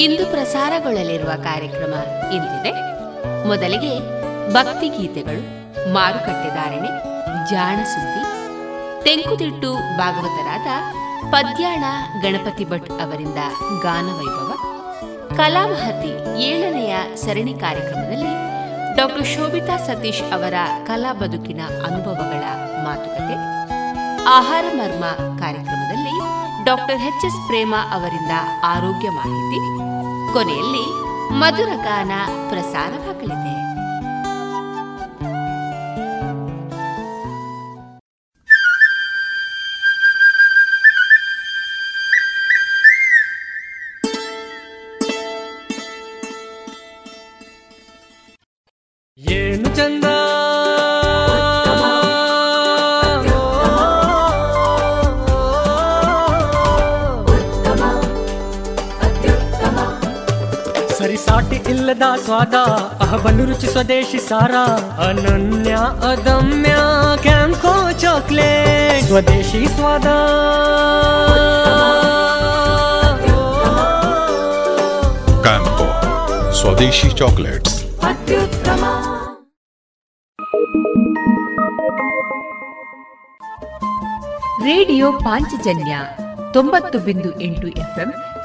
ಇಂದು ಪ್ರಸಾರಗೊಳ್ಳಲಿರುವ ಕಾರ್ಯಕ್ರಮ ಇಂದಿದೆ ಮೊದಲಿಗೆ ಭಕ್ತಿ ಗೀತೆಗಳು, ಮಾರುಕಟ್ಟೆ ಧಾರಣೆ, ಜಾಣ ಸುದ್ದಿ, ತೆಂಕುತಿಟ್ಟು ಭಾಗವತರಾದ ಪದ್ಯಾಣ ಗಣಪತಿ ಭಟ್ ಅವರಿಂದ ಗಾನವೈಭವ ಕಲಾಮಹತಿ ಏಳನೆಯ ಸರಣಿ ಕಾರ್ಯಕ್ರಮದಲ್ಲಿ ಡಾಕ್ಟರ್ ಶೋಭಿತಾ ಸತೀಶ್ ಅವರ ಕಲಾ ಬದುಕಿನ ಅನುಭವಗಳ ಮಾತುಕತೆ, ಆಹಾರ ಮರ್ಮ ಕಾರ್ಯಕ್ರಮದಲ್ಲಿ ಡಾಕ್ಟರ್ ಎಚ್ ಎಸ್ ಪ್ರೇಮ ಅವರಿಂದ ಆರೋಗ್ಯ ಮಾಹಿತಿ ಕೊನೆಯಲ್ಲಿ ಮಧುರ ಗಾನ ಪ್ರಸಾರವಾಗಲಿದೆ. ಸರಿಸಾಟಿ ಇಲ್ಲದ ಸ್ವಾದ ಅಹಬಲು ರುಚಿ ಸ್ವದೇಶಿ ಸಾರ ಅನನ್ಯ ಅದಮ್ಯ ಕ್ಯಾಂಕೋ ಚಾಕ್ಲೇಟ್ ಸ್ವದೇಶಿ ಸ್ವಾದ ಕ್ಯಾಂಪೋ ಸ್ವದೇಶಿ ಚಾಕ್ಲೇಟ್ಸ್ ರೇಡಿಯೋ ಪಾಂಚಜನ್ಯ ತೊಂಬತ್ತು ಬಿಂದು ಎಂಟು ಎಫ್ಎಂ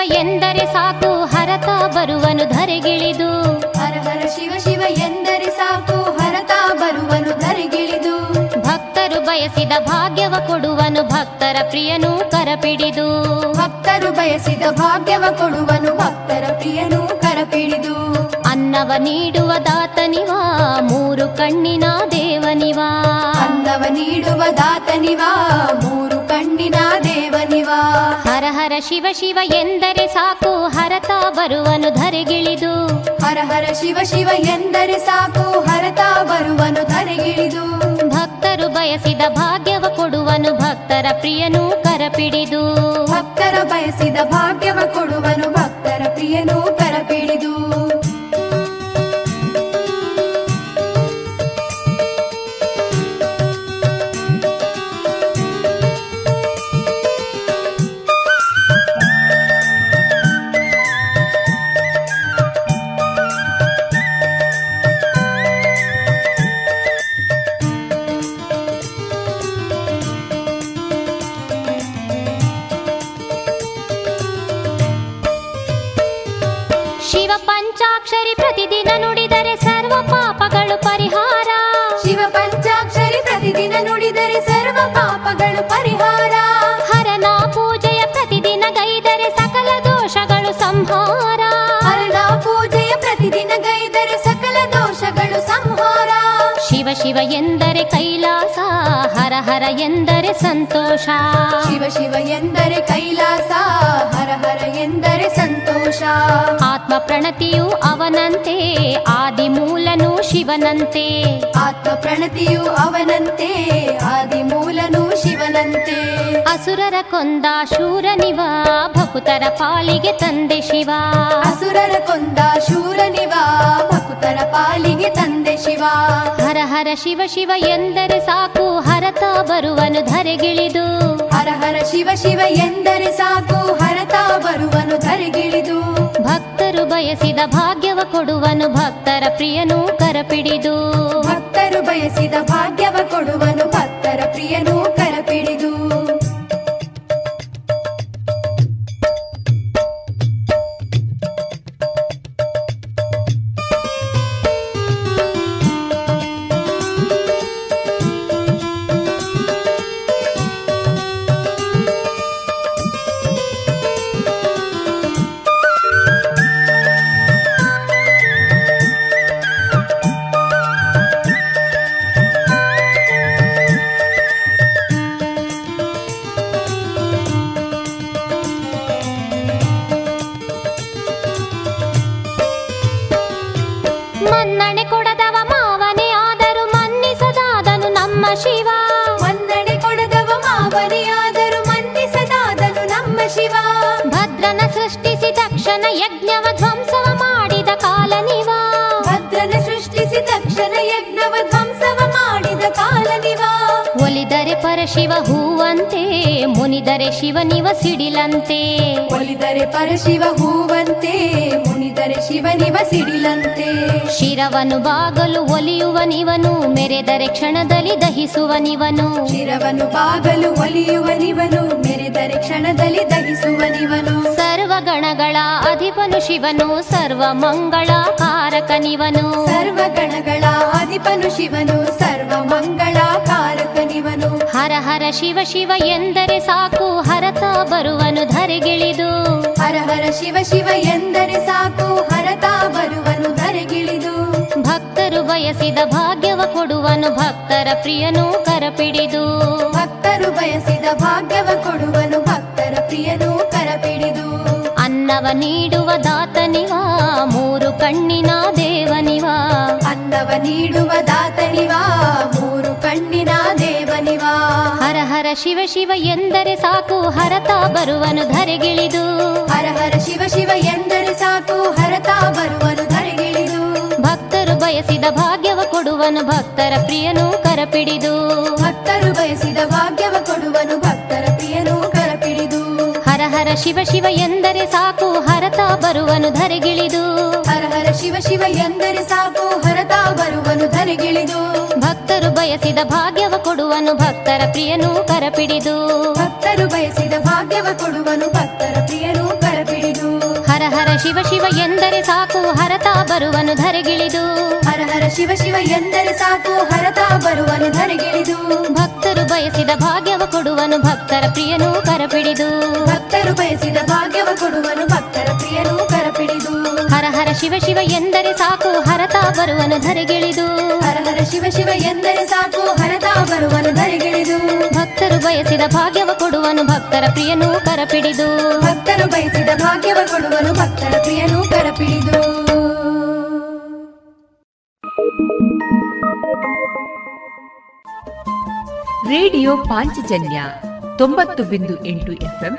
ಶಿವ ಎಂದರೆ ಸಾಕು ಹರತ ಬರುವನು ಧರೆಗಿಳಿದು. ಹರ ಹರ ಶಿವ ಶಿವ ಎಂದರೆ ಸಾಕು ಹರತ ಬರುವನು ಧರೆಗಿಳಿದು. ಭಕ್ತರು ಬಯಸಿದ ಭಾಗ್ಯವ ಕೊಡುವನು ಭಕ್ತರ ಪ್ರಿಯನು ಕರಪಿಡಿದು. ಭಕ್ತರು ಬಯಸಿದ ಭಾಗ್ಯವ ಕೊಡುವನು ಭಕ್ತರ ಪ್ರಿಯನು ಕರಪಿಡಿದು. ಅನ್ನವ ನೀಡುವ ದಾತನಿವಾ ಮೂರು ಕಣ್ಣಿನ ದೇವನಿವಾ. ಅನ್ನವ ನೀಡುವ ದಾತನಿವಾ ಮೂರು ಕಣ್ಣಿನ ದೇವನಿವಾ. ಹರ ಹರ ಶಿವ ಶಿವ ಎಂದರೆ ಸಾಕು ಹರತ ಬರುವನು ಧರೆಗಿಳಿದು. ಹರ ಹರ ಶಿವ ಶಿವ ಎಂದರೆ ಸಾಕು ಹರತ ಬರುವನು ಧರೆಗಿಳಿದು. ಭಕ್ತರು ಬಯಸಿದ ಭಾಗ್ಯವ ಕೊಡುವನು ಭಕ್ತರ ಪ್ರಿಯನು ಕರಪಿಡಿದು. ಭಕ್ತರ ಬಯಸಿದ ಭಾಗ್ಯವ ಕೊಡುವನು ಭಕ್ತರ ಪ್ರಿಯನು ಕರಪಿಡಿದು. ಶಿವ ಎಂದರೆ ಕೈಲಾಸ ಹರ ಹರ ಎಂದರೆ ಸಂತೋಷ. ಶಿವ ಶಿವ ಎಂದರೆ ಕೈಲಾಸ ಹರ ಹರ ಎಂದರೆ ಸಂತೋಷ. ಆತ್ಮ ಪ್ರಣತಿಯು ಅವನಂತೆ ಆದಿ ಮೂಲನು ಶಿವನಂತೆ. ಆತ್ಮ ಪ್ರಣತಿಯು ಅವನಂತೆ ಆದಿ ಮೂಲನು ಶಿವನಂತೆ. ಅಸುರರ ಕೊಂದ ಶೂರನಿವ ಭಕುತರ ಪಾಲಿಗೆ ತಂದೆ ಶಿವ. ಅಸುರರ ಕೊಂದ ಶೂರನಿವ ಭಕ್ತರ ಪಾಲಿಗೆ ತಂದೆ ಶಿವ. ಹರ ಹರ ಶಿವ ಶಿವ ಎಂದರೆ ಸಾಕು ಹರತ ಬರುವನು ಧರೆಗಿಳಿದು. ಹರ ಹರ ಶಿವ ಶಿವ ಎಂದರೆ ಸಾಕು ಹರತ ಬರುವನು ಧರೆಗಿಳಿದು. ಭಕ್ತರು ಬಯಸಿದ ಭಾಗ್ಯವ ಕೊಡುವನು ಭಕ್ತರ ಪ್ರಿಯನು ಕರಪಿಡಿದು. ಭಕ್ತರು ಬಯಸಿದ ಭಾಗ್ಯವ ಕೊಡುವನು ಭಕ್ತರ ಪ್ರಿಯನು ಯಜ್ಞವ ಧ್ವಂಸವ ಮಾಡಿದ ಕಾಲನಿವ. ಭದ್ರನ ಸೃಷ್ಟಿಸಿ ತಕ್ಷಣ ಯಜ್ಞವ ಧ್ವಂಸವ ಮಾಡಿದ ಕಾಲನಿವ. ಒಲಿದರೆ ಪರಶಿವ ಹೂವಂತೆ ಮುನಿದರೆ ಶಿವನಿವ ಸಿಡಿಲಂತೆ. ಒಲಿದರೆ ಪರಶಿವ ಹೂವಂತೆ ಮುನಿದರೆ ಶಿವನಿವ ಸಿಡಿಲಂತೆ. ಶಿರವನು ಬಾಗಲು ಒಲಿಯುವನಿವನು ಮೆರೆದರೆ ಕ್ಷಣದಲ್ಲಿ ದಹಿಸುವನಿವನು. ಶಿರವನು ಬಾಗಲು ಒಲಿಯುವನಿವನು ಮೆರೆದರೆ ಕ್ಷಣದಲ್ಲಿ ದಹಿಸುವನಿವನು. ಸರ್ವಗಣಗಳ ಅಧಿಪನು ಶಿವನು ಸರ್ವ ಮಂಗಳ ಕಾರಕನಿವನು. ಸರ್ವಗಣಗಳ ಅಧಿಪನು ಶಿವನು ಸರ್ವ ಮಂಗಳ ಕಾರಕನಿವನು. ಹರ ಹರ ಶಿವ ಶಿವ ಎಂದರೆ ಸಾಕು ಹರತ ಬರುವನು ಧರೆಗಿಳಿದು. ಹರ ಹರ ಶಿವ ಶಿವ ಎಂದರೆ ಸಾಕು ಹರತ ಬರುವನು ಧರೆಗಿಳಿದು. ಭಕ್ತರು ಬಯಸಿದ ಭಾಗ್ಯವ ಕೊಡುವನು ಭಕ್ತರ ಪ್ರಿಯನು ಕರಪಿಡಿದು. ಭಕ್ತರು ಬಯಸಿದ ಭಾಗ್ಯವ ಕೊಡುವನು ಅನ್ನವ ನೀಡುವ ದಾತನಿವ ಮೂರು ಕಣ್ಣಿನ ದೇವನಿವ. ಅನ್ನವ ನೀಡುವ ದಾತನಿವ ಮೂರು ಕಣ್ಣಿನ ದೇವನಿವ. ಹರ ಹರ ಶಿವ ಶಿವ ಎಂದರೆ ಸಾಕು ಹರತ ಬರುವನು ಧರೆಗಿಳಿದು. ಹರ ಹರ ಶಿವ ಶಿವ ಎಂದರೆ ಸಾಕು ಹರತಾ ಬರುವನು ಧರೆಗಿಳಿದು. ಭಕ್ತರು ಬಯಸಿದ ಭಾಗ್ಯವ ಕೊಡುವನು ಭಕ್ತರ ಪ್ರಿಯನು ಕರಪಿಡಿದು. ಭಕ್ತರು ಬಯಸಿದ ಭಾಗ್ಯವ ಕೊಡುವನು ಭಕ್ತರ ಹರ ಶಿವ ಶಿವ ಎಂದರೆ ಸಾಕು ಹರತ ಬರುವನು ಧರೆಗಿಳಿದು. ಹರ ಹರ ಶಿವ ಶಿವ ಎಂದರೆ ಸಾಕು ಹರತ ಬರುವನು ಧರೆಗಿಳಿದು. ಭಕ್ತರು ಬಯಸಿದ ಭಾಗ್ಯವ ಕೊಡುವನು ಭಕ್ತರ ಪ್ರಿಯನು ಕರಪಿಡಿದು. ಭಕ್ತರು ಬಯಸಿದ ಭಾಗ್ಯವ ಕೊಡುವನು ಭಕ್ತರ ಪ್ರಿಯನು ಹರ ಹರ ಶಿವ ಶಿವ ಎಂದರೆ ಸಾಕು ಹರತ ಬರುವನು ಧರೆಗಿಳಿದು. ಹರ ಹರ ಶಿವ ಶಿವ ಎಂದರೆ ಸಾಕು ಹರತಾ ಬರುವನು ಧರೆಗಿಳಿದು. ಭಕ್ತರು ಬಯಸಿದ ಭಾಗ್ಯವ ಕೊಡುವನು ಭಕ್ತರ ಪ್ರಿಯನು ಕರಪಿಡಿದು. ಭಕ್ತರು ಬಯಸಿದ ಭಾಗ್ಯವ ಕೊಡುವನು ಭಕ್ತರ ಹರ ಹರ ಶಿವ ಶಿವ ಎಂದರೆ ಸಾಕು ಹರತ ಬರುವನು ಧರೆಗಿಳಿದು. ಹರ ಹರ ಶಿವ ಶಿವ ಎಂದರೆ ಸಾಕು ಹರತಾ ಬರುವನು ಧರೆಗಿಳಿದು. ಭಕ್ತರು ಬಯಸಿದ ಭಾಗ್ಯವ ಕೊಡುವನು ಭಕ್ತರ ಪ್ರಿಯನು ಕರಪಿಡಿದು. ಭಕ್ತರು ಬಯಸಿದ ಭಾಗ್ಯವ ಕೊಡುವನು ಭಕ್ತರ ಪ್ರಿಯನು ಕರಪಿಡಿದು. ರೇಡಿಯೋ ಪಾಂಚಜನ್ಯ ತೊಂಬತ್ತು ಬಿಂದು ಎಂಟು ಎಫ್ಎಂ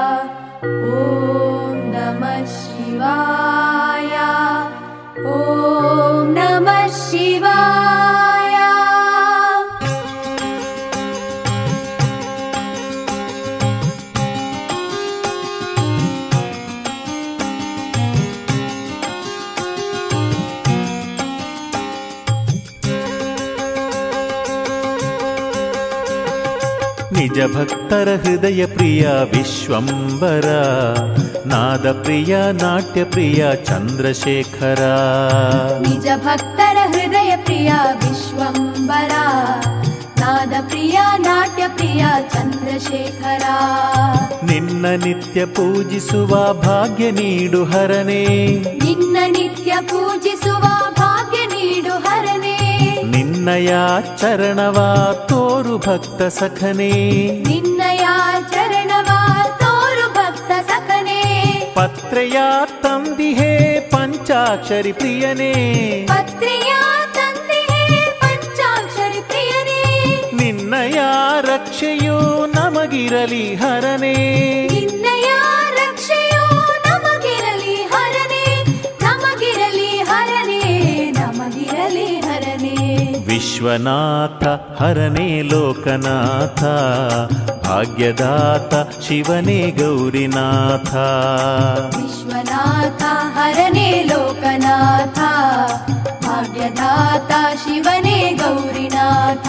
ನಿಜ ಭಕ್ತರ ಹೃದಯ ಪ್ರಿಯ ವಿಶ್ವಂಬರ ನಾದ ಪ್ರಿಯ ನಾಟ್ಯ ಪ್ರಿಯ ಚಂದ್ರಶೇಖರ. ನಿಜ ಭಕ್ತರ ಹೃದಯ ಪ್ರಿಯ ವಿಶ್ವಂಬರ ನಾದ ಪ್ರಿಯ ನಾಟ್ಯ ಪ್ರಿಯ ಚಂದ್ರಶೇಖರ. ನಿನ್ನ ನಿತ್ಯ ಪೂಜಿಸುವ ಭಾಗ್ಯ ನೀಡು ಹರನೇ. ನಿನ್ನ ನಿತ್ಯ ಪೂಜಿಸುವ ನಿನ್ನಯ ಚರಣವ ತೋರು ಭಕ್ತ ಸಖನೇ ನಿನ್ನಯ ಚರಣವ ತೋರು ಭಕ್ತ ಸಖನೇ ಪತ್ರೆಯ ತಂದಿಹೇ ಪಂಚಾಕ್ಷರಿ ಪ್ರಿಯನೇ ಪತ್ರಿಯ ತಂದೆಯೇ ಪಂಚಾಕ್ಷರಿ ಪ್ರಿಯನೇ ನಿನ್ನಯ ರಕ್ಷೆಯು ನಮಗಿರಲಿ ಹರನೇ ವಿಶ್ವನಾಥ ಹರನೇ ಲೋಕನಾಥ ಭಾಗ್ಯದಾತ ಶಿವನೇ ಗೌರಿನಾಥ ವಿಶ್ವನಾಥ ಹರನೇ ಲೋಕನಾಥ ಭಾಗ್ಯದಾತ ಶಿವನೇ ಗೌರಿನಾಥ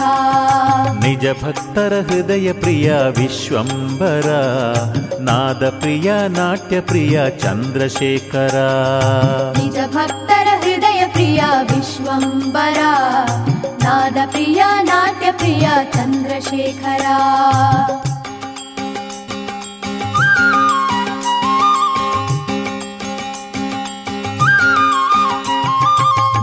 ನಿಜ ಭಕ್ತರ ಹೃದಯ ಪ್ರಿಯ ವಿಶ್ವಂಬರ ನಾದ ಪ್ರಿಯ ನಾಟ್ಯ ಪ್ರಿಯ ಚಂದ್ರಶೇಖರ ನಿಜ ಭಕ್ತರ ಹೃದಯ ಪ್ರಿಯ ಪ್ರಿಯ ನಾಟ್ಯ ಪ್ರಿಯ ಚಂದ್ರಶೇಖರ.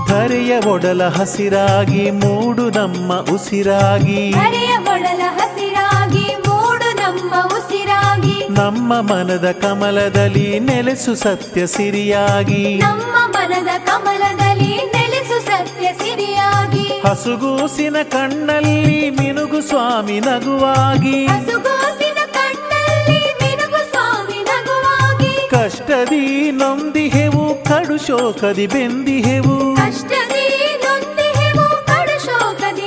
ಧರೆಯ ಒಡಲ ಹಸಿರಾಗಿ ಮೂಡು ನಮ್ಮ ಉಸಿರಾಗಿ. ಹರೆಯ ಒಡಲ ಹಸಿರಾಗಿ ಮೂಡು ನಮ್ಮ ಉಸಿರಾಗಿ. ನಮ್ಮ ಮನದ ಕಮಲದಲ್ಲಿ ನೆಲೆಸು ಸತ್ಯ ಸಿರಿಯಾಗಿ. ನಮ್ಮ ಮನದ ಕಮಲದಲ್ಲಿ ನೆಲೆಸು ಸತ್ಯ ಸಿರಿಯಾಗಿ. ಹಸುಗೂಸಿನ ಕಣ್ಣಲ್ಲಿ ಮಿನುಗು ಸ್ವಾಮಿ ನಗುವಾಗಿ. ಕಷ್ಟದಿ ನೊಂದಿಹೆವು ಕಡು ಶೋಕದಿ ಬೆಂದಿಹೆವು. ಕಷ್ಟದಿ ನೊಂದಿಹೆವು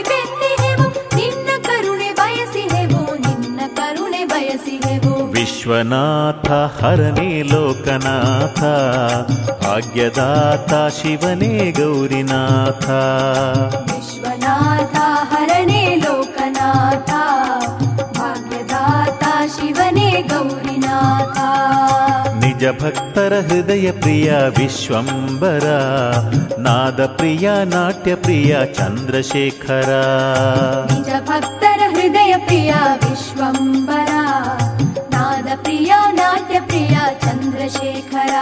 ಬೆಂದಿಹೆವು. ನಿನ್ನ ಕರುಣೆ ಬಯಸಿಹೆವು ನಿನ್ನ ಕರುಣೆ ಬಯಸಿಹೆವು. ವಿಶ್ವನಾಥ ಹರನೇ ಲೋಕನಾಥ ಭಾಗ್ಯದಾತ ಶಿವನೇ ಗೌರಿನಾಥ. ನಿಜ ಭಕ್ತರ ಹೃದಯ ಪ್ರಿಯ ವಿಶ್ವಂಬರ ನಾದ ಪ್ರಿಯ ನಾಟ್ಯ ಪ್ರಿಯ ಚಂದ್ರಶೇಖರ. ನಿಜ ಭಕ್ತರ ಹೃದಯ ಪ್ರಿಯ ವಿಶ್ವಂಬರ ನಾದ ಪ್ರಿಯ ನಾಟ್ಯ ಪ್ರಿಯ ಚಂದ್ರಶೇಖರ.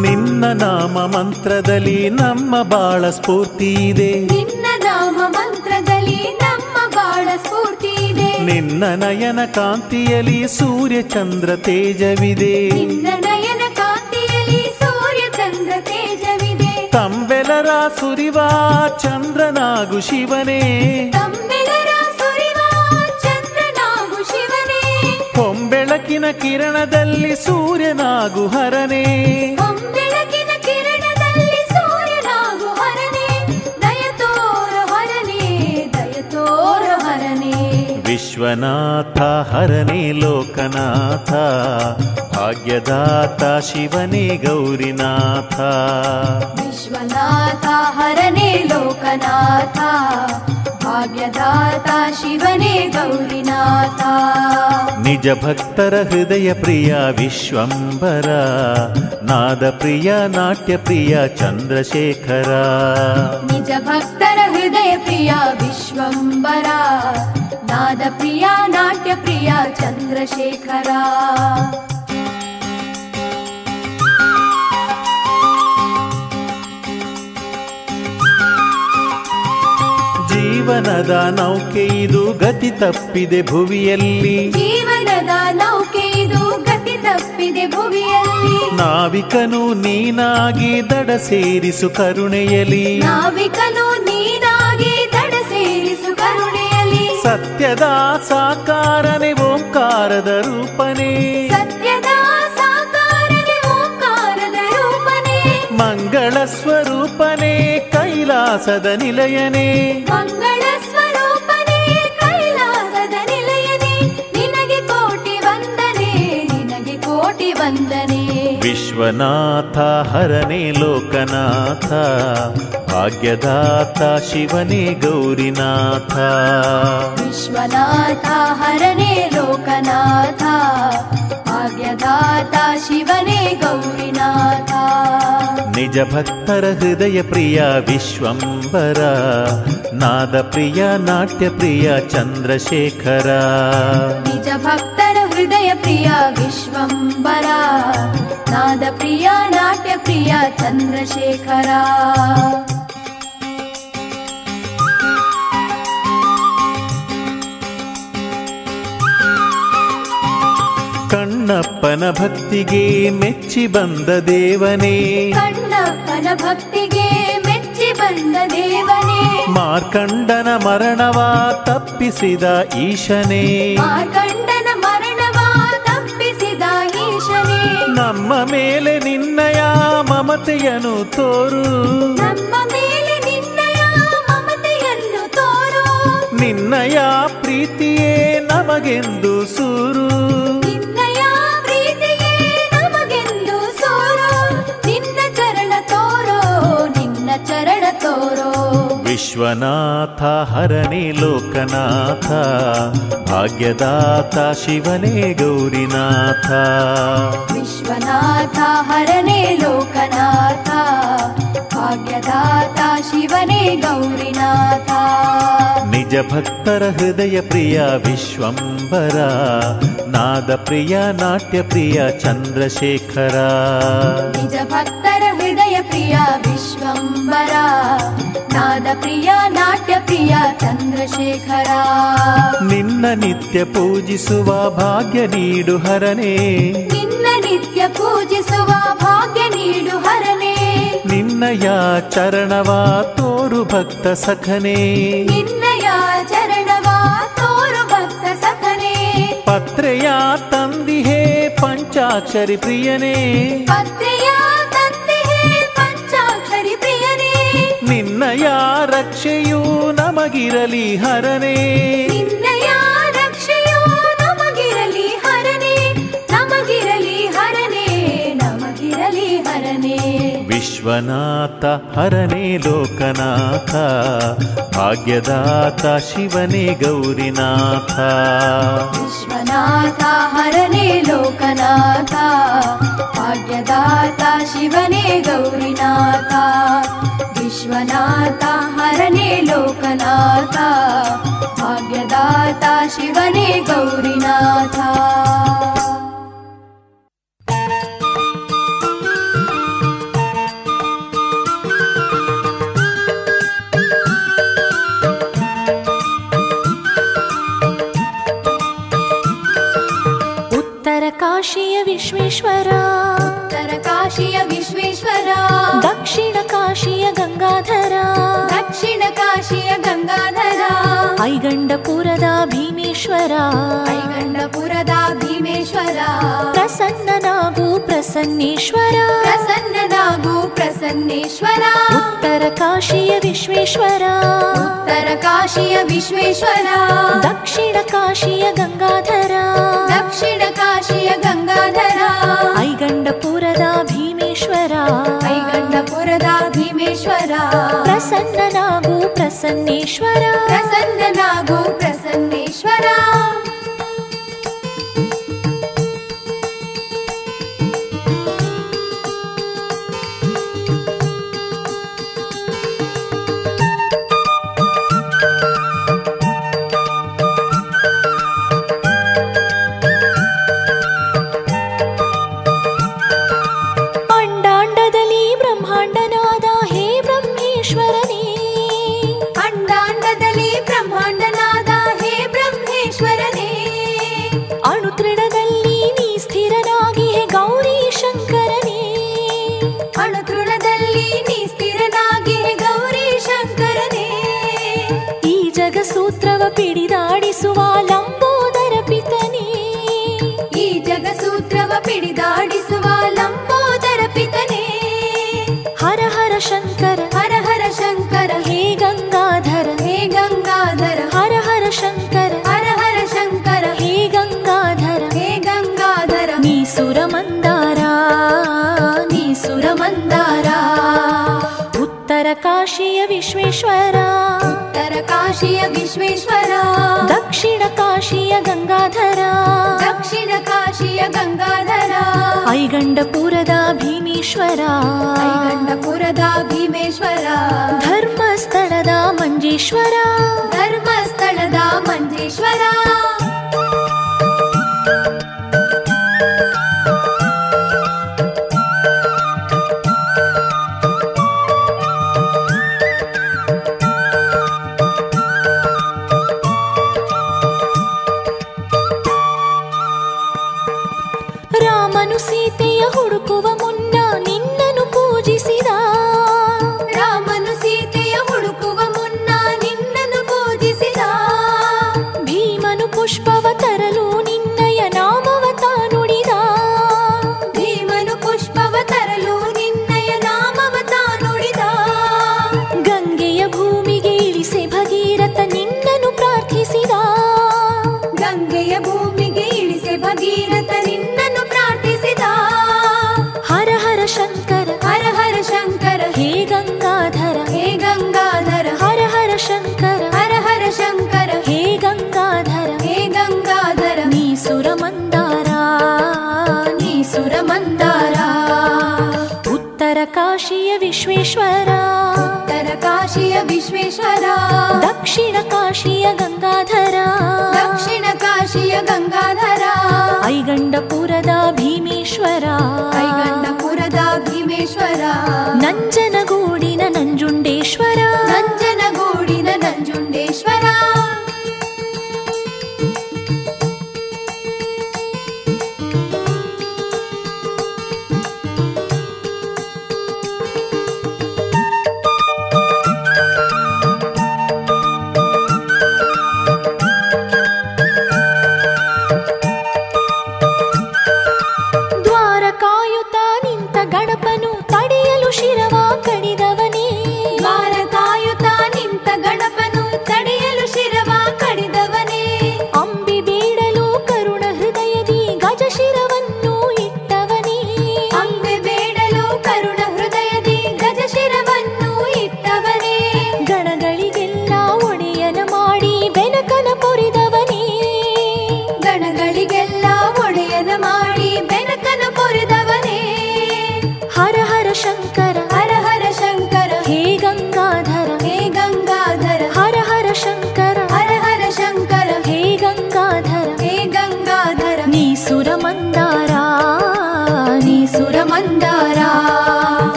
ನಿನ್ನ ನಾಮ ಮಂತ್ರದಲ್ಲಿ ನಮ್ಮ ಬಾಳ ಸ್ಫೂರ್ತಿ ಇದೆ. ನಿನ್ನ ನಿನ್ನ ನಯನ ಕಾಂತಿಯಲ್ಲಿ ಸೂರ್ಯ ಚಂದ್ರ ತೇಜವಿದೆ. ನಿನ್ನ ನಯನ ಕಾಂತಿಯಲ್ಲಿ ಸೂರ್ಯ ಚಂದ್ರ ತೇಜವಿದೆ. ತಂಬೆಲರ ಸುರಿವ ಚಂದ್ರನಾಗು ಶಿವನೇ. ಚಂದ್ರನಾಗು ಶಿವನೇ. ಹೊಂಬೆಳಕಿನ ಕಿರಣದಲ್ಲಿ ಸೂರ್ಯನಾಗು ಹರನೇ. ವಿಶ್ವನಾಥ ಹರನೇ ಲೋಕನಾಥ ಭಾಗ್ಯದಾತ ಶಿವನೇ ಗೌರಿನಾಥ ವಿಶ್ವನಾಥ ಹರನೇ ಲೋಕನಾಥ ಭಾಗ್ಯದಾತ ಶಿವನೇ ಗೌರಿನಾಥ ನಿಜ ಭಕ್ತರ ಹೃದಯ ಪ್ರಿಯ ವಿಶ್ವಂಬರ ನಾದ ಪ್ರಿಯ ನಾಟ್ಯ ಪ್ರಿಯ ಚಂದ್ರಶೇಖರ ನಿಜ ಭಕ್ತರ ಹೃದಯ ಪ್ರಿಯ ವಿಶ್ವಂಬರ ನಾದ ಪ್ರಿಯ ನಾಟ್ಯ ಪ್ರಿಯ ಚಂದ್ರಶೇಖರ. ಜೀವನದ ನೌಕೆ ಇದು ಗತಿ ತಪ್ಪಿದೆ ಭುವಿಯಲ್ಲಿ. ಜೀವನದ ನೌಕೆ ಇದು ಗತಿ ತಪ್ಪಿದೆ ಭುವಿಯಲ್ಲಿ. ನಾವಿಕನು ನೀನಾಗಿ ದಡ ಸೇರಿಸು ಕರುಣೆಯಲಿ ನಾವಿಕನು ಸತ್ಯದ ಸಾಕಾರನೆ ಓಂಕಾರದ ರೂಪನೆ. ಸತ್ಯದ ಸಾಕಾರನೆ ಓಂಕಾರದ ರೂಪನೆ. ಮಂಗಳ ಸ್ವರೂಪನೆ ಕೈಲಾಸದ ನಿಲಯನೆ. ಮಂಗಳ ಸ್ವರೂಪನೆ ಕೈಲಾಸದ ನಿಲಯನೆ. ನಿನಗೆ ಕೋಟಿ ವಂದನೆ ನಿನಗೆ ಕೋಟಿ ವಂದನೆ. ವಿಶ್ವನಾಥ ಹರನೆ ಲೋಕನಾಥ. ಭಾಗ್ಯದಾತ ಶಿವನೇ ಗೌರಿನಾಥ ವಿಶ್ವನಾಥ ಹರನೇ ಲೋಕನಾಥ ಭಾಗ್ಯದಾತ ಶಿವನೇ ಗೌರಿನಾಥ ನಿಜ ಭಕ್ತರ ಹೃದಯ ಪ್ರಿಯ ವಿಶ್ವಂಬರ ನಾದ ಪ್ರಿಯ ನಾಟ್ಯ ಪ್ರಿಯ ಚಂದ್ರಶೇಖರ ನಿಜ ಭಕ್ತರ ಕಣ್ಣಪ್ಪನ ಭಕ್ತಿಗೆ ಮೆಚ್ಚಿ ಬಂದ ದೇವನೇ. ಕಣ್ಣಪ್ಪನ ಭಕ್ತಿಗೆ ಮೆಚ್ಚಿ ಬಂದ ದೇವನೇ. ಮಾರ್ಕಂಡನ ಮರಣವ ತಪ್ಪಿಸಿದ ಈಶನೇ. ಮಾರ್ಕಂಡನ ಮರಣವ ತಪ್ಪಿಸಿದ ಈಶನೇ. ನಮ್ಮ ಮೇಲೆ ನಿನ್ನಯ ಮಮತೆಯನು ತೋರು. ನಮ್ಮ ಮೇಲೆ ನಿನ್ನಯ ಮಮತೆಯನ್ನು ತೋರು. ನಿನ್ನಯ ಪ್ರೀತಿಯೇ ನಮಗೆಂದು ಸೂರು. ಚರಣ ತೋರೋ. ವಿಶ್ವನಾಥ ಹರನೇ ಲೋಕನಾಥ ಭಾಗ್ಯದಾತ ಶಿವನೇ ಗೌರಿನಾಥ. ವಿಶ್ವನಾಥ ಹರನೇ ಲೋಕನಾಥ ಭಾಗ್ಯದಾತ ಶಿವನೇ ಗೌರಿನಾಥ. ನಿಜ ಭಕ್ತರ ಹೃದಯ ಪ್ರಿಯ ವಿಶ್ವಂಬರ ನಾದ ಪ್ರಿಯ ನಾಟ್ಯ ಪ್ರಿಯ ಚಂದ್ರಶೇಖರ. ನಿಜಭಕ್ತರ ಹೃದಯ ಪ್ರಿಯ ವಿಶ್ವಂಬರ ನಾದ ಪ್ರಿಯ ನಾಟ್ಯ ಪ್ರಿಯ ಚಂದ್ರಶೇಖರ. ನಿನ್ನ ನಿತ್ಯ ಪೂಜಿಸುವ ಭಾಗ್ಯ ನೀಡು ಹರನೇ. ನಿನ್ನ ನಿತ್ಯ ಪೂಜಿಸುವ ಭಾಗ್ಯ ನೀಡು ಹರನೇ. ನಿನ್ನಯ ಚರಣವ ತೋರು ಭಕ್ತ ಸಖನೇ. ನಿನ್ನಯ ಚರಣವ ತೋರು ಭಕ್ತ ಸಖನೇ. ಪತ್ರೆಯ ತಂದಿಹೇ ಪಂಚಾಕ್ಷರಿ ಪ್ರಿಯನೇ. ಪತ್ರೆಯ ತಂದೆಯೇ ಪಂಚಾಕ್ಷರಿ ಪ್ರಿಯನೇ. ನಿನ್ನಯ ರಕ್ಷೆಯು ನಮಗಿರಲಿ ಹರನೇ. विश्वनाथ हरणे लोकनाथ भाग्यदाता शिवने गौरिनाथ विश्वनाथ हरणे लोकनाथ भाग्यदाता शिवने गौरिनाथ विश्वनाथ हरणे लोकनाथ भाग्यदाता शिवने गौरिनाथ ಕಾಶಿಯ ವಿಶ್ವೇಶ್ವರ. ಉತ್ತರ ಕಾಶಿಯ ವಿಶ್ವೇಶ್ವರ. ದಕ್ಷಿಣ ಕಾಶಿಯ ಗಂಗಾಧರ. ದಕ್ಷಿಣ ಕಾಶಿಯ ಗಂಗಾಧರ. श्वर प्रसन्नू प्रसन्नेश्वर। प्रसन्नो प्रसन्नेश्वर। तरकाशीय विश्वेश्वर। तरकाशीय विश्वेश्वर। दक्षिणकाशीय गङ्गाधर दक्षिणकाशीय गङ्गाधर ऐगण्डपुरद भीमेश्वर। ऐगण्डपुरद भीमेश्वर। प्रसन्ननगु प्रसन्नेश्वर। प्रसन्ननगो प्रसन्नेश्वर। ಗಂಗಾಧರ. ಐಗಂಡಪುರದ ಭೀಮೇಶ್ವರ. ಐಗಂಡಪುರದ ಭೀಮೇಶ್ವರ. ಧರ್ಮಸ್ಥಳದ ಮಂಜೇಶ್ವರ. ಧರ್ಮಸ್ಥಳದ ಮಂಜೇಶ್ವರ. ಉತ್ತರ ಕಾಶಿಯ ವಿಶ್ವೇಶ್ವರ. ಉತ್ತರ ಕಾಶಿಯ ವಿಶ್ವೇಶ್ವರ. ದಕ್ಷಿಣ ಕಾಶಿಯ ಗಂಗಾಧರ. ದಕ್ಷಿಣ ಕಾಶಿಯ ಗಂಗಾಧರ. ಐಗಂಡಪುರದ ಭೀಮೇಶ್ವರ. ಐಗಂಡಪುರದ ಭೀಮೇಶ್ವರ.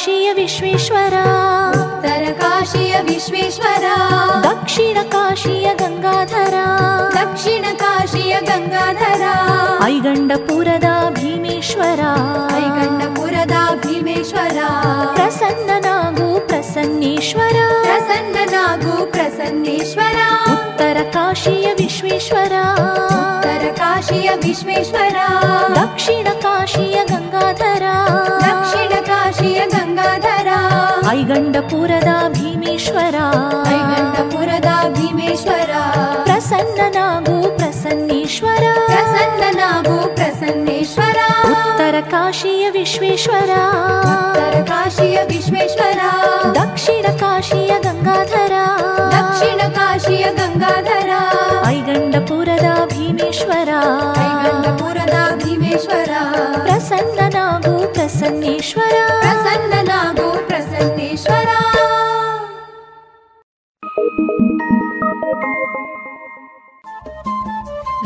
काशीय विश्वेश्वर। तरकाशीय विश्वेश्वरा। दक्षिण काशीय गङ्गाधर दक्षिण काशीय गङ्गाधर ऐगण्डपुरद भीमेश्वर। ऐ गण्डपुरद भीमेश्वर प्रसन्ननगु प्रसन्नेश्वर। प्रसन्ननगु प्रसन्नेश्वर। विश्वेश्वरा। विश्वेश्वर तरकाशीय विश्वेश्वर। दक्षिण काशीय गङ्गाधर पुर भीमेश्वरा ऐ भीमेश्वरा प्रसन्ननागो प्रसन्नेश्वरा प्रसन्ननागो प्रसन्नेश्वरा उत्तरकाशीय विश्वेश्वरा उत्तरकाशीय विश्वेश्वरा दक्षिणकाशीय गङ्गाधरा दक्षिणकाशीय गङ्गाधरा ऐगण्डपुरदा भीमेश्वरा ऐगण्डपुरदा भीमेश्वरा प्रसन्ननागो प्रसन्नेश्वरा प्रसन्न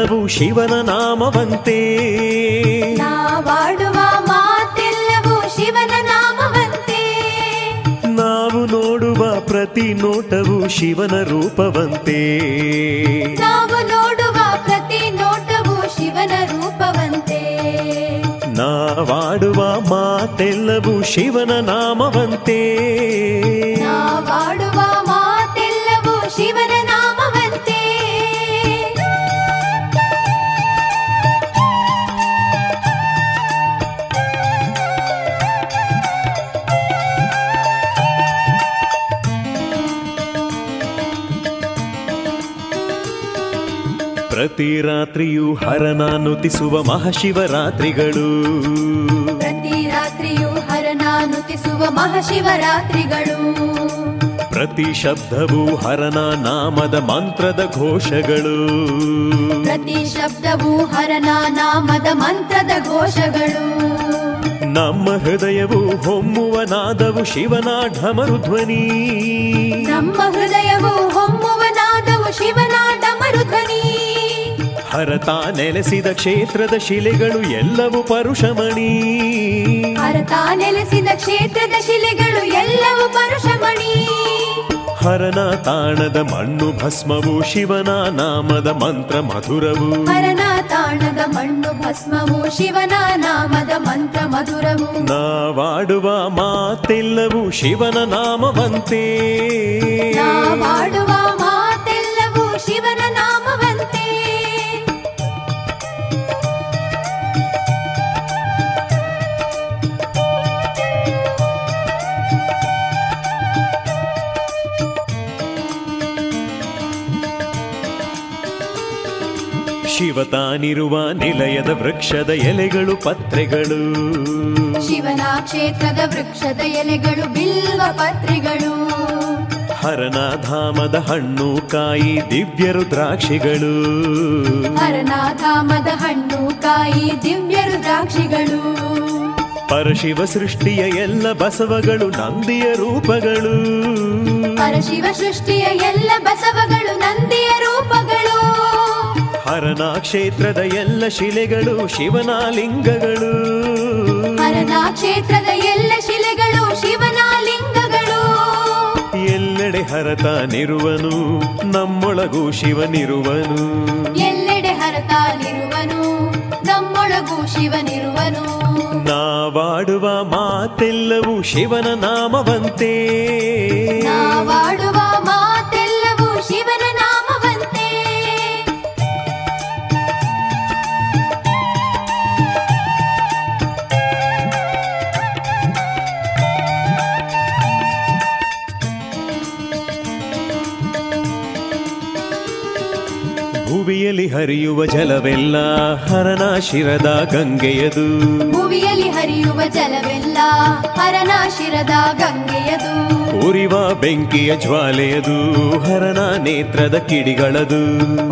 ಮಾತೆಲ್ಲವೂ ಶಿವನ ನಾಮವಂತೆ. ನಾವಾಡುವ ಮಾತೆಲ್ಲವೂ ಶಿವನ ನಾಮವಂತೆ. ನಾವು ನೋಡುವ ಪ್ರತಿ ನೋಟವು ಶಿವನ ರೂಪವಂತೆ. ನಾವು ನೋಡುವ ಪ್ರತಿ ನೋಟವು ಶಿವನ ರೂಪವಂತೆ. ನಾವಾಡುವ ಮಾತೆಲ್ಲವೂ ಶಿವನ ನಾಮವಂತೆ. ನಾವಾಡುವ ಪ್ರತಿ ರಾತ್ರಿಯೂ ಹರನ ನುತಿಸುವ ಮಹಾಶಿವರಾತ್ರಿಗಳು. ಪ್ರತಿ ರಾತ್ರಿಯೂ ಹರನ ನುತಿಸುವ ಮಹಾಶಿವರಾತ್ರಿಗಳು. ಪ್ರತಿ ಶಬ್ದವೂ ಹರನ ನಾಮದ ಮಂತ್ರದ ಘೋಷಗಳು. ಪ್ರತಿ ಶಬ್ದವು ಹರನ ನಾಮದ ಮಂತ್ರದ ಘೋಷಗಳು. ನಮ್ಮ ಹೃದಯವು ಹೊಮ್ಮುವ ನಾದವು ಶಿವನ ಢಮರು ಧ್ವನಿ ನಮ್ಮ ಹೃದಯವು ಹೊಮ್ಮುವ ನಾದವು ಶಿವನ ಢಮರು ಧ್ವನಿ ಹರತ ನೆಲೆಸಿದ ಕ್ಷೇತ್ರದ ಶಿಲೆಗಳು ಎಲ್ಲವೂ ಪರುಷಮಣಿ. ಹರತ ನೆಲೆಸಿದ ಕ್ಷೇತ್ರದ ಶಿಲೆಗಳು ಎಲ್ಲವೂ ಪರುಷಮಣಿ. ಹರನ ತಾಣದ ಮಣ್ಣು ಭಸ್ಮವು ಶಿವನ ನಾಮದ ಮಂತ್ರ ಮಧುರವು. ಹರನ ತಾಣದ ಮಣ್ಣು ಭಸ್ಮವು ಶಿವನ ನಾಮದ ಮಂತ್ರ ಮಧುರವು. ನಾವಾಡುವ ಮಾತೆಲ್ಲವೂ ಶಿವನ ನಾಮವಂತೆ. ನಾವಾಡುವ ಶಿವ ತಾನಿರುವ ನಿಲಯದ ವೃಕ್ಷದ ಎಲೆಗಳು ಪತ್ರೆಗಳು. ಶಿವನ ಕ್ಷೇತ್ರದ ವೃಕ್ಷದ ಎಲೆಗಳು ಬಿಲ್ವ ಪತ್ರೆಗಳು. ಹರನ ಧಾಮದ ಹಣ್ಣು ಕಾಯಿ ದಿವ್ಯ ರುದ್ರಾಕ್ಷಿಗಳು. ಹರನ ಧಾಮದ ಹಣ್ಣು ಕಾಯಿ ದಿವ್ಯ ರುದ್ರಾಕ್ಷಿಗಳು. ಪರಶಿವ ಸೃಷ್ಟಿಯ ಎಲ್ಲ ಬಸವಗಳು ನಂದಿಯ ರೂಪಗಳು. ಪರಶಿವ ಸೃಷ್ಟಿಯ ಎಲ್ಲ ಬಸವಗಳು ರೂಪಗಳು ಹರನ ಕ್ಷೇತ್ರದ ಎಲ್ಲ ಶಿಲೆಗಳು ಶಿವನ ಲಿಂಗಗಳು ಹರನ ಕ್ಷೇತ್ರದ ಎಲ್ಲ ಶಿಲೆಗಳು ಶಿವನ ಲಿಂಗಗಳು ಎಲ್ಲೆಡೆ ಹರತಾನಿರುವನು ನಮ್ಮೊಳಗು ಶಿವನಿರುವನು. ಎಲ್ಲೆಡೆ ಹರತಾನಿರುವನು ನಮ್ಮೊಳಗೂ ಶಿವನಿರುವನು. ನಾವಾಡುವ ಮಾತೆಲ್ಲವೂ ಶಿವನ ನಾಮವಂತೆ. ನಾವಾಡುವ ಮಾತೆಲ್ಲವೂ ಭುವಿಯಲ್ಲಿ ಹರಿಯುವ ಜಲವೆಲ್ಲ ಹರನ ಶಿರದ ಗಂಗೆಯದು. ಭುವಿಯಲ್ಲಿ ಹರಿಯುವ ಜಲವೆಲ್ಲ ಹರನ ಶಿರದ ಗಂಗೆಯದು. ಉರಿವ ಬೆಂಕಿಯ ಜ್ವಾಲೆಯದು ಹರನ ನೇತ್ರದ ಕಿಡಿಗಳದು.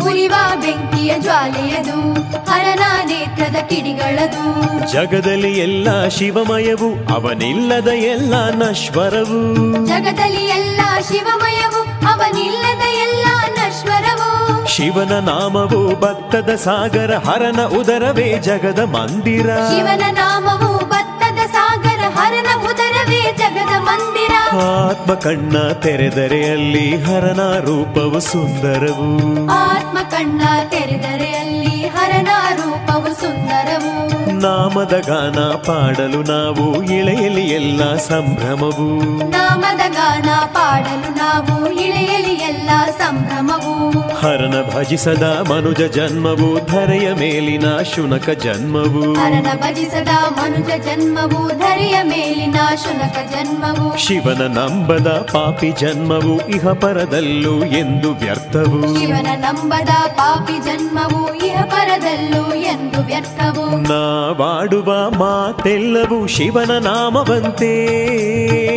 ಉರಿವ ಬೆಂಕಿಯ ಜ್ವಾಲೆಯದು ಹರನ ನೇತ್ರದ ಕಿಡಿಗಳದು. ಜಗದಲ್ಲಿ ಎಲ್ಲ ಶಿವಮಯವು ಅವನಿಲ್ಲದ ಎಲ್ಲ ನಶ್ವರವು. ಜಗದಲ್ಲಿ ಎಲ್ಲ ಶಿವಮಯವು ಅವನಿಲ್ಲದ ಎಲ್ಲ ನಶ್ವರವು. ಶಿವನ ನಾಮವು ಭತ್ತದ ಸಾಗರ ಹರನ ಉದರವೇ ಜಗದ ಮಂದಿರ. ಶಿವನ ನಾಮವು ಭತ್ತದ ಸಾಗರ ಹರನ ಉದರವೇ ಜಗದ ಮಂದಿರ. ಆತ್ಮ ಕಣ್ಣ ತೆರೆದರೆ ಅಲ್ಲಿ ಹರನ ರೂಪವು ಸುಂದರವು. ಆತ್ಮ ಕಣ್ಣ ತೆರೆದರೆ ಅಲ್ಲಿ ಹರನ ರೂಪವು ಸುಂದರವು. ನಾಮದ ಗಾನ ಪಾಡಲು ನಾವು ಇಳೆಯಲಿ ಎಲ್ಲ ಸಂಭ್ರಮವು. ನಾಮದ ಗಾನ ಪಾಡಲು ನಾವು ಇಳೆಯಲಿ ಎಲ್ಲ ಸಂಭ್ರಮವು. ಹರನ ಭಜಿಸದ ಮನುಜ ಜನ್ಮವು ಧರೆಯ ಮೇಲಿನ ಶುನಕ ಜನ್ಮವು. ಹರನ ಭಜಿಸದ ಮನುಜ ಜನ್ಮವು ಧರೆಯ ಮೇಲಿನ ಶುನಕ ಜನ್ಮವು. ಶಿವನ ನಂಬದ ಪಾಪಿ ಜನ್ಮವು ಇಹ ಪರದಲ್ಲೂ ಎಂದು ವ್ಯರ್ಥವು. ಶಿವನ ನಂಬದ ಪಾಪಿ ಜನ್ಮವು ಇಹ ಪರದಲ್ಲೂ ಎಂದು ವ್ಯರ್ಥವು. ನಾವಾಡುವ ಮಾತೆಲ್ಲವೂ ಶಿವನ ನಾಮವಂತೆ.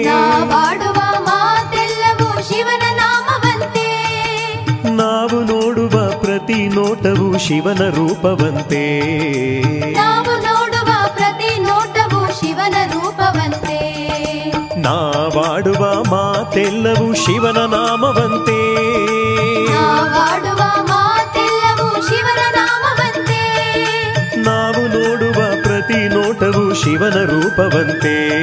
ನಾವಾಡುವ ಮಾತೆಲ್ಲವೂ ಶಿವನ ನಾವು ನೋಡುವ ಪ್ರತಿ ನೋಟವು ಶಿವನ ರೂಪವಂತೆ. ನಾವು ನೋಡುವ ಪ್ರತಿ ನೋಟವು ಶಿವನ ರೂಪವಂತೆ. ನಾವಾಡುವ ಮಾತೆಲ್ಲವೂ ಶಿವನ ನಾಮವಂತೆ. ನಾವಾಡುವ ಮಾತೆಲ್ಲವೂ ಶಿವನ ನಾಮವಂತೆ. ನಾವು ನೋಡುವ ಪ್ರತಿ ನೋಟವು ಶಿವನ ರೂಪವಂತೆ.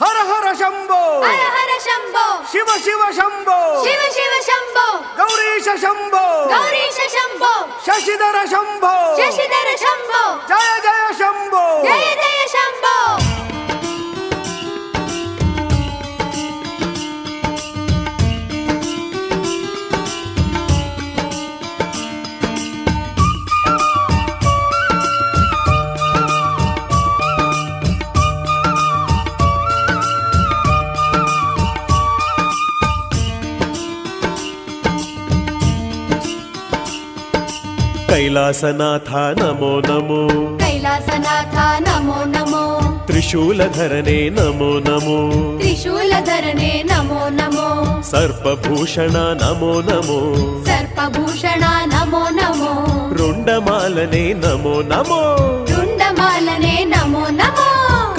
ಹರ ಹರ ಶಂಭೋ ಹರ ಹರ ಶಂಭೋ ಶಿವ ಶಿವ ಶಂಭೋ ಶಿವ ಶಿವ ಶಂಭೋ ಗೌರೀಶ ಶಂಭೋ ಗೌರೀಶ ಶಂಭೋ ಶಶಿಧರ ಶಂಭೋ ಶಶಿಧರ ಶಂಭೋ ಜಯ ಜಯ ಶಂಭೋ ಜಯ ಜಯ ಶಂಭೋ ಕೈಲಾಸನಾಥ ನಮೋ ನಮೋ ಕೈಲಾಸನಾಥ ನಮೋ ನಮೋ ತ್ರಿಶೂಲಧರನೆ ನಮೋ ನಮೋ ತ್ರಿಶೂಲಧರನೆ ನಮೋ ನಮೋ ಸರ್ಪಭೂಷಣ ನಮೋ ನಮೋ ಸರ್ಪಭೂಷಣ ನಮೋ ನಮೋ ರುಂಡಮಾಲನೆ ನಮೋ ನಮೋ ರುಂಡಮಾಲನೆ ನಮೋ ನಮೋ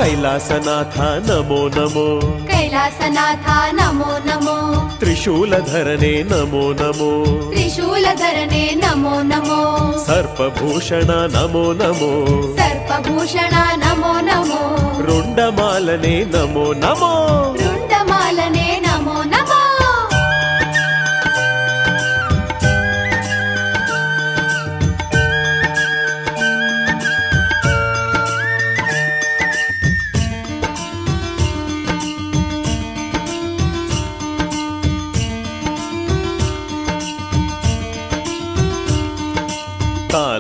कैलासनाथ नमो नमो। कैलासनाथ नमो नमो। त्रिशूलधरणे नमो नमो। त्रिशूलधरणे नमो नमो। सर्पभूषण नमो नमो। सर्पभूषण नमो नमो। रुण्डमालने नमो नमो।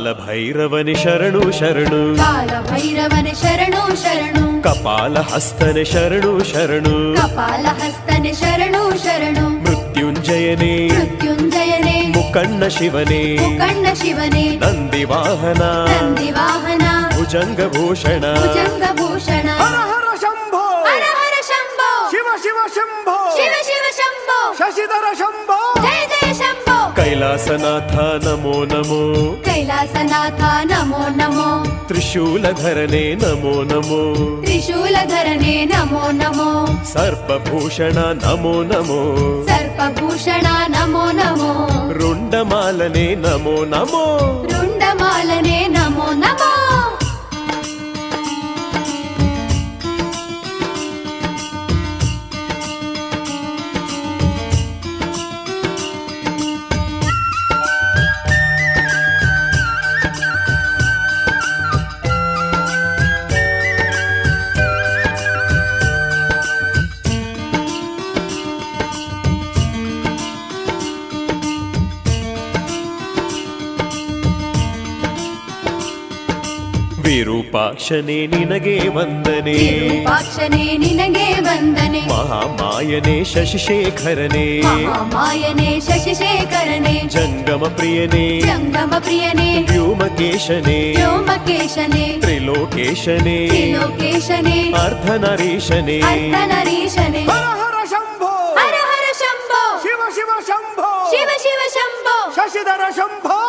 కాలభైరవని శరణు శరణు. కాలభైరవని శరణు శరణు. కపాల కపాలహస్తని శరణు శరణు. కపాల హస్తని శరణు శరణు. మృత్యుంజయని. మృత్యుంజయని. ముకన్న శివని. ముకన్న శివని. నంది వాహన నంది వాహన భుజంగ భూషణ భుజంగ భూషణ హర శంభో. హర శంభో. శివ శివ శంభో. శివ శివ శంభో. శశిధర శంభో. ಶಂಭೋ ಕೈಲಾಸನಾಥ ನಮೋ ನಮೋ ಕೈಲಾಸನಾಥ ನಮೋ ನಮೋ ತ್ರಿಶೂಲಧರನೆ ನಮೋ ನಮೋ ತ್ರಿಶೂಲಧರನೆ ನಮೋ ನಮೋ ಸರ್ಪಭೂಷಣ ನಮೋ ನಮೋ ಸರ್ಪಭೂಷಣ ನಮೋ ನಮೋ ರುಂಡಮಾಲನೆ ನಮೋ ನಮೋ ರುಂಡಮಾಲನೆ ನಮೋ ವಿರೂಪಾಕ್ಷನೇ ನಿನಗೆ ವಂದನೆ. ವಿರೂಪಾಕ್ಷನೇ ನಿನಗೆ ವಂದನೆ. ಮಹಾಮಾಯನೆ ಶಶಿಶೇಖರನೆ. ಮಹಾಮಾಯನೇ ಶಶಿಶೇಖರನೆ. ಜಂಗಮ ಪ್ರಿಯನೇ ಜಂಗಮ ಪ್ರಿಯನೇ ವ್ಯೋಮಕೇಶನೇ. ವ್ಯೋಮಕೇಶನೇ. ತ್ರಿಲೋಕೇಶನೇ. ತ್ರಿಲೋಕೇಶನೇ. ಅರ್ಧನರೀಶನೇ. ಅರ್ಧನರೀಶನೇ. ಶಂಭೋ. ಹರ ಹರ ಶಂಭೋ. ಶಿವ ಶಿವ ಶಂಭೋ. ಶಿವ ಶಿವ ಶಂಭೋ. ಶಶಿಧರ ಶಂಭೋ.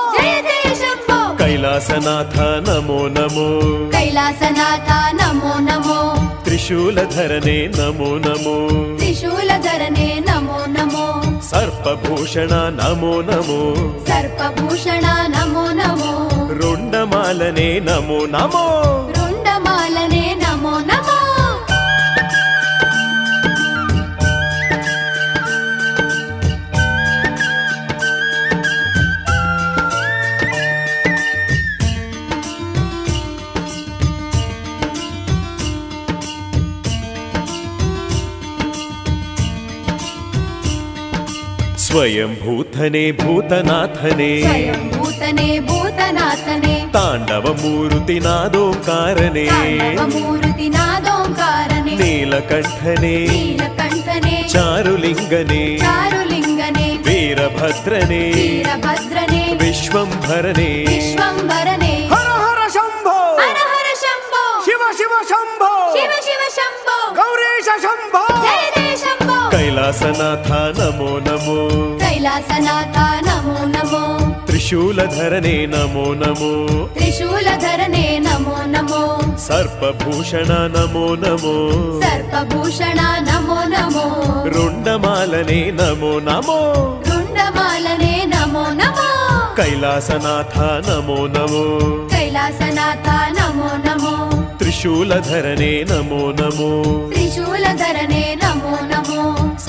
ಶಂಭೋ ಕೈಲಾಸನಾಥ ನಮೋ ನಮೋ ಕೈಲಾಸನಾಥ ನಮೋ ನಮೋ ತ್ರಿಶೂಲಧರನೆ ನಮೋ ನಮೋ ತ್ರಿಶೂಲಧರನೆ ನಮೋ ನಮೋ ಸರ್ಪಭೂಷಣ ನಮೋ ನಮೋ ಸರ್ಪಭೂಷಣ ನಮೋ ನಮೋ ರುಂಡಮಾಲನೆ ನಮೋ స్వయం భూతనే భూతనాథనే. భూతనే భూతనాథనే తాండవమూరుతినాదోంకారనే మూరుతినాదోంకారనే నీలకంఠనే. నీలకంఠనే. చారులింగనే. చారులింగనే. వీరభద్రనే. వీరభద్రనే. విశ్వంభరనే. విశ్వంభరనే. హర హర శంభో. హర హర శంభో. శివ శివ శంభో. శివ శివ శంభో. గౌరేశ శంభో. ಶಂಭೋ ಕೈಲಾಸನಾಥ ನಮೋ ನಮೋ ಕೈಲಾಸನಾಥ ನಮೋ ನಮೋ ತ್ರಿಶೂಲಧರನೇ ನಮೋ ನಮೋ ತ್ರಿಶೂಲಧರನೇ ನಮೋ ನಮೋ ಸರ್ಪಭೂಷಣ ನಮೋ ನಮೋ ಸರ್ಪಭೂಷಣ ನಮೋ ನಮೋ ರುಂಡಮಾಲನೆ ನಮೋ ನಮೋ ರುಂಡಮಾಲನೆ ನಮೋ ನಮೋ ಕೈಲಾಸನಾಥ ನಮೋ ನಮೋ ಕೈಲಾಸನಾಥ ನಮೋ ನಮೋ ತ್ರಿಶೂಲಧರನೇ ನಮೋ ನಮೋ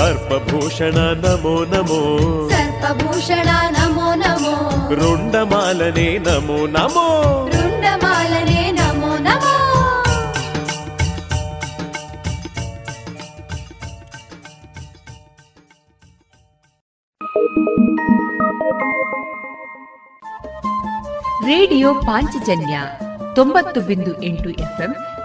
ತ್ರಿಶೂಲಧರನೇ ನಮೋ ನಮೋ ಸರ್ಪಭೂಷಣ ನಮೋ ನಮೋ ಸರ್ಪಭೂಷಣ ನಮೋ ನಮೋ ರುಂಡಮಾಲನೆ ನಮೋ ನಮೋ ರುಂಡಮಾಲನೆ ನಮೋ ನಮೋ ರೇಡಿಯೋ ಪಾಂಚಜನ್ಯ ತೊಂಬತ್ತು ಬಿಂದು ಎಂಟು ಎಫ್ಎಂ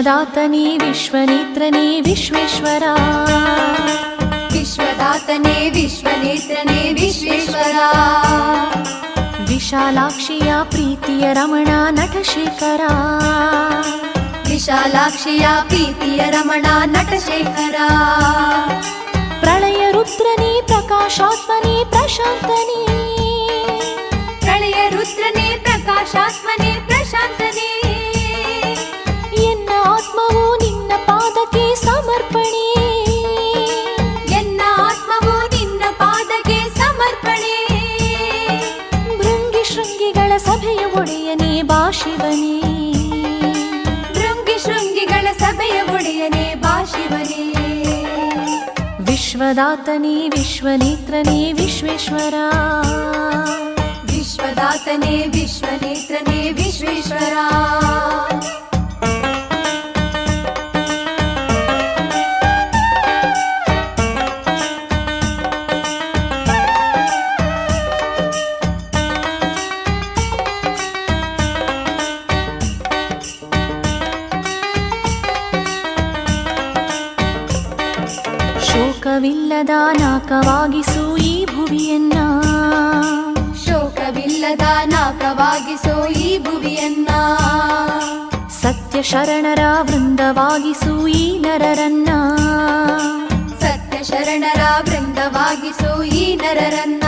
ವಿಶ್ವದಾತನೇ विश्वनेत्रने ವಿಶ್ವೇಶ್ವರ. ವಿಶ್ವದಾತನೇ विश्वनेत्रने ವಿಶ್ವೇಶ್ವರ. ವಿಶಾಲಾಕ್ಷಿಯ ಪ್ರೀತಿಯ ರಮಣ ನಟಶೇಖರ. ವಿಶಾಲಾಕ್ಷಿಯ ಪ್ರೀತಿಯ ರಮಣ ನಟಶೇಖರ. ಪ್ರಳಯ ರುದ್ರನೇ ಪ್ರಕಾಶಾತ್ಮನೇ ಪ್ರಶಾಂತನೇ. ಪ್ರಳಯ ಪಾದಕ್ಕೆ ಸಮರ್ಪಣೆ. ಎನ್ನ ಆತ್ಮವು ನಿನ್ನ ಪಾದಕ್ಕೆ ಸಮರ್ಪಣೆ. ಭೃಂಗಿ ಶೃಂಗಿಗಳ ಸಭೆಯ ಒಡೆಯನೇ ಬಾಶಿವನೇ ಭೃಂಗಿ ಶೃಂಗಿಗಳ ಸಭೆಯ ಒಡೆಯನೇ ಬಾಶಿವನೇ ವಿಶ್ವದಾತನೇ, ವಿಶ್ವನೇತ್ರನೇ, ವಿಶ್ವೇಶ್ವರ. ವಿಶ್ವದಾತನೇ, ವಿಶ್ವನೇತ್ರನೇ, ವಿಶ್ವೇಶ್ವರ. ವೃಂದವಾಗಿಸು ಈ ನರರನ್ನ ಸತ್ಯ ಶರಣರ ವೃಂದವಾಗಿಸೋ ಈ ನರರನ್ನ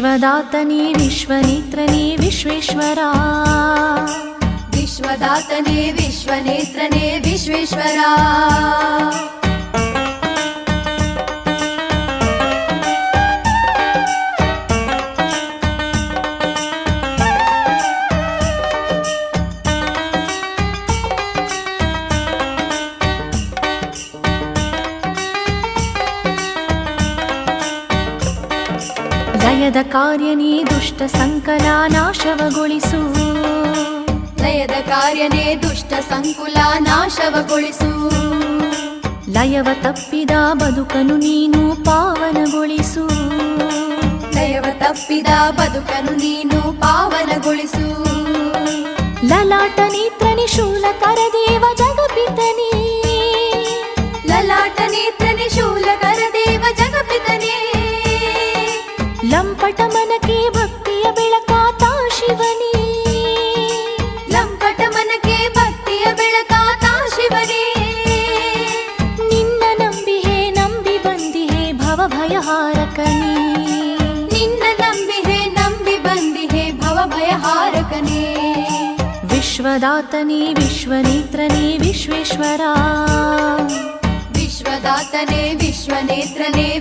विश्वदातने विश्वनेत्रि विश्वेश्वरा। विश्वदातने विश्वनेत्रिने विश्वेश्वरा। ಲಯದ ಕಾರ್ಯನೇ ದುಷ್ಟ ಸಂಕಲ ನಾಶವಗೊಳಿಸು. ಲಯದ ಕಾರ್ಯನೇ ದುಷ್ಟ ಸಂಕುಲ ನಾಶವಗೊಳಿಸು. ಲಯವ ತಪ್ಪಿದ ಬದುಕನು ನೀನು ಪಾವನಗೊಳಿಸು. ಲಯವ ತಪ್ಪಿದ ಬದುಕನು ನೀನು ಪಾವನಗೊಳಿಸು. ಲಲಾಟ ನೇತ್ರನಿ ಶೂಲ ಕರದೇವ ಜಗಪಿತನಿ. ಲಲಾಟ ನೇತ್ರನಿ ಶೂಲಕರ ದೇವ ಲಂಪಟ ಮನಕೆ ಭಕ್ತಿಯ ಬೆಳಕಾತ ಶಿವನೇ. ಲಂಪಟ ಮನಕೆ ಭಕ್ತಿಯ ಬೆಳಕಾತ ಶಿವನೇ. ನಿನ್ನ ನಂಬಿಹೆ ನಂಬಿ ಬಂದಿಹೆ ಭವ ಭಯಹಾರಕನೇ ನಿನ್ನ ನಂಬಿಹೆ ನಂಬಿ ಬಂದಿಹೆ ಭವ ಭಯಹಾರಕನೇ ವಿಶ್ವದಾತನೇ, ವಿಶ್ವನೇತ್ರನೇ, ವಿಶ್ವೇಶ್ವರ. ವಿಶ್ವ ವಿಶ್ವದಾತನೇ, ವಿಶ್ವನೇತ್ರನೇ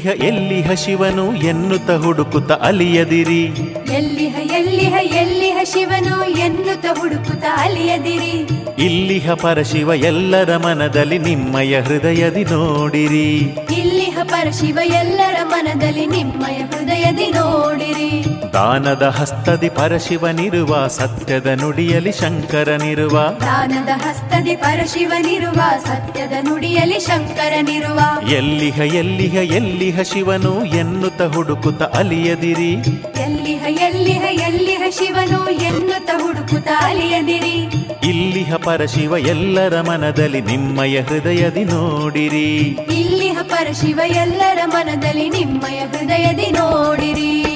ಎಲ್ಲಿಹ ಎಲ್ಲಿಹ ಶಿವನು ಎನ್ನುತ್ತ ಹುಡುಕುತ್ತ ಅಲಿಯದಿರಿ. ಎಲ್ಲಿಹ ಎಲ್ಲಿಹ ಎಲ್ಲಿಹ ಶಿವನು ಎನ್ನುತ್ತ ಹುಡುಕುತ್ತ ಅಲಿಯದಿರಿ. ಇಲ್ಲಿಹ ಪರಶಿವ ಎಲ್ಲರ ಮನದಲ್ಲಿ ನಿಮ್ಮಯ ಹೃದಯದಿ ನೋಡಿರಿ. ಇಲ್ಲಿಹ ಪರಶಿವ ಎಲ್ಲರ ಮನದಲ್ಲಿ ನಿಮ್ಮಯ ಹೃದಯದಿ ನೋಡಿರಿ. ದಾನದ ಹಸ್ತದಿ ಪರಶಿವನಿರುವ ಸತ್ಯದ ನುಡಿಯಲಿ ಶಂಕರನಿರುವ ದಾನದ ಹಸ್ತದಿ ಪರಶಿವನಿರುವ ಸತ್ಯದ ನುಡಿಯಲಿ ಶಂಕರನಿರುವ ಎಲ್ಲಿಹ ಎಲ್ಲಿಹ ಎಲ್ಲಿಹ ಶಿವನು ಎನ್ನುತ್ತ ಹುಡುಕುತ್ತ ಅಲಿಯದಿರಿ. ಎಲ್ಲಿಹ ಎಲ್ಲಿಹ ಎಲ್ಲಿಹ ಶಿವನು ಎನ್ನುತ್ತ ಹುಡುಕುತ್ತ ಅಲಿಯದಿರಿ. ಇಲ್ಲಿಹ ಪರಶಿವ ಎಲ್ಲರ ಮನದಲ್ಲಿ ನಿಮ್ಮಯ ಹೃದಯದಿ ನೋಡಿರಿ. ಇಲ್ಲಿಹ ಪರಶಿವ ಎಲ್ಲರ ಮನದಲ್ಲಿ ನಿಮ್ಮಯ ಹೃದಯದಿ ನೋಡಿರಿ.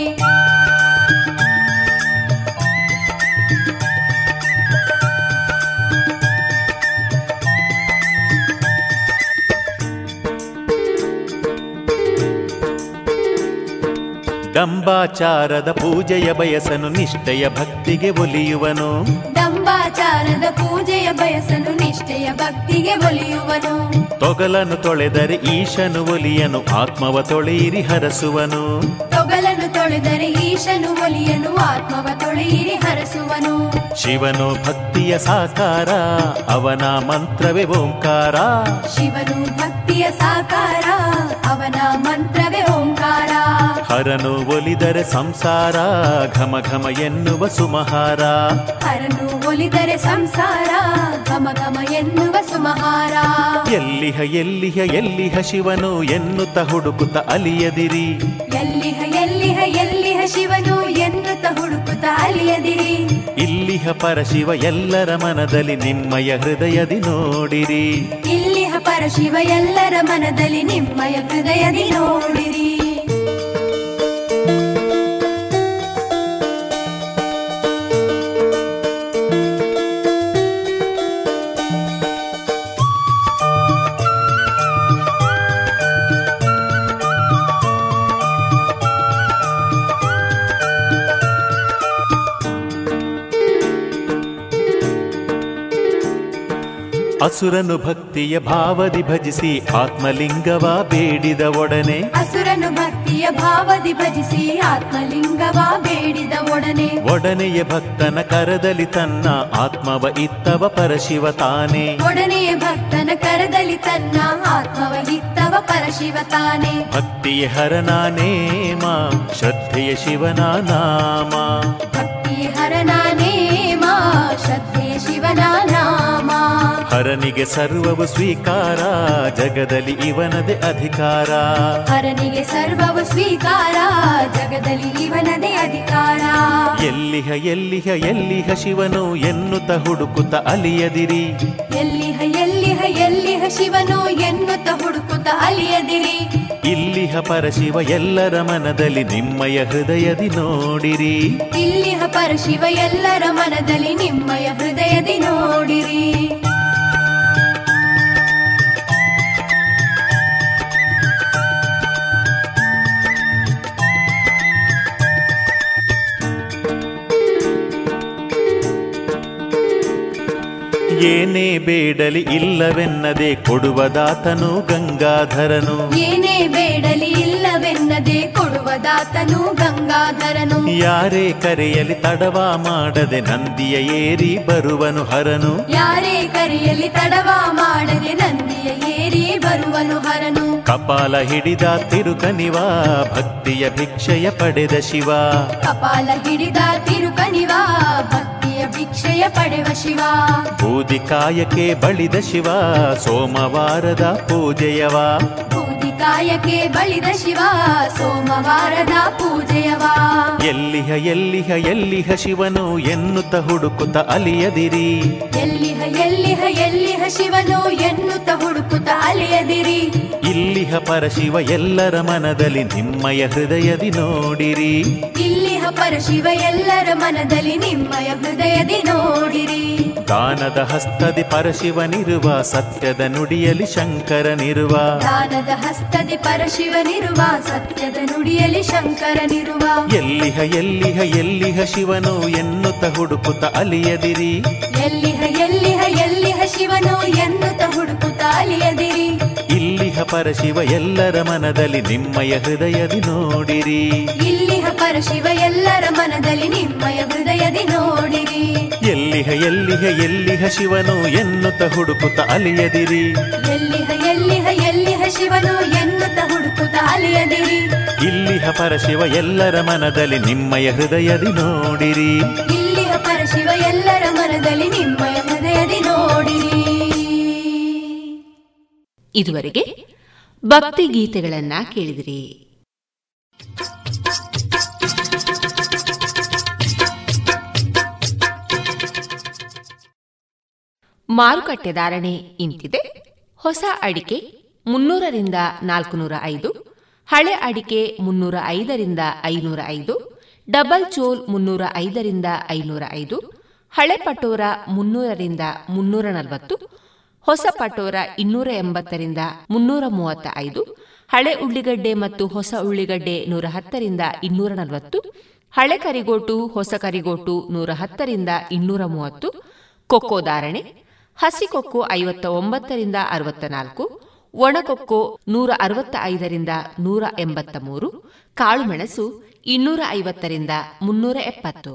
ಡಂಬಾಚಾರದ ಪೂಜೆಯ ಬಯಸನು ನಿಷ್ಠೆಯ ಭಕ್ತಿಗೆ ಒಲಿಯುವನು. ದಂಬಾಚಾರದ ಪೂಜೆಯ ಬಯಸನು ನಿಷ್ಠೆಯ ಭಕ್ತಿಗೆ ಒಲಿಯುವನು. ತೊಗಲನು ತೊಳೆದರೆ ಈಶನು ಒಲಿಯನು ಆತ್ಮವ ತೊಳೆಯಿರಿ ಹರಸುವನು. ತೊಗಲನು ತೊಳೆದರೆ ಈಶನು ಒಲಿಯನು ಆತ್ಮವ ತೊಳೆಯಿರಿ ಹರಸುವನು. ಶಿವನು ಭಕ್ತಿಯ ಸಾಕಾರ ಅವನ ಮಂತ್ರವೇ ಓಂಕಾರ. ಶಿವನು ಭಕ್ತಿಯ ಸಾಕಾರ ಅವನ ಓಂಕಾರ ಹರನು ಒಲಿದರೆ ಸಂಸಾರ ಘಮ ಘಮ ಎನ್ನುವ ಸುಮಹಾರ. ಹರನು ಒಲಿದರೆ ಸಂಸಾರ ಘಮ ಘಮ ಎನ್ನುವ ಸುಮಹಾರ. ಎಲ್ಲಿಹ ಎಲ್ಲಿಹ ಎಲ್ಲಿಹ ಶಿವನು ಎನ್ನುತ್ತ ಹುಡುಕುತ್ತ ಅಲಿಯದಿರಿ. ಎಲ್ಲಿಹ ಎಲ್ಲಿಹ ಎಲ್ಲಿಹ ಶಿವನು ಎನ್ನುತ್ತ ಹುಡುಕುತ್ತ ಅಲಿಯದಿರಿ. ಇಲ್ಲಿಹ ಪರಶಿವ ಎಲ್ಲರ ಮನದಲ್ಲಿ ನಿಮ್ಮಯ ಹೃದಯದಿ ನೋಡಿರಿ. ಇಲ್ಲಿಹ ಪರಶಿವ ಎಲ್ಲರ ಮನದಲ್ಲಿ ನಿಮ್ಮಯ ಹೃದಯದಿ ನೋಡಿರಿ. ಅಸುರನು ಭಕ್ತಿಯ ಭಾವದಿ ಭಜಿಸಿ ಆತ್ಮಲಿಂಗವ ಬೇಡಿದ ಒಡನೆ ಅಸುರನು ಭಕ್ತಿಯ ಭಾವದಿ ಭಜಿಸಿ ಆತ್ಮಲಿಂಗವ ಬೇಡಿದ ಒಡನೆ ಒಡನೆಯ ಭಕ್ತನ ಕರದಲ್ಲಿ ತನ್ನ ಆತ್ಮವ ಇತ್ತವ ಪರಶಿವ ತಾನೆ. ಒಡನೆಯ ಭಕ್ತನ ಕರದಲ್ಲಿ ತನ್ನ ಆತ್ಮವ ಇತ್ತವ ಪರಶಿವ ತಾನೆ. ಭಕ್ತಿಯ ಹರನ ನೇಮ ಶ್ರದ್ಧೆಯ ಶಿವನ ನಾಮ. ಭಕ್ತಿಯ ಹರನ ನೇಮ ಶ್ರದ್ಧೆಯ ಶಿವನ ನಾಮ. ಹರನಿಗೆ ಸರ್ವವು ಸ್ವೀಕಾರ ಜಗದಲ್ಲಿ ಇವನದೇ ಅಧಿಕಾರ. ಹರನಿಗೆ ಸರ್ವವು ಸ್ವೀಕಾರ ಜಗದಲ್ಲಿ ಇವನದೇ ಅಧಿಕಾರ. ಎಲ್ಲಿಹ ಎಲ್ಲಿಹ ಎಲ್ಲಿಹ ಶಿವನು ಎನ್ನುತ್ತ ಹುಡುಕುತ್ತ ಅಲಿಯದಿರಿ. ಎಲ್ಲಿಹ ಎಲ್ಲಿಹ ಎಲ್ಲಿಹ ಶಿವನು ಎನ್ನುತ್ತ ಹುಡುಕುತ್ತ ಅಲಿಯದಿರಿ. ಇಲ್ಲಿಹ ಪರಶಿವ ಎಲ್ಲರ ಮನದಲ್ಲಿ ನಿಮ್ಮಯ ಹೃದಯದಿ ನೋಡಿರಿ. ಇಲ್ಲಿಹ ಪರಶಿವ ಎಲ್ಲರ ಮನದಲ್ಲಿ ನಿಮ್ಮಯ ಹೃದಯದಿ ನೋಡಿರಿ. ಏನೇ ಬೇಡಲಿ ಇಲ್ಲವೆನ್ನದೆ ಕೊಡುವದಾತನು ಗಂಗಾಧರನು. ಏನೇ ಬೇಡಲಿ ಇಲ್ಲವೆನ್ನದೆ ಕೊಡುವದಾತನು ಗಂಗಾಧರನು. ಯಾರೇ ಕರೆಯಲಿ ತಡವ ಮಾಡದೆ ನಂದಿಯ ಏರಿ ಬರುವನು ಹರನು. ಯಾರೇ ಕರೆಯಲಿ ತಡವ ಮಾಡದೆ ನಂದಿಯ ಏರಿ ಬರುವನು ಹರನು. ಕಪಾಲ ಹಿಡಿದ ತಿರುಕನಿವ ಭಕ್ತಿಯ ಭಿಕ್ಷೆಯ ಪಡೆದ ಶಿವ. ಕಪಾಲ ಹಿಡಿದ ತಿರುಕನಿವ ಭಕ್ತಿಯ ಭಿಕ್ಷೆಯ ಪಡೆವ ಶಿವ. ಬೂದಿ ಕಾಯಕ್ಕೆ ಬಳಿದ ಶಿವ ಸೋಮವಾರದ ಪೂಜೆಯವ. ಬೂದಿ ಕಾಯಕ್ಕೆ ಬಳಿದ ಶಿವ ಸೋಮವಾರದ ಪೂಜೆಯವ. ಎಲ್ಲಿಹ ಎಲ್ಲಿಹ ಎಲ್ಲಿಹ ಶಿವನು ಎನ್ನುತ್ತ ಹುಡುಕುತ್ತ ಅಲಿಯದಿರಿ. ಎಲ್ಲಿಹ ಎಲ್ಲಿಹ ಎಲ್ಲಿಹ ಶಿವನು ಎನ್ನುತ್ತ ಹುಡುಕುತ್ತ ಅಲಿಯದಿರಿ. ಇಲ್ಲಿಹ ಪರಶಿವ ಎಲ್ಲರ ಮನದಲ್ಲಿ ನಿಮ್ಮಯ ಹೃದಯದಿ ನೋಡಿರಿ. ಇಲ್ಲಿಹ ಪರಶಿವ ಎಲ್ಲರ ಮನದಲ್ಲಿ ನಿಮ್ಮಯ ಹೃದಯದಿ ನೋಡಿರಿ. ದಾನದ ಹಸ್ತದಿ ಪರಶಿವನಿರುವ ಸತ್ಯದ ನುಡಿಯಲಿ ಶಂಕರನಿರುವ ದಾನದ ಹಸ್ತದಿ ಪರಶಿವನಿರುವ ಸತ್ಯದ ನುಡಿಯಲಿ ಶಂಕರನಿರುವ ಎಲ್ಲಿಹ ಎಲ್ಲಿಹ ಎಲ್ಲಿಹ ಶಿವನು ಎನ್ನುತ್ತ ಹುಡುಕುತ್ತ ಅಲಿಯದಿರಿ. ಎಲ್ಲಿಹ ಎಲ್ಲಿಹ ಎಲ್ಲಿಹ ಶಿವನು ಎನ್ನುತ್ತ ಹುಡುಕುತ್ತ ಅಲಿಯದಿರಿ. ಪರಶಿವ ಎಲ್ಲರ ಮನದಲ್ಲಿ ನಿಮ್ಮಯ ಹೃದಯದಿ ನೋಡಿರಿ. ಇಲ್ಲಿಹ ಪರಶಿವ ಎಲ್ಲರ ಮನದಲ್ಲಿ ನಿಮ್ಮಯ ಹೃದಯದಿ ನೋಡಿರಿ. ಎಲ್ಲಿಹ ಎಲ್ಲಿಹ ಎಲ್ಲಿಹ ಶಿವನು ಎನ್ನುತ್ತ ಹುಡುಕುತ್ತ ಅಲಿಯದಿರಿ. ಎಲ್ಲಿಹ ಎಲ್ಲಿಹ ಎಲ್ಲಿಹ ಶಿವನು ಎನ್ನುತ್ತ ಹುಡುಕುತ್ತ ಅಲಿಯದಿರಿ. ಇಲ್ಲಿಹ ಪರಶಿವ ಎಲ್ಲರ ಮನದಲ್ಲಿ ನಿಮ್ಮಯ ಹೃದಯದಿ ನೋಡಿರಿ. ಇಲ್ಲಿಹ ಪರಶಿವ ಎಲ್ಲರ ಮನದಲ್ಲಿ ನಿಮ್ಮಯ ಹೃದಯದಿ ನೋಡಿರಿ. ಇದುವರೆಗೆ ಭಕ್ತಿ ಗೀತೆಗಳನ್ನ ಕೇಳಿದ್ರಿ. ಮಾರುಕಟ್ಟೆ ಧಾರಣೆ ಇಂತಿದೆ. ಹೊಸ ಅಡಿಕೆ ಮುನ್ನೂರರಿಂದ ನಾಲ್ಕುನೂರ ಐದು, ಹಳೆ ಅಡಿಕೆ ಮುನ್ನೂರ ಐದರಿಂದ ಐನೂರ ಐದು, ಡಬಲ್ ಚೋಲ್ ಮುನ್ನೂರ ಐದರಿಂದ ಐನೂರ ಐದು, ಹಳೆ ಪಟೋರ ಮುನ್ನೂರರಿಂದ ಮುನ್ನೂರ ನಲವತ್ತು ಹೊಸ ಪಟೋರ ಇನ್ನೂರ ಎಂಬತ್ತರಿಂದ ಮುನ್ನೂರ ಮೂವತ್ತ ಐದು ಹಳೆ ಉಳ್ಳಿಗಡ್ಡೆ ಮತ್ತು ಹೊಸ ಉಳ್ಳಿಗಡ್ಡೆ ನೂರ ಹತ್ತರಿಂದ ಇನ್ನೂರ ನಲವತ್ತು, ಹಳೆ ಕರಿಗೋಟು, ಹೊಸ ಕರಿಗೋಟು ನೂರ ಹತ್ತರಿಂದ ಇನ್ನೂರ ಮೂವತ್ತು, ಕೊಕ್ಕೋ ಧಾರಣೆ ಹಸಿಕೊಕ್ಕೋ ಐವತ್ತ ಒಂಬತ್ತರಿಂದ ಅರವತ್ತ ನಾಲ್ಕು ಒಣಕೊಕ್ಕೋ ನೂರ ಅರವತ್ತ ಐದರಿಂದ ನೂರ ಎಂಬತ್ತ ಮೂರು ಕಾಳುಮೆಣಸು ಇನ್ನೂರ ಐವತ್ತರಿಂದ ಮುನ್ನೂರ ಎಪ್ಪತ್ತು.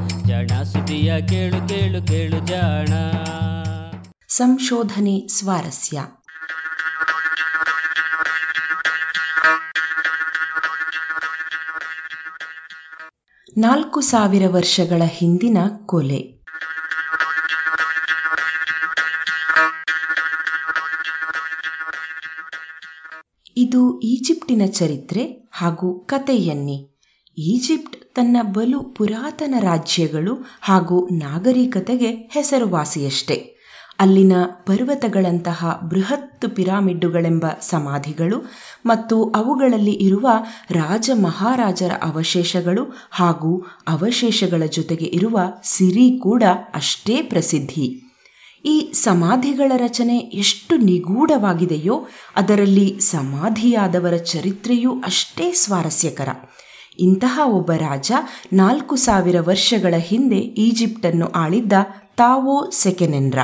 ಜಾಣ ಸುದಿಯ ಕೇಳು ಕೇಳು ಕೇಳು ಜಾಣ. ಸಂಶೋಧನೆ ಸ್ವಾರಸ್ಯ. ನಾಲ್ಕು ಸಾವಿರ ವರ್ಷಗಳ ಹಿಂದಿನ ಕೊಲೆ. ಇದು ಈಜಿಪ್ಟಿನ ಚರಿತ್ರೆ ಹಾಗೂ ಕಥೆಯನ್ನಿ. ಈಜಿಪ್ಟ್ ತನ್ನ ಬಲು ಪುರಾತನ ರಾಜ್ಯಗಳು ಹಾಗೂ ನಾಗರಿಕತೆಗೆ ಹೆಸರುವಾಸಿಯಷ್ಟೇ. ಅಲ್ಲಿನ ಪರ್ವತಗಳಂತಹ ಬೃಹತ್ ಪಿರಾಮಿಡ್ಡುಗಳೆಂಬ ಸಮಾಧಿಗಳು ಮತ್ತು ಅವುಗಳಲ್ಲಿ ಇರುವ ರಾಜ ಮಹಾರಾಜರ ಅವಶೇಷಗಳು ಹಾಗೂ ಅವಶೇಷಗಳ ಜೊತೆಗೆ ಇರುವ ಸಿರಿ ಕೂಡ ಅಷ್ಟೇ ಪ್ರಸಿದ್ಧಿ. ಈ ಸಮಾಧಿಗಳ ರಚನೆ ಎಷ್ಟು ನಿಗೂಢವಾಗಿದೆಯೋ ಅದರಲ್ಲಿ ಸಮಾಧಿಯಾದವರ ಚರಿತ್ರೆಯೂ ಅಷ್ಟೇ ಸ್ವಾರಸ್ಯಕರ. ಇಂತಹ ಒಬ್ಬ ರಾಜ ನಾಲ್ಕು ಸಾವಿರ ವರ್ಷಗಳ ಹಿಂದೆ ಈಜಿಪ್ಟನ್ನು ಆಳಿದ್ದ ತಾವೋ ಸೆಕೆನೆನ್ರ.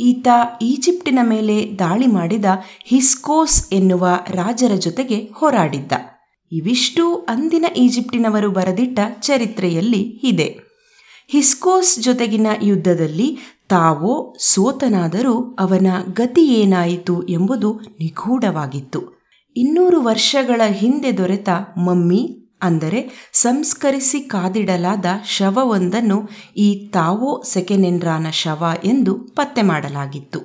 ಈತ ಈಜಿಪ್ಟಿನ ಮೇಲೆ ದಾಳಿ ಮಾಡಿದ ಹಿಸ್ಕೋಸ್ ಎನ್ನುವ ರಾಜರ ಜೊತೆಗೆ ಹೋರಾಡಿದ್ದ. ಇವಿಷ್ಟು ಅಂದಿನ ಈಜಿಪ್ಟಿನವರು ಬರೆದಿಟ್ಟ ಚರಿತ್ರೆಯಲ್ಲಿ ಇದೆ. ಹಿಸ್ಕೋಸ್ ಜೊತೆಗಿನ ಯುದ್ಧದಲ್ಲಿ ತಾವೋ ಸೋತನಾದರೂ ಅವನ ಗತಿ ಏನಾಯಿತು ಎಂಬುದು ನಿಗೂಢವಾಗಿತ್ತು. ಇನ್ನೂರು ವರ್ಷಗಳ ಹಿಂದೆ ದೊರೆತ ಮಮ್ಮಿ ಅಂದರೆ ಸಂಸ್ಕರಿಸಿ ಕಾದಿಡಲಾದ ಶವವೊಂದನ್ನು ಈ ತಾವೋ ಸೆಕೆನೆನ್ರಾನ ಶವ ಎಂದು ಪತ್ತೆ ಮಾಡಲಾಗಿತ್ತು.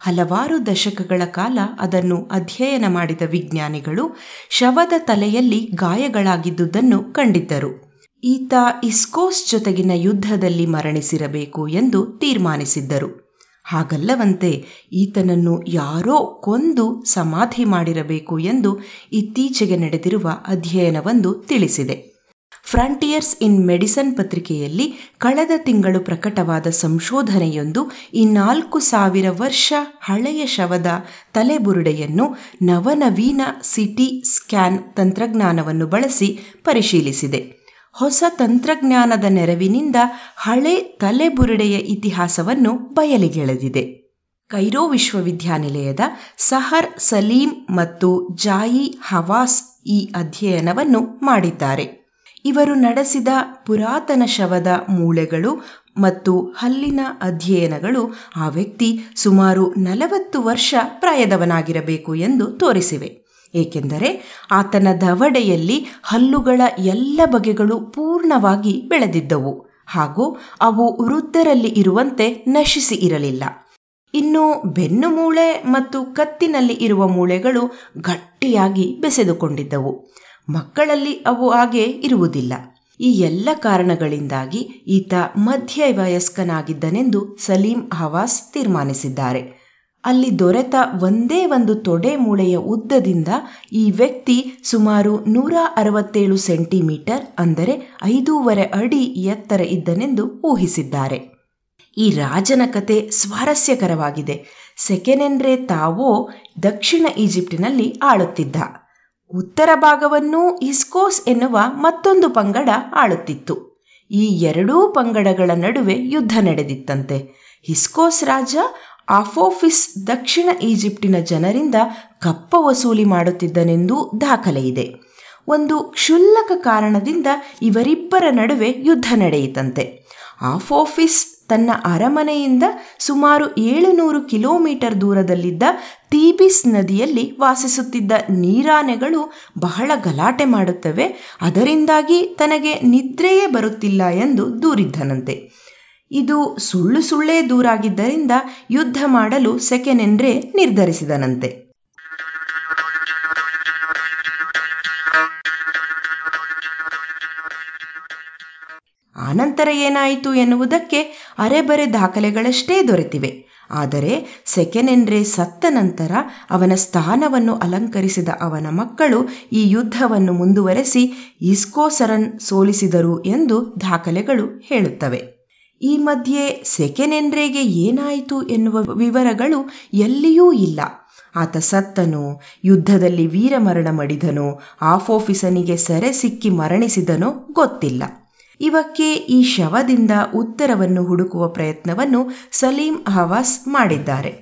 ಹಲವಾರು ದಶಕಗಳ ಕಾಲ ಅದನ್ನು ಅಧ್ಯಯನ ಮಾಡಿದ ವಿಜ್ಞಾನಿಗಳು ಶವದ ತಲೆಯಲ್ಲಿ ಗಾಯಗಳಾಗಿದ್ದುದನ್ನು ಕಂಡಿದ್ದರು. ಈತ ಇಸ್ಕೋಸ್ ಜೊತೆಗಿನ ಯುದ್ಧದಲ್ಲಿ ಮರಣಿಸಿರಬೇಕು ಎಂದು ತೀರ್ಮಾನಿಸಿದ್ದರು. ಹಾಗಲ್ಲವಂತೆ ಈತನನ್ನು ಯಾರೋ ಕೊಂದು ಸಮಾಧಿ ಮಾಡಿರಬೇಕು ಎಂದು ಇತ್ತೀಚೆಗೆ ನಡೆದಿರುವ ಅಧ್ಯಯನವೊಂದು ತಿಳಿಸಿದೆ. ಫ್ರಾಂಟಿಯರ್ಸ್ ಇನ್ ಮೆಡಿಸನ್ ಪತ್ರಿಕೆಯಲ್ಲಿ ಕಳೆದ ತಿಂಗಳು ಪ್ರಕಟವಾದ ಸಂಶೋಧನೆಯೊಂದು ಈ ನಾಲ್ಕು ಸಾವಿರ ವರ್ಷ ಹಳೆಯ ಶವದ ತಲೆಬುರುಡೆಯನ್ನು ನವನವೀನ ಸಿಟಿ ಸ್ಕ್ಯಾನ್ ತಂತ್ರಜ್ಞಾನವನ್ನು ಬಳಸಿ ಪರಿಶೀಲಿಸಿದೆ. ಹೊಸ ತಂತ್ರಜ್ಞಾನದ ನೆರವಿನಿಂದ ಹಳೆ ತಲೆಬುರುಡೆಯ ಇತಿಹಾಸವನ್ನು ಬಯಲಿಗೆಳೆದಿದೆ. ಕೈರೋ ವಿಶ್ವವಿದ್ಯಾನಿಲಯದ ಸಹರ್ ಸಲೀಂ ಮತ್ತು ಜಾಯಿ ಹವಾಸ್ ಈ ಅಧ್ಯಯನವನ್ನು ಮಾಡಿದ್ದಾರೆ. ಇವರು ನಡೆಸಿದ ಪುರಾತನ ಶವದ ಮೂಳೆಗಳು ಮತ್ತು ಹಲ್ಲಿನ ಅಧ್ಯಯನಗಳು ಆ ವ್ಯಕ್ತಿ ಸುಮಾರು ನಲವತ್ತು ವರ್ಷ ಪ್ರಾಯದವನಾಗಿರಬೇಕು ಎಂದು ತೋರಿಸಿವೆ. ಏಕೆಂದರೆ ಆತನ ದವಡೆಯಲ್ಲಿ ಹಲ್ಲುಗಳ ಎಲ್ಲ ಬಗೆಗಳು ಪೂರ್ಣವಾಗಿ ಬೆಳೆದಿದ್ದವು ಹಾಗೂ ಅವು ವೃದ್ಧರಲ್ಲಿ ಇರುವಂತೆ ನಶಿಸಿ ಇರಲಿಲ್ಲ. ಇನ್ನು ಬೆನ್ನು ಮೂಳೆ ಮತ್ತು ಕತ್ತಿನಲ್ಲಿ ಇರುವ ಮೂಳೆಗಳು ಗಟ್ಟಿಯಾಗಿ ಬೆಸೆದುಕೊಂಡಿದ್ದವು. ಮಕ್ಕಳಲ್ಲಿ ಅವು ಹಾಗೆ ಇರುವುದಿಲ್ಲ. ಈ ಎಲ್ಲ ಕಾರಣಗಳಿಂದಾಗಿ ಈತ ಮಧ್ಯ ವಯಸ್ಕನಾಗಿದ್ದನೆಂದು ಸಲೀಂ ಹವಾಸ್ ತೀರ್ಮಾನಿಸಿದ್ದಾರೆ. ಅಲ್ಲಿ ದೊರೆತ ಒಂದೇ ಒಂದು ತೊಡೆ ಮೂಳೆಯ ಉದ್ದದಿಂದ ಈ ವ್ಯಕ್ತಿ ಸುಮಾರು ನೂರ ಅರವತ್ತೇಳು ಸೆಂಟಿಮೀಟರ್, ಅಂದರೆ ಐದೂವರೆ ಅಡಿ ಎತ್ತರ ಇದ್ದನೆಂದು ಊಹಿಸಿದ್ದಾರೆ. ಈ ರಾಜನ ಕತೆ ಸ್ವಾರಸ್ಯಕರವಾಗಿದೆ. ಸೆಕೆನೆಂಡ್ರೆ ತಾವೋ ದಕ್ಷಿಣ ಈಜಿಪ್ಟಿನಲ್ಲಿ ಆಳುತ್ತಿದ್ದ. ಉತ್ತರ ಭಾಗವನ್ನೂ ಇಸ್ಕೋಸ್ ಎನ್ನುವ ಮತ್ತೊಂದು ಪಂಗಡ ಆಳುತ್ತಿತ್ತು. ಈ ಎರಡೂ ಪಂಗಡಗಳ ನಡುವೆ ಯುದ್ಧ ನಡೆದಿತ್ತಂತೆ. ಹಿಸ್ಕೋಸ್ ರಾಜ ಆಫೋಫಿಸ್ ದಕ್ಷಿಣ ಈಜಿಪ್ಟಿನ ಜನರಿಂದ ಕಪ್ಪ ವಸೂಲಿ ಮಾಡುತ್ತಿದ್ದನೆಂದು ದಾಖಲೆ ಇದೆ ಒಂದು ಕ್ಷುಲ್ಲಕ ಕಾರಣದಿಂದ ಇವರಿಬ್ಬರ ನಡುವೆ ಯುದ್ಧ ನಡೆಯಿತಂತೆ. ಆಫೋಫಿಸ್ ತನ್ನ ಅರಮನೆಯಿಂದ ಸುಮಾರು ಏಳುನೂರು ಕಿಲೋಮೀಟರ್ ದೂರದಲ್ಲಿದ್ದ ತೀಬಿಸ್ ನದಿಯಲ್ಲಿ ವಾಸಿಸುತ್ತಿದ್ದ ನೀರಾನೆಗಳು ಬಹಳ ಗಲಾಟೆ ಮಾಡುತ್ತವೆ, ಅದರಿಂದಾಗಿ ತನಗೆ ನಿದ್ರೆಯೇ ಬರುತ್ತಿಲ್ಲ ಎಂದು ದೂರಿದ್ದನಂತೆ. ಇದು ಸುಳ್ಳು ಸುಳ್ಳೇ ದೂರಾಗಿದ್ದರಿಂದ ಯುದ್ಧ ಮಾಡಲು ಸೆಕೆನೆಂಡ್ರೆ ನಿರ್ಧರಿಸಿದನಂತೆ. ಆನಂತರ ಏನಾಯಿತು ಎನ್ನುವುದಕ್ಕೆ ಅರೆಬರೆ ದಾಖಲೆಗಳಷ್ಟೇ ದೊರೆತಿವೆ. ಆದರೆ ಸೆಕೆನೆಂಡ್ರೆ ಸತ್ತ ನಂತರ ಅವನ ಸ್ಥಾನವನ್ನು ಅಲಂಕರಿಸಿದ ಅವನ ಮಕ್ಕಳು ಈ ಯುದ್ಧವನ್ನು ಮುಂದುವರೆಸಿ ಇಸ್ಕೋಸರನ್ ಸೋಲಿಸಿದರು ಎಂದು ದಾಖಲೆಗಳು ಹೇಳುತ್ತವೆ. ಈ ಮಧ್ಯೆ ಸೆಕೆನೆಂಡ್ರೆಗೆ ಏನಾಯಿತು ಎನ್ನುವ ವಿವರಗಳು ಎಲ್ಲಿಯೂ ಇಲ್ಲ. ಆತ ಸತ್ತನು, ಯುದ್ಧದಲ್ಲಿ ವೀರಮರಣ ಮಡಿದನು ಆಫೋಫಿಸನಿಗೆ ಸೆರೆ ಸಿಕ್ಕಿ ಮರಣಿಸಿದನೋ ಗೊತ್ತಿಲ್ಲ. ಇವಕ್ಕೆ ಈ ಶವದಿಂದ ಉತ್ತರವನ್ನು ಹುಡುಕುವ ಪ್ರಯತ್ನವನ್ನು ಸಲೀಂ ಹವಾಸ್ ಮಾಡಿದ್ದಾರೆ.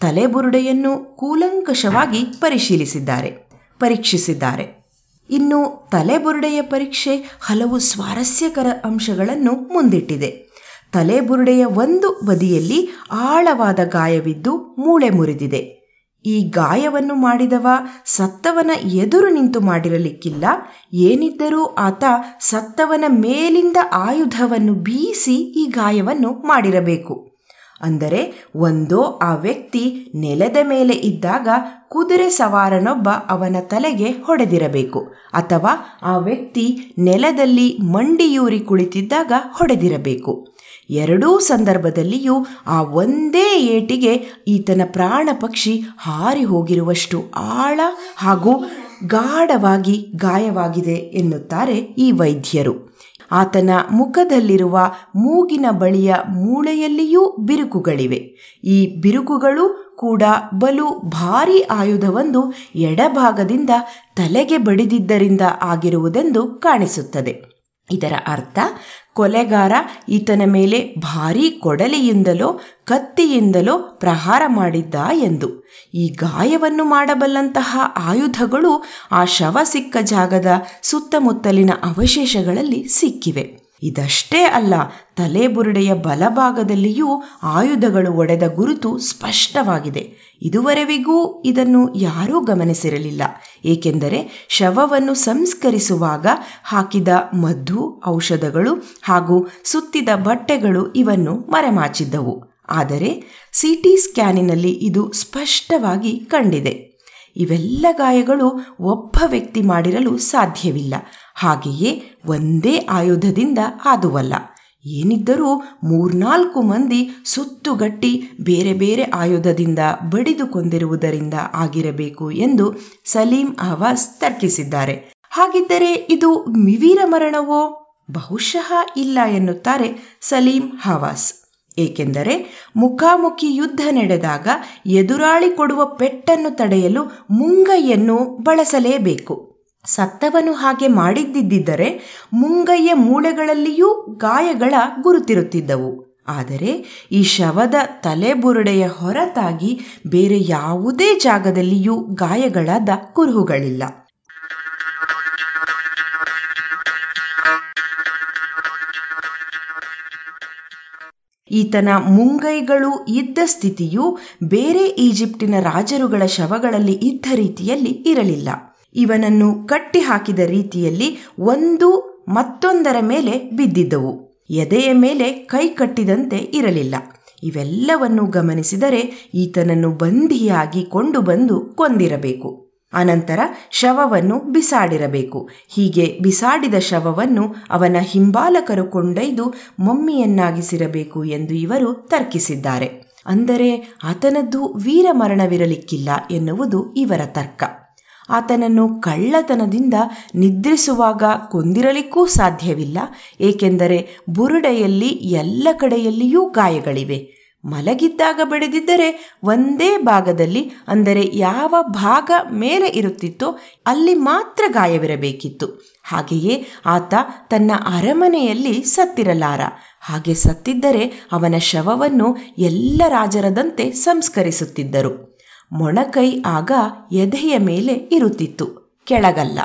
ತಲೆಬುರುಡೆಯನ್ನು ಕೂಲಂಕಷವಾಗಿ ಪರಿಶೀಲಿಸಿದ್ದಾರೆ, ಪರೀಕ್ಷಿಸಿದ್ದಾರೆ. ಇನ್ನು ತಲೆಬುರುಡೆಯ ಪರೀಕ್ಷೆ ಹಲವು ಸ್ವಾರಸ್ಯಕರ ಅಂಶಗಳನ್ನು ಮುಂದಿಟ್ಟಿದೆ. ತಲೆಬುರುಡೆಯ ಒಂದು ಬದಿಯಲ್ಲಿ ಆಳವಾದ ಗಾಯವಿದ್ದು ಮೂಳೆ ಮುರಿದಿದೆ. ಈ ಗಾಯವನ್ನು ಮಾಡಿದವ ಸತ್ತವನ ಎದುರು ನಿಂತು ಮಾಡಿರಲಿಕ್ಕಿಲ್ಲ. ಏನಿದ್ದರೂ ಆತ ಸತ್ತವನ ಮೇಲಿಂದ ಆಯುಧವನ್ನು ಬೀಸಿ ಈ ಗಾಯವನ್ನು ಮಾಡಿರಬೇಕು. ಅಂದರೆ ಒಂದೋ ಆ ವ್ಯಕ್ತಿ ನೆಲದ ಮೇಲೆ ಇದ್ದಾಗ ಕುದುರೆ ಸವಾರನೊಬ್ಬ ಅವನ ತಲೆಗೆ ಹೊಡೆದಿರಬೇಕು. ಅಥವಾ ಆ ವ್ಯಕ್ತಿ ನೆಲದಲ್ಲಿ ಮಂಡಿಯೂರಿ ಕುಳಿತಿದ್ದಾಗ ಹೊಡೆದಿರಬೇಕು. ಎರಡೂ ಸಂದರ್ಭದಲ್ಲಿಯೂ ಆ ಒಂದೇ ಏಟಿಗೆ ಈತನ ಪ್ರಾಣ ಪಕ್ಷಿ ಹಾರಿ ಹೋಗಿರುವಷ್ಟು ಆಳ ಹಾಗೂ ಗಾಢವಾಗಿ ಗಾಯವಾಗಿದೆ ಎನ್ನುತ್ತಾರೆ ಈ ವೈದ್ಯರು. ಆತನ ಮುಖದಲ್ಲಿರುವ ಮೂಗಿನ ಬಳಿಯ ಮೂಳೆಯಲ್ಲಿಯೂ ಬಿರುಕುಗಳಿವೆ. ಈ ಬಿರುಕುಗಳು ಕೂಡ ಬಲು ಭಾರಿ ಆಯುಧವೊಂದು ಎಡಭಾಗದಿಂದ ತಲೆಗೆ ಬಡಿದಿದ್ದರಿಂದ ಆಗಿರುವುದೆಂದು ಕಾಣಿಸುತ್ತದೆ. ಇದರ ಅರ್ಥ ಕೊಲೆಗಾರ ಈತನ ಮೇಲೆ ಭಾರೀ ಕೊಡಲಿಯಿಂದಲೋ, ಕತ್ತಿಯಿಂದಲೋ ಪ್ರಹಾರ ಮಾಡಿದ್ದ ಎಂದು. ಈ ಗಾಯವನ್ನು ಮಾಡಬಲ್ಲಂತಹ ಆಯುಧಗಳು ಆ ಶವ ಸಿಕ್ಕ ಜಾಗದ ಸುತ್ತಮುತ್ತಲಿನ ಅವಶೇಷಗಳಲ್ಲಿ ಸಿಕ್ಕಿವೆ. ಇದಷ್ಟೇ ಅಲ್ಲ, ತಲೆಬುರುಡೆಯ ಬಲಭಾಗದಲ್ಲಿಯೂ ಆಯುಧಗಳು ಒಡೆದ ಗುರುತು ಸ್ಪಷ್ಟವಾಗಿದೆ. ಇದುವರೆವಿಗೂ ಇದನ್ನು ಯಾರೂ ಗಮನಿಸಿರಲಿಲ್ಲ. ಏಕೆಂದರೆ ಶವವನ್ನು ಸಂಸ್ಕರಿಸುವಾಗ ಹಾಕಿದ ಮದ್ದು, ಔಷಧಗಳು ಹಾಗೂ ಸುತ್ತಿದ ಬಟ್ಟೆಗಳು ಇವನ್ನು ಮರೆಮಾಚಿದ್ದವು. ಆದರೆ ಸಿಟಿ ಸ್ಕ್ಯಾನಿನಲ್ಲಿ ಇದು ಸ್ಪಷ್ಟವಾಗಿ ಕಂಡಿದೆ. ಇವೆಲ್ಲ ಗಾಯಗಳು ಒಬ್ಬ ವ್ಯಕ್ತಿ ಮಾಡಿರಲು ಸಾಧ್ಯವಿಲ್ಲ. ಹಾಗೆಯೇ ಒಂದೇ ಆಯುಧದಿಂದ ಆದುವಲ್ಲ. ಏನಿದ್ದರೂ ಮೂರ್ನಾಲ್ಕು ಮಂದಿ ಸುತ್ತುಗಟ್ಟಿ ಬೇರೆ ಬೇರೆ ಆಯುಧದಿಂದ ಬಡಿದುಕೊಂಡಿರುವುದರಿಂದ ಆಗಿರಬೇಕು ಎಂದು ಸಲೀಂ ಅವಾಸ್ ತರ್ಕಿಸಿದ್ದಾರೆ. ಹಾಗಿದ್ದರೆ ಇದು ಮಿವೀರ ಮರಣವೋ? ಬಹುಶಃ ಇಲ್ಲ ಎನ್ನುತ್ತಾರೆ ಸಲೀಂ ಹವಾಸ್ ಏಕೆಂದರೆ ಮುಖಾಮುಖಿ ಯುದ್ಧ ನಡೆದಾಗ ಎದುರಾಳಿ ಕೊಡುವ ಪೆಟ್ಟನ್ನು ತಡೆಯಲು ಮುಂಗೈಯನ್ನು ಬಳಸಲೇಬೇಕು. ಸತ್ತವನು ಹಾಗೆ ಮಾಡಿದ್ದಿದ್ದರೆ ಮುಂಗೈಯ ಮೂಳೆಗಳಲ್ಲಿಯೂ ಗಾಯಗಳ ಗುರುತಿರುತ್ತಿದ್ದವು. ಆದರೆ ಈ ಶವದ ತಲೆಬುರುಡೆಯ ಹೊರತಾಗಿ ಬೇರೆ ಯಾವುದೇ ಜಾಗದಲ್ಲಿಯೂ ಗಾಯಗಳಾದ ಕುರುಹುಗಳಿಲ್ಲ. ಈತನ ಮುಂಗೈಗಳು ಇದ್ದ ಸ್ಥಿತಿಯು ಬೇರೆ ಈಜಿಪ್ಟಿನ ರಾಜರುಗಳ ಶವಗಳಲ್ಲಿ ಇದ್ದ ರೀತಿಯಲ್ಲಿ ಇರಲಿಲ್ಲ. ಇವನನ್ನು ಕಟ್ಟಿ ಹಾಕಿದ ರೀತಿಯಲ್ಲಿ ಒಂದು ಮತ್ತೊಂದರ ಮೇಲೆ ಬಿದ್ದಿದ್ದವು. ಎದೆಯ ಮೇಲೆ ಕೈ ಕಟ್ಟಿದಂತೆ ಇರಲಿಲ್ಲ. ಇವೆಲ್ಲವನ್ನು ಗಮನಿಸಿದರೆ ಈತನನ್ನು ಬಂಧಿಯಾಗಿ ಕೊಂಡು ಬಂದು ಕೊಂದಿರಬೇಕು. ಅನಂತರ ಶವವನ್ನು ಬಿಸಾಡಿರಬೇಕು. ಹೀಗೆ ಬಿಸಾಡಿದ ಶವವನ್ನು ಅವನ ಹಿಂಬಾಲಕರು ಕೊಂಡೊಯ್ದು ಮಮ್ಮಿಯನ್ನಾಗಿಸಿರಬೇಕು ಎಂದು ಇವರು ತರ್ಕಿಸಿದ್ದಾರೆ. ಅಂದರೆ ಆತನದ್ದು ವೀರಮರಣವಿರಲಿಕ್ಕಿಲ್ಲ ಎನ್ನುವುದು ಇವರ ತರ್ಕ. ಆತನನ್ನು ಕಳ್ಳತನದಿಂದ ನಿದ್ರಿಸುವಾಗ ಕೊಂದಿರಲಿಕ್ಕೂ ಸಾಧ್ಯವಿಲ್ಲ, ಏಕೆಂದರೆ ಬುರುಡೆಯಲ್ಲಿ ಎಲ್ಲ ಕಡೆಯಲ್ಲಿಯೂ ಗಾಯಗಳಿವೆ. ಮಲಗಿದ್ದಾಗ ಬೆಳೆದಿದ್ದರೆ ಒಂದೇ ಭಾಗದಲ್ಲಿ, ಅಂದರೆ ಯಾವ ಭಾಗ ಮೇಲೆ ಇರುತ್ತಿತ್ತೋ ಅಲ್ಲಿ ಮಾತ್ರ ಗಾಯವಿರಬೇಕಿತ್ತು. ಹಾಗೆಯೇ ಆತ ತನ್ನ ಅರಮನೆಯಲ್ಲಿ ಸತ್ತಿರಲಾರ. ಹಾಗೆ ಸತ್ತಿದ್ದರೆ ಅವನ ಶವವನ್ನು ಎಲ್ಲ ರಾಜರದಂತೆ ಸಂಸ್ಕರಿಸುತ್ತಿದ್ದರು. ಮೊಣಕೈ ಆಗ ಎದೆಯ ಮೇಲೆ ಇರುತ್ತಿತ್ತು, ಕೆಳಗಲ್ಲ.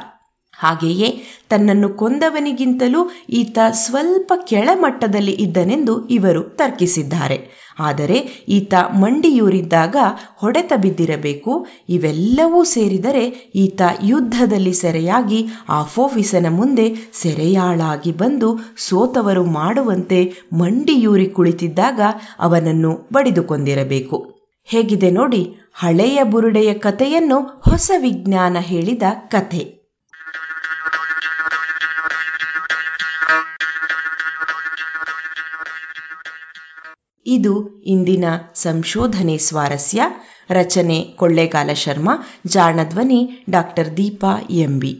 ಹಾಗೆಯೇ ತನ್ನನ್ನು ಕೊಂದವನಿಗಿಂತಲೂ ಈತ ಸ್ವಲ್ಪ ಕೆಳಮಟ್ಟದಲ್ಲಿ ಇದ್ದನೆಂದು ಇವರು ತರ್ಕಿಸಿದ್ದಾರೆ. ಆದರೆ ಈತ ಮಂಡಿಯೂರಿದ್ದಾಗ ಹೊಡೆತ ಬಿದ್ದಿರಬೇಕು. ಇವೆಲ್ಲವೂ ಸೇರಿದರೆ ಈತ ಯುದ್ಧದಲ್ಲಿ ಸೆರೆಯಾಗಿ ಆಫೋಫಿಸನ ಮುಂದೆ ಸೆರೆಯಾಳಾಗಿ ಬಂದು ಸೋತವರು ಮಾಡುವಂತೆ ಮಂಡಿಯೂರಿ ಕುಳಿತಿದ್ದಾಗ ಅವನನ್ನು ಬಡಿದುಕೊಂಡಿರಬೇಕು. ಹೇಗಿದೆ ನೋಡಿ, ಹಳೆಯ ಬುರುಡೆಯ ಕಥೆಯನ್ನು ಹೊಸ ವಿಜ್ಞಾನ ಹೇಳಿದ ಕಥೆ. ಇದು ಇಂದಿನ ಸಂಶೋಧನೆ ಸ್ವಾರಸ್ಯ. ರಚನೆ ಕೊಳ್ಳೇಗಾಲ ಶರ್ಮಾ, ಜಾಣಧ್ವನಿ ಡಾಕ್ಟರ್ ದೀಪಾ ಎಂಬಿ.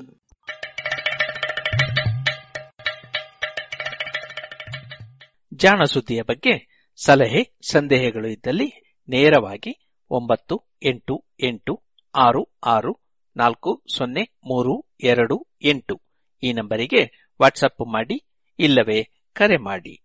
ಜಾಣ ಸುದ್ದಿಯ ಬಗ್ಗೆ ಸಲಹೆ, ಸಂದೇಹಗಳು ಇದ್ದಲ್ಲಿ ನೇರವಾಗಿ ಒಂಬತ್ತು ಎಂಟು ಎಂಟು ಆರು ಆರು ನಾಲ್ಕು ಸೊನ್ನೆ ಮೂರು ಎರಡು ಎಂಟು ಈ ನಂಬರಿಗೆ ವಾಟ್ಸಪ್ ಮಾಡಿ ಇಲ್ಲವೇ ಕರೆ ಮಾಡಿ.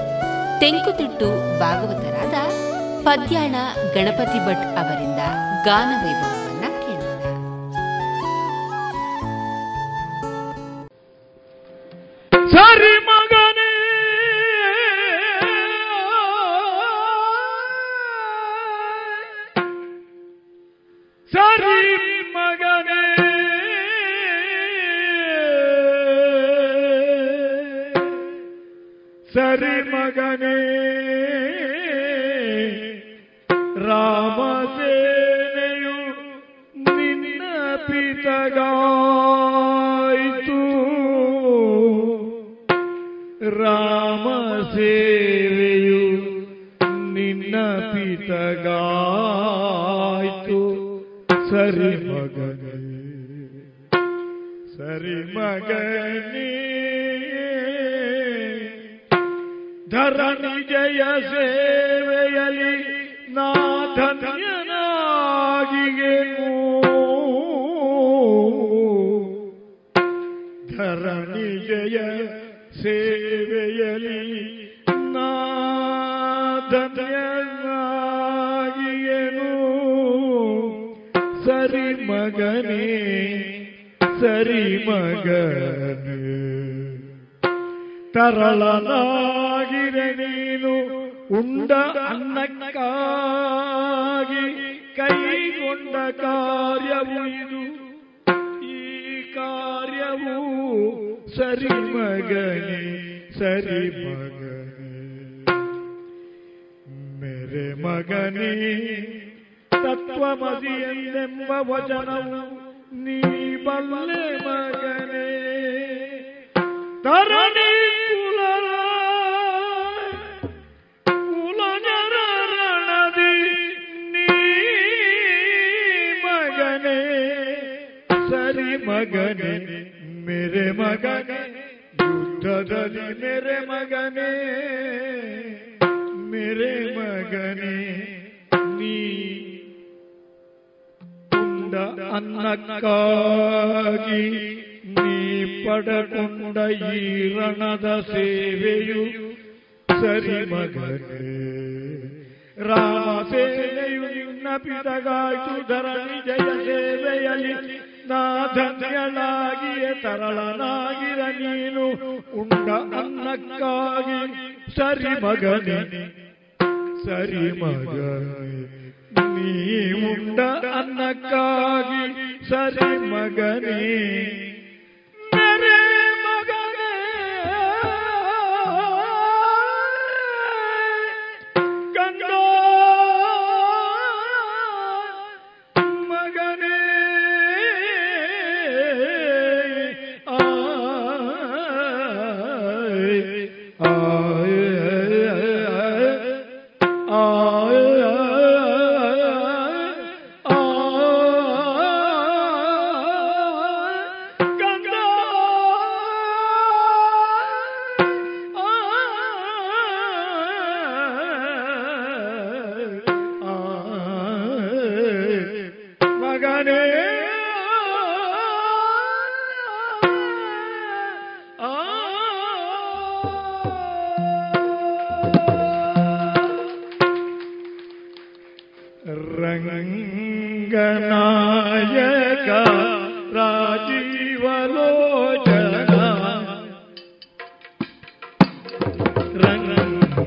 ತೆಂಕುತಿಟ್ಟು ಭಾಗವತರಾದ ಪದ್ಯಾಣ ಗಣಪತಿ ಭಟ್ ಅವರಿಂದ ಗಾನ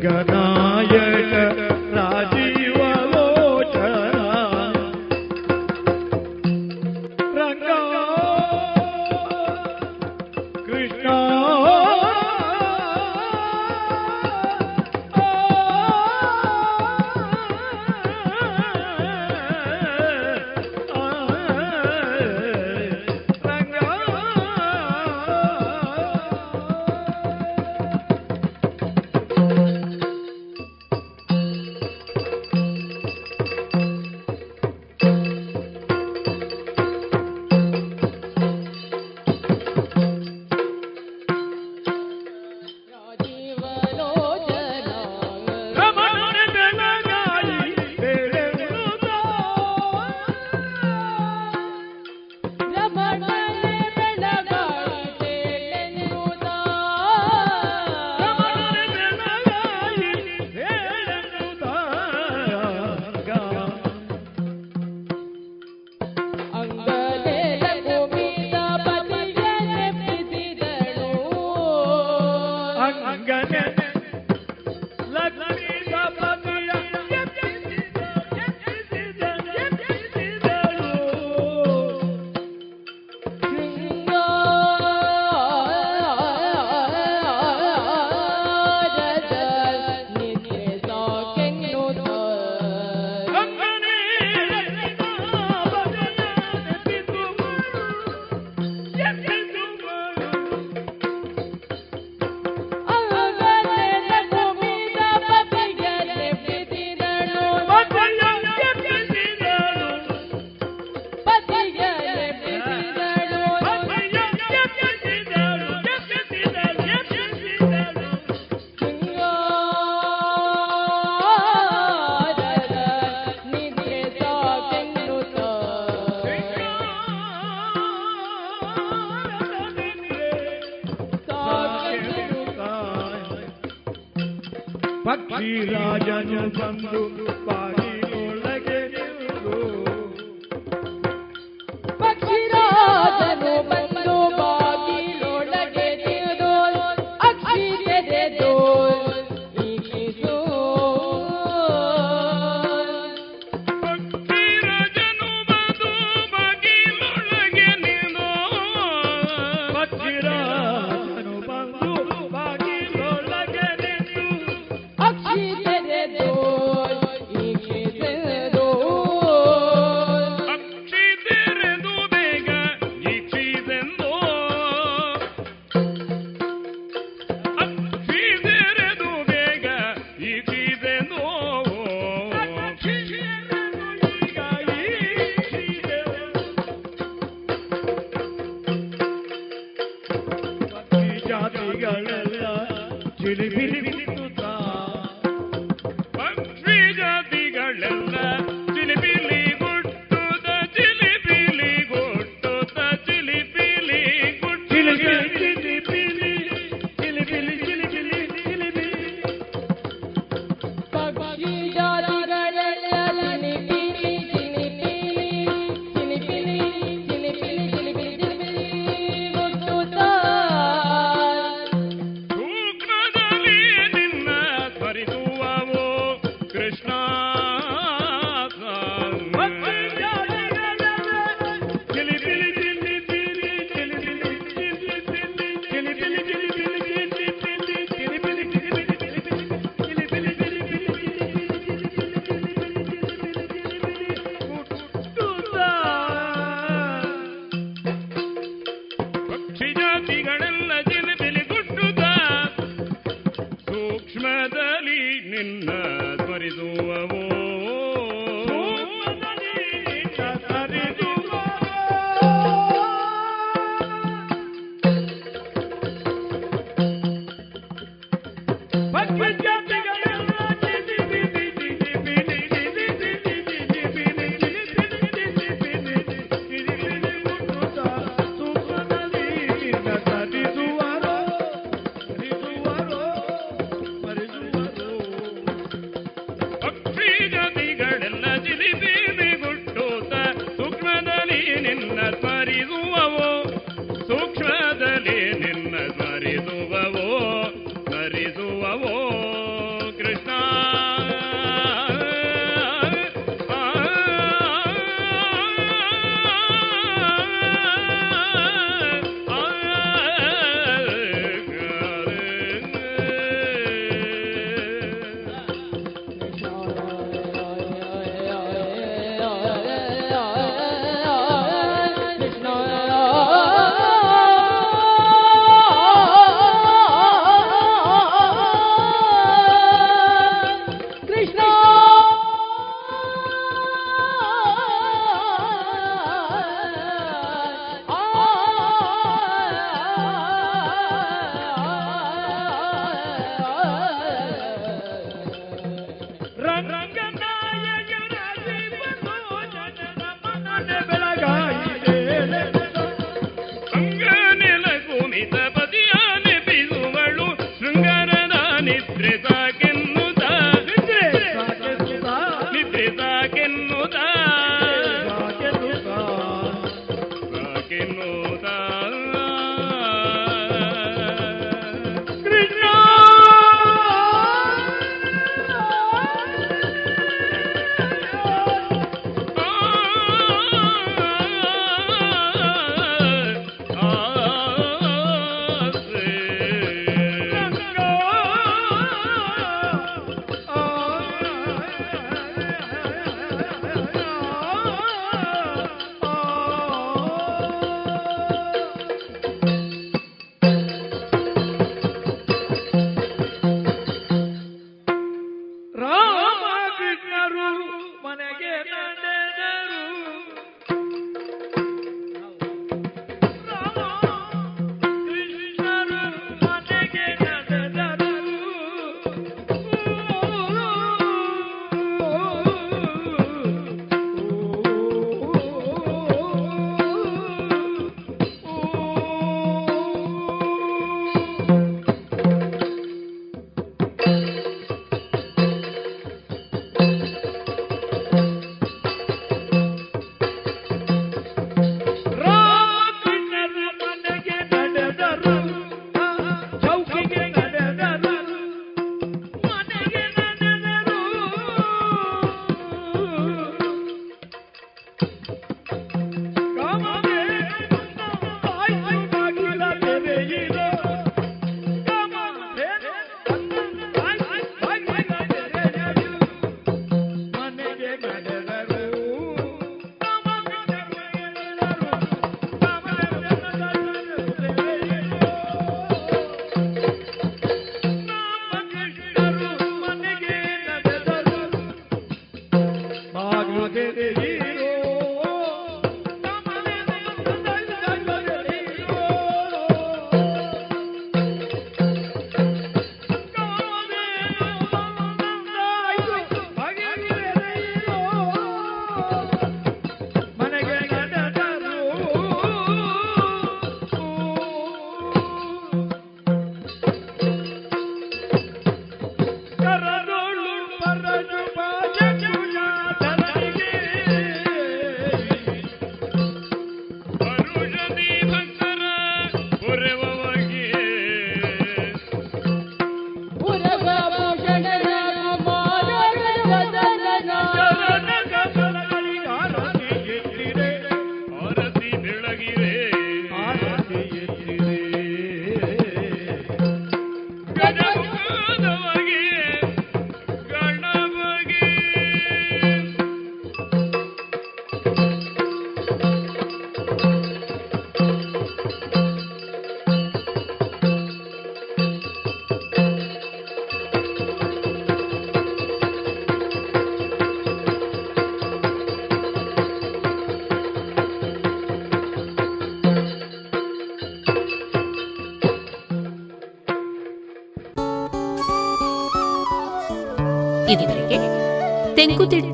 जगदा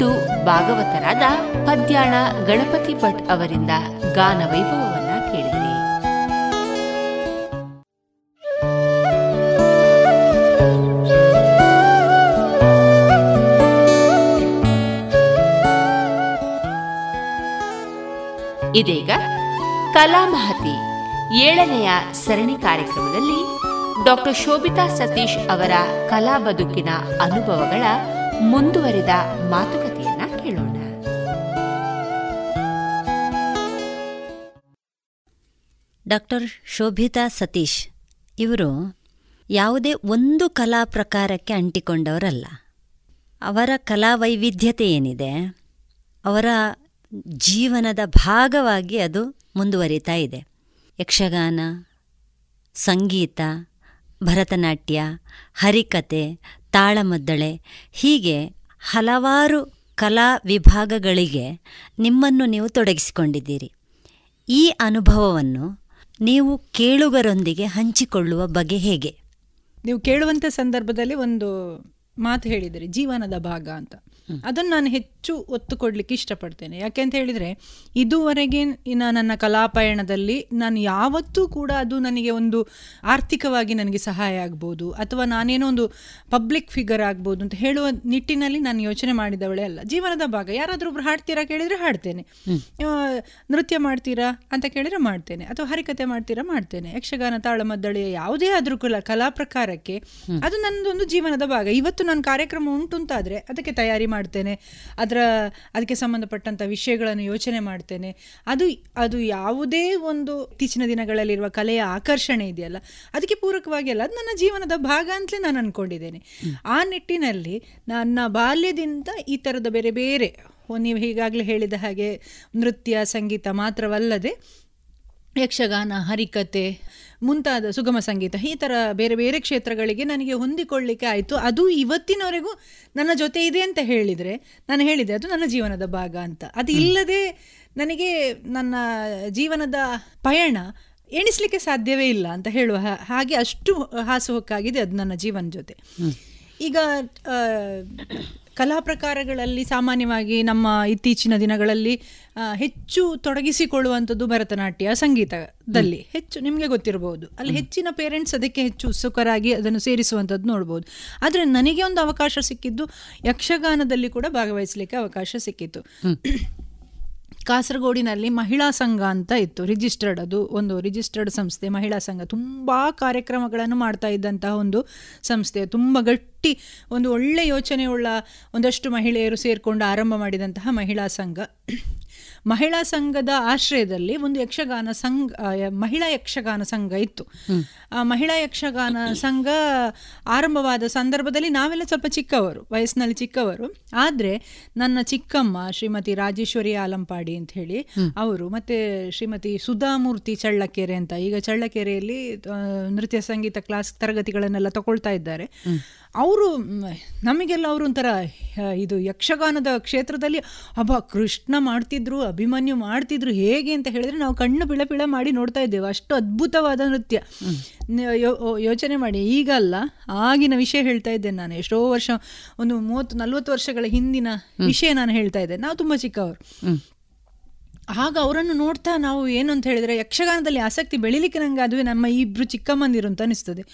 ತೆಂಕುತಿಟ್ಟು ಭಾಗವತರಾದ ಪದ್ಯಾಣ ಗಣಪತಿ ಭಟ್ ಅವರಿಂದ ಗಾನ ವೈಭವವನ್ನ ಕೇಳಿದಿರಿ. ಇದೀಗ ಕಲಾಮಹತಿ ಏಳನೆಯ ಸರಣಿ ಕಾರ್ಯಕ್ರಮದಲ್ಲಿ ಡಾಕ್ಟರ್ ಶೋಭಿತಾ ಸತೀಶ್ ಅವರ ಕಲಾ ಬದುಕಿನ ಅನುಭವಗಳ ಮುಂದುವರಿದ ಮಾತುಕತೆಯನ್ನ ಶೋಭಿತಾ ಸತೀಶ್. ಇವರು ಯಾವುದೇ ಒಂದು ಕಲಾ ಪ್ರಕಾರಕ್ಕೆ ಅಂಟಿಕೊಂಡವರಲ್ಲ. ಅವರ ಕಲಾ ವೈವಿಧ್ಯತೆ ಏನಿದೆ, ಅವರ ಜೀವನದ ಭಾಗವಾಗಿ ಅದು ಮುಂದುವರಿತಾ ಇದೆ. ಯಕ್ಷಗಾನ, ಸಂಗೀತ, ಭರತನಾಟ್ಯ, ಹರಿಕತೆ, ತಾಳಮದ್ದಳೆ ಹೀಗೆ ಹಲವಾರು ಕಲಾ ವಿಭಾಗಗಳಿಗೆ ನಿಮ್ಮನ್ನು ನೀವು ತೊಡಗಿಸಿಕೊಂಡಿದ್ದೀರಿ. ಈ ಅನುಭವವನ್ನು ನೀವು ಕೇಳುಗರೊಂದಿಗೆ ಹಂಚಿಕೊಳ್ಳುವ ಬಗೆ ಹೇಗೆ? ನೀವು ಕೇಳುವಂಥ ಸಂದರ್ಭದಲ್ಲಿ ಒಂದು ಮಾತು ಹೇಳಿದರೆ ಜೀವನದ ಭಾಗ ಅಂತ. ಅದನ್ನು ನಾನು ಹೆಚ್ಚು ಒತ್ತು ಕೊಡಲಿಕ್ಕೆ ಇಷ್ಟಪಡ್ತೇನೆ. ಯಾಕೆ ಅಂತ ಹೇಳಿದರೆ ಇದುವರೆಗೆ ನನ್ನ ಕಲಾಪಯಣದಲ್ಲಿ ನಾನು ಯಾವತ್ತೂ ಕೂಡ ಅದು ನನಗೆ ಒಂದು ಆರ್ಥಿಕವಾಗಿ ನನಗೆ ಸಹಾಯ ಆಗ್ಬೋದು ಅಥವಾ ನಾನೇನೋ ಒಂದು ಪಬ್ಲಿಕ್ ಫಿಗರ್ ಆಗ್ಬೋದು ಅಂತ ಹೇಳುವ ನಿಟ್ಟಿನಲ್ಲಿ ನಾನು ಯೋಚನೆ ಮಾಡಿದವಳೆ ಅಲ್ಲ. ಜೀವನದ ಭಾಗ. ಯಾರಾದರೂ ಒಬ್ರು ಹಾಡ್ತೀರಾ ಕೇಳಿದರೆ ಹಾಡ್ತೇನೆ. ನೃತ್ಯ ಮಾಡ್ತೀರಾ ಅಂತ ಕೇಳಿದರೆ ಮಾಡ್ತೇನೆ ಅಥವಾ ಹರಿಕತೆ ಮಾಡ್ತೀರಾ ಮಾಡ್ತೇನೆ. ಯಕ್ಷಗಾನ ತಾಳಮದ್ದಳೆಯ ಯಾವುದೇ ಆದರೂ ಕುಲ ಕಲಾ ಪ್ರಕಾರಕ್ಕೆ ಅದು ನನ್ನದೊಂದು ಜೀವನದ ಭಾಗ. ಇವತ್ತು ನಾನು ಕಾರ್ಯಕ್ರಮ ಉಂಟು ಅಂತಾದರೆ ಅದಕ್ಕೆ ತಯಾರಿ ಮಾಡ್ತೇನೆ ಅದರ ಅದಕ್ಕೆ ಸಂಬಂಧಪಟ್ಟಂಥ ವಿಷಯಗಳನ್ನು ಯೋಚನೆ ಮಾಡ್ತೇನೆ. ಅದು ಅದು ಯಾವುದೇ ಒಂದು ಇತ್ತೀಚಿನ ದಿನಗಳಲ್ಲಿರುವ ಕಲೆಯ ಆಕರ್ಷಣೆ ಇದೆಯಲ್ಲ ಅದಕ್ಕೆ ಪೂರಕವಾಗಿ ಅಲ್ಲ ಅದು ನನ್ನ ಜೀವನದ ಭಾಗ ಅಂತಲೇ ನಾನು ಅಂದ್ಕೊಂಡಿದ್ದೇನೆ ಆ ನಿಟ್ಟಿನಲ್ಲಿ ನನ್ನ ಬಾಲ್ಯದಿಂದ ಈ ಥರದ ಬೇರೆ ಬೇರೆ ನೀವು ಈಗಾಗಲೇ ಹೇಳಿದ ಹಾಗೆ ನೃತ್ಯ ಸಂಗೀತ ಮಾತ್ರವಲ್ಲದೆ ಯಕ್ಷಗಾನ ಹರಿಕತೆ ಮುಂತಾದ ಸುಗಮ ಸಂಗೀತ ಈ ಥರ ಬೇರೆ ಬೇರೆ ಕ್ಷೇತ್ರಗಳಿಗೆ ನನಗೆ ಹೊಂದಿಕೊಳ್ಳಿಕ್ಕೆ ಆಯಿತು. ಅದು ಇವತ್ತಿನವರೆಗೂ ನನ್ನ ಜೊತೆ ಇದೆ ಅಂತ ಹೇಳಿದರೆ ನಾನು ಹೇಳಿದೆ ಅದು ನನ್ನ ಜೀವನದ ಭಾಗ ಅಂತ. ಅದು ಇಲ್ಲದೆ ನನಗೆ ನನ್ನ ಜೀವನದ ಪಯಣ ಎಣಿಸ್ಲಿಕ್ಕೆ ಸಾಧ್ಯವೇ ಇಲ್ಲ ಅಂತ ಹೇಳುವ ಹಾಗೆ ಅಷ್ಟು ಹಾಸುಹೊಕ್ಕಾಗಿದೆ ಅದು ನನ್ನ ಜೀವನ ಜೊತೆ. ಈಗ ಕಲಾ ಪ್ರಕಾರಗಳಲ್ಲಿ ಸಾಮಾನ್ಯವಾಗಿ ನಮ್ಮ ಇತ್ತೀಚಿನ ದಿನಗಳಲ್ಲಿ ಹೆಚ್ಚು ತೊಡಗಿಸಿಕೊಳ್ಳುವಂಥದ್ದು ಭರತನಾಟ್ಯ ಸಂಗೀತದಲ್ಲಿ. ಹೆಚ್ಚು ನಿಮಗೆ ಗೊತ್ತಿರಬಹುದು ಅಲ್ಲಿ ಹೆಚ್ಚಿನ ಪೇರೆಂಟ್ಸ್ ಅದಕ್ಕೆ ಹೆಚ್ಚು ಉತ್ಸುಕರಾಗಿ ಅದನ್ನು ಸೇರಿಸುವಂಥದ್ದು ನೋಡ್ಬೋದು. ಆದರೆ ನನಗೆ ಒಂದು ಅವಕಾಶ ಸಿಕ್ಕಿದ್ದು ಯಕ್ಷಗಾನದಲ್ಲಿ ಕೂಡ ಭಾಗವಹಿಸಲಿಕ್ಕೆ ಅವಕಾಶ ಸಿಕ್ಕಿತ್ತು. ಕಾಸರಗೋಡಿನಲ್ಲಿ ಮಹಿಳಾ ಸಂಘ ಅಂತ ಇತ್ತು ರಿಜಿಸ್ಟರ್ಡ್ ಅದು, ಒಂದು ರಿಜಿಸ್ಟರ್ಡ್ ಸಂಸ್ಥೆ, ಮಹಿಳಾ ಸಂಘ. ತುಂಬ ಕಾರ್ಯಕ್ರಮಗಳನ್ನು ಮಾಡ್ತಾ ಇದ್ದಂತಹ ಒಂದು ಸಂಸ್ಥೆ. ತುಂಬ ಗಟ್ಟಿ, ಒಂದು ಒಳ್ಳೆ ಯೋಚನೆಯುಳ್ಳ ಒಂದಷ್ಟು ಮಹಿಳೆಯರು ಸೇರಿಕೊಂಡು ಆರಂಭ ಮಾಡಿದಂತಹ ಮಹಿಳಾ ಸಂಘ. ಮಹಿಳಾ ಸಂಘದ ಆಶ್ರಯದಲ್ಲಿ ಒಂದು ಯಕ್ಷಗಾನ ಸಂಘ ಮಹಿಳಾ ಯಕ್ಷಗಾನ ಸಂಘ ಇತ್ತು. ಆ ಮಹಿಳಾ ಯಕ್ಷಗಾನ ಸಂಘ ಆರಂಭವಾದ ಸಂದರ್ಭದಲ್ಲಿ ನಾವೆಲ್ಲ ಸ್ವಲ್ಪ ಚಿಕ್ಕವರು ವಯಸ್ಸಿನಲ್ಲಿ ಚಿಕ್ಕವರು. ಆದರೆ ನನ್ನ ಚಿಕ್ಕಮ್ಮ ಶ್ರೀಮತಿ ರಾಜೇಶ್ವರಿ ಆಲಂಪಾಡಿ ಅಂತ ಹೇಳಿ ಅವರು ಮತ್ತೆ ಶ್ರೀಮತಿ ಸುಧಾಮೂರ್ತಿ ಚಳ್ಳಕೆರೆ ಅಂತ ಈಗ ಚಳ್ಳಕೆರೆಯಲ್ಲಿ ನೃತ್ಯ ಸಂಗೀತ ಕ್ಲಾಸ್ ತರಗತಿಗಳನ್ನೆಲ್ಲ ತಗೊಳ್ತಾ ಇದ್ದಾರೆ. ಅವರು ನಮಗೆಲ್ಲ ಅವರು ಒಂಥರ ಇದು ಯಕ್ಷಗಾನದ ಕ್ಷೇತ್ರದಲ್ಲಿ ಅಬ್ಬ ಕೃಷ್ಣ ಮಾಡ್ತಿದ್ರು ಅಭಿಮನ್ಯು ಮಾಡ್ತಿದ್ರು ಹೇಗೆ ಅಂತ ಹೇಳಿದ್ರೆ ನಾವು ಕಣ್ಣು ಪಿಳ ಮಾಡಿ ನೋಡ್ತಾ ಇದ್ದೇವೆ. ಅಷ್ಟು ಅದ್ಭುತವಾದ ನೃತ್ಯ. ಯೋಚನೆ ಮಾಡಿ. ಈಗಲ್ಲ ಆಗಿನ ವಿಷಯ ಹೇಳ್ತಾ ಇದ್ದೇನೆ ನಾನು. ಎಷ್ಟೋ ವರ್ಷ ಒಂದು ಮೂವತ್ತು ನಲ್ವತ್ತು ವರ್ಷಗಳ ಹಿಂದಿನ ವಿಷಯ ನಾನು ಹೇಳ್ತಾ ಇದ್ದೆ ನಾವು ತುಂಬ ಚಿಕ್ಕವರು. ಆಗ ಅವರನ್ನು ನೋಡ್ತಾ ನಾವು ಏನು ಅಂತ ಹೇಳಿದ್ರೆ ಯಕ್ಷಗಾನದಲ್ಲಿ ಆಸಕ್ತಿ ಬೆಳಿಲಿಕ್ಕೆ ನಂಗೆ ಅದುವೇ ನಮ್ಮ ಇಬ್ರು ಚಿಕ್ಕಮ್ಮಂದಿರು ಅಂತ ಅನಿಸ್ತದೆ.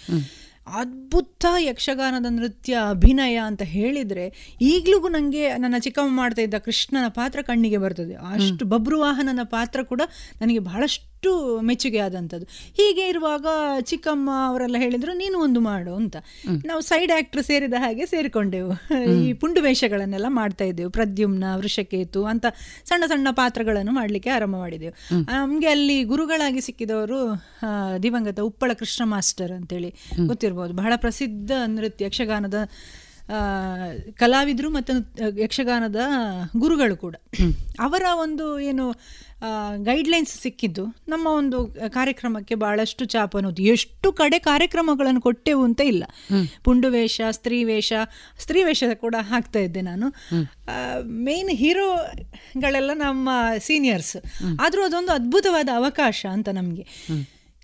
ಅದ್ಭುತ ಯಕ್ಷಗಾನದ ನೃತ್ಯ ಅಭಿನಯ ಅಂತ ಹೇಳಿದರೆ ಈಗಲೂ ನನಗೆ ನನ್ನ ಚಿಕ್ಕಮ್ಮ ಮಾಡ್ತಾ ಇದ್ದ ಕೃಷ್ಣನ ಪಾತ್ರ ಕಣ್ಣಿಗೆ ಬರ್ತದೆ. ಅಷ್ಟು ಬಬ್ರುವಾಹನನ ಪಾತ್ರ ಕೂಡ ನನಗೆ ಬಹಳಷ್ಟು ಮೆಚ್ಚುಗೆ ಆದಂಥದ್ದು. ಹೀಗೆ ಇರುವಾಗ ಚಿಕ್ಕಮ್ಮ ಅವರೆಲ್ಲ ಹೇಳಿದ್ರು ನೀನು ಒಂದು ಮಾಡು ಅಂತ. ನಾವು ಸೈಡ್ ಆ್ಯಕ್ಟ್ರ್ ಸೇರಿದ ಹಾಗೆ ಸೇರಿಕೊಂಡೆವು. ಈ ಪುಂಡು ವೇಷಗಳನ್ನೆಲ್ಲ ಮಾಡ್ತಾ ಇದ್ದೆವು. ಪ್ರದ್ಯುಮ್ನ ವೃಷಕೇತು ಅಂತ ಸಣ್ಣ ಸಣ್ಣ ಪಾತ್ರಗಳನ್ನು ಮಾಡಲಿಕ್ಕೆ ಆರಂಭ ಮಾಡಿದೆವು. ನಮಗೆ ಅಲ್ಲಿ ಗುರುಗಳಾಗಿ ಸಿಕ್ಕಿದವರು ದಿವಂಗತ ಉಪ್ಪಳ ಕೃಷ್ಣ ಮಾಸ್ಟರ್ ಅಂತೇಳಿ ಗೊತ್ತಿರ್ಬೋದು. ಬಹಳ ಪ್ರಸಿದ್ಧ ನೃತ್ಯ ಯಕ್ಷಗಾನದ ಕಲಾವಿದರು ಮತ್ತು ಯಕ್ಷಗಾನದ ಗುರುಗಳು ಕೂಡ. ಅವರ ಒಂದು ಏನು ಗೈಡ್ಲೈನ್ಸ್ ಸಿಕ್ಕಿದ್ದು ನಮ್ಮ ಒಂದು ಕಾರ್ಯಕ್ರಮಕ್ಕೆ ಬಹಳಷ್ಟು ಅನ್ನೋದು. ಎಷ್ಟು ಕಡೆ ಕಾರ್ಯಕ್ರಮಗಳನ್ನು ಕೊಟ್ಟೆವು ಅಂತ ಇಲ್ಲ. ಪುಂಡು ವೇಷ ಸ್ತ್ರೀ ವೇಷ ಸ್ತ್ರೀ ವೇಷ ಕೂಡ ಹಾಕ್ತಾ ಇದ್ದೆ ನಾನು. ಮೇನ್ ಹೀರೋಗಳೆಲ್ಲ ನಮ್ಮ ಸೀನಿಯರ್ಸ್ ಆದರೂ ಅದೊಂದು ಅದ್ಭುತವಾದ ಅವಕಾಶ ಅಂತ ನಮಗೆ.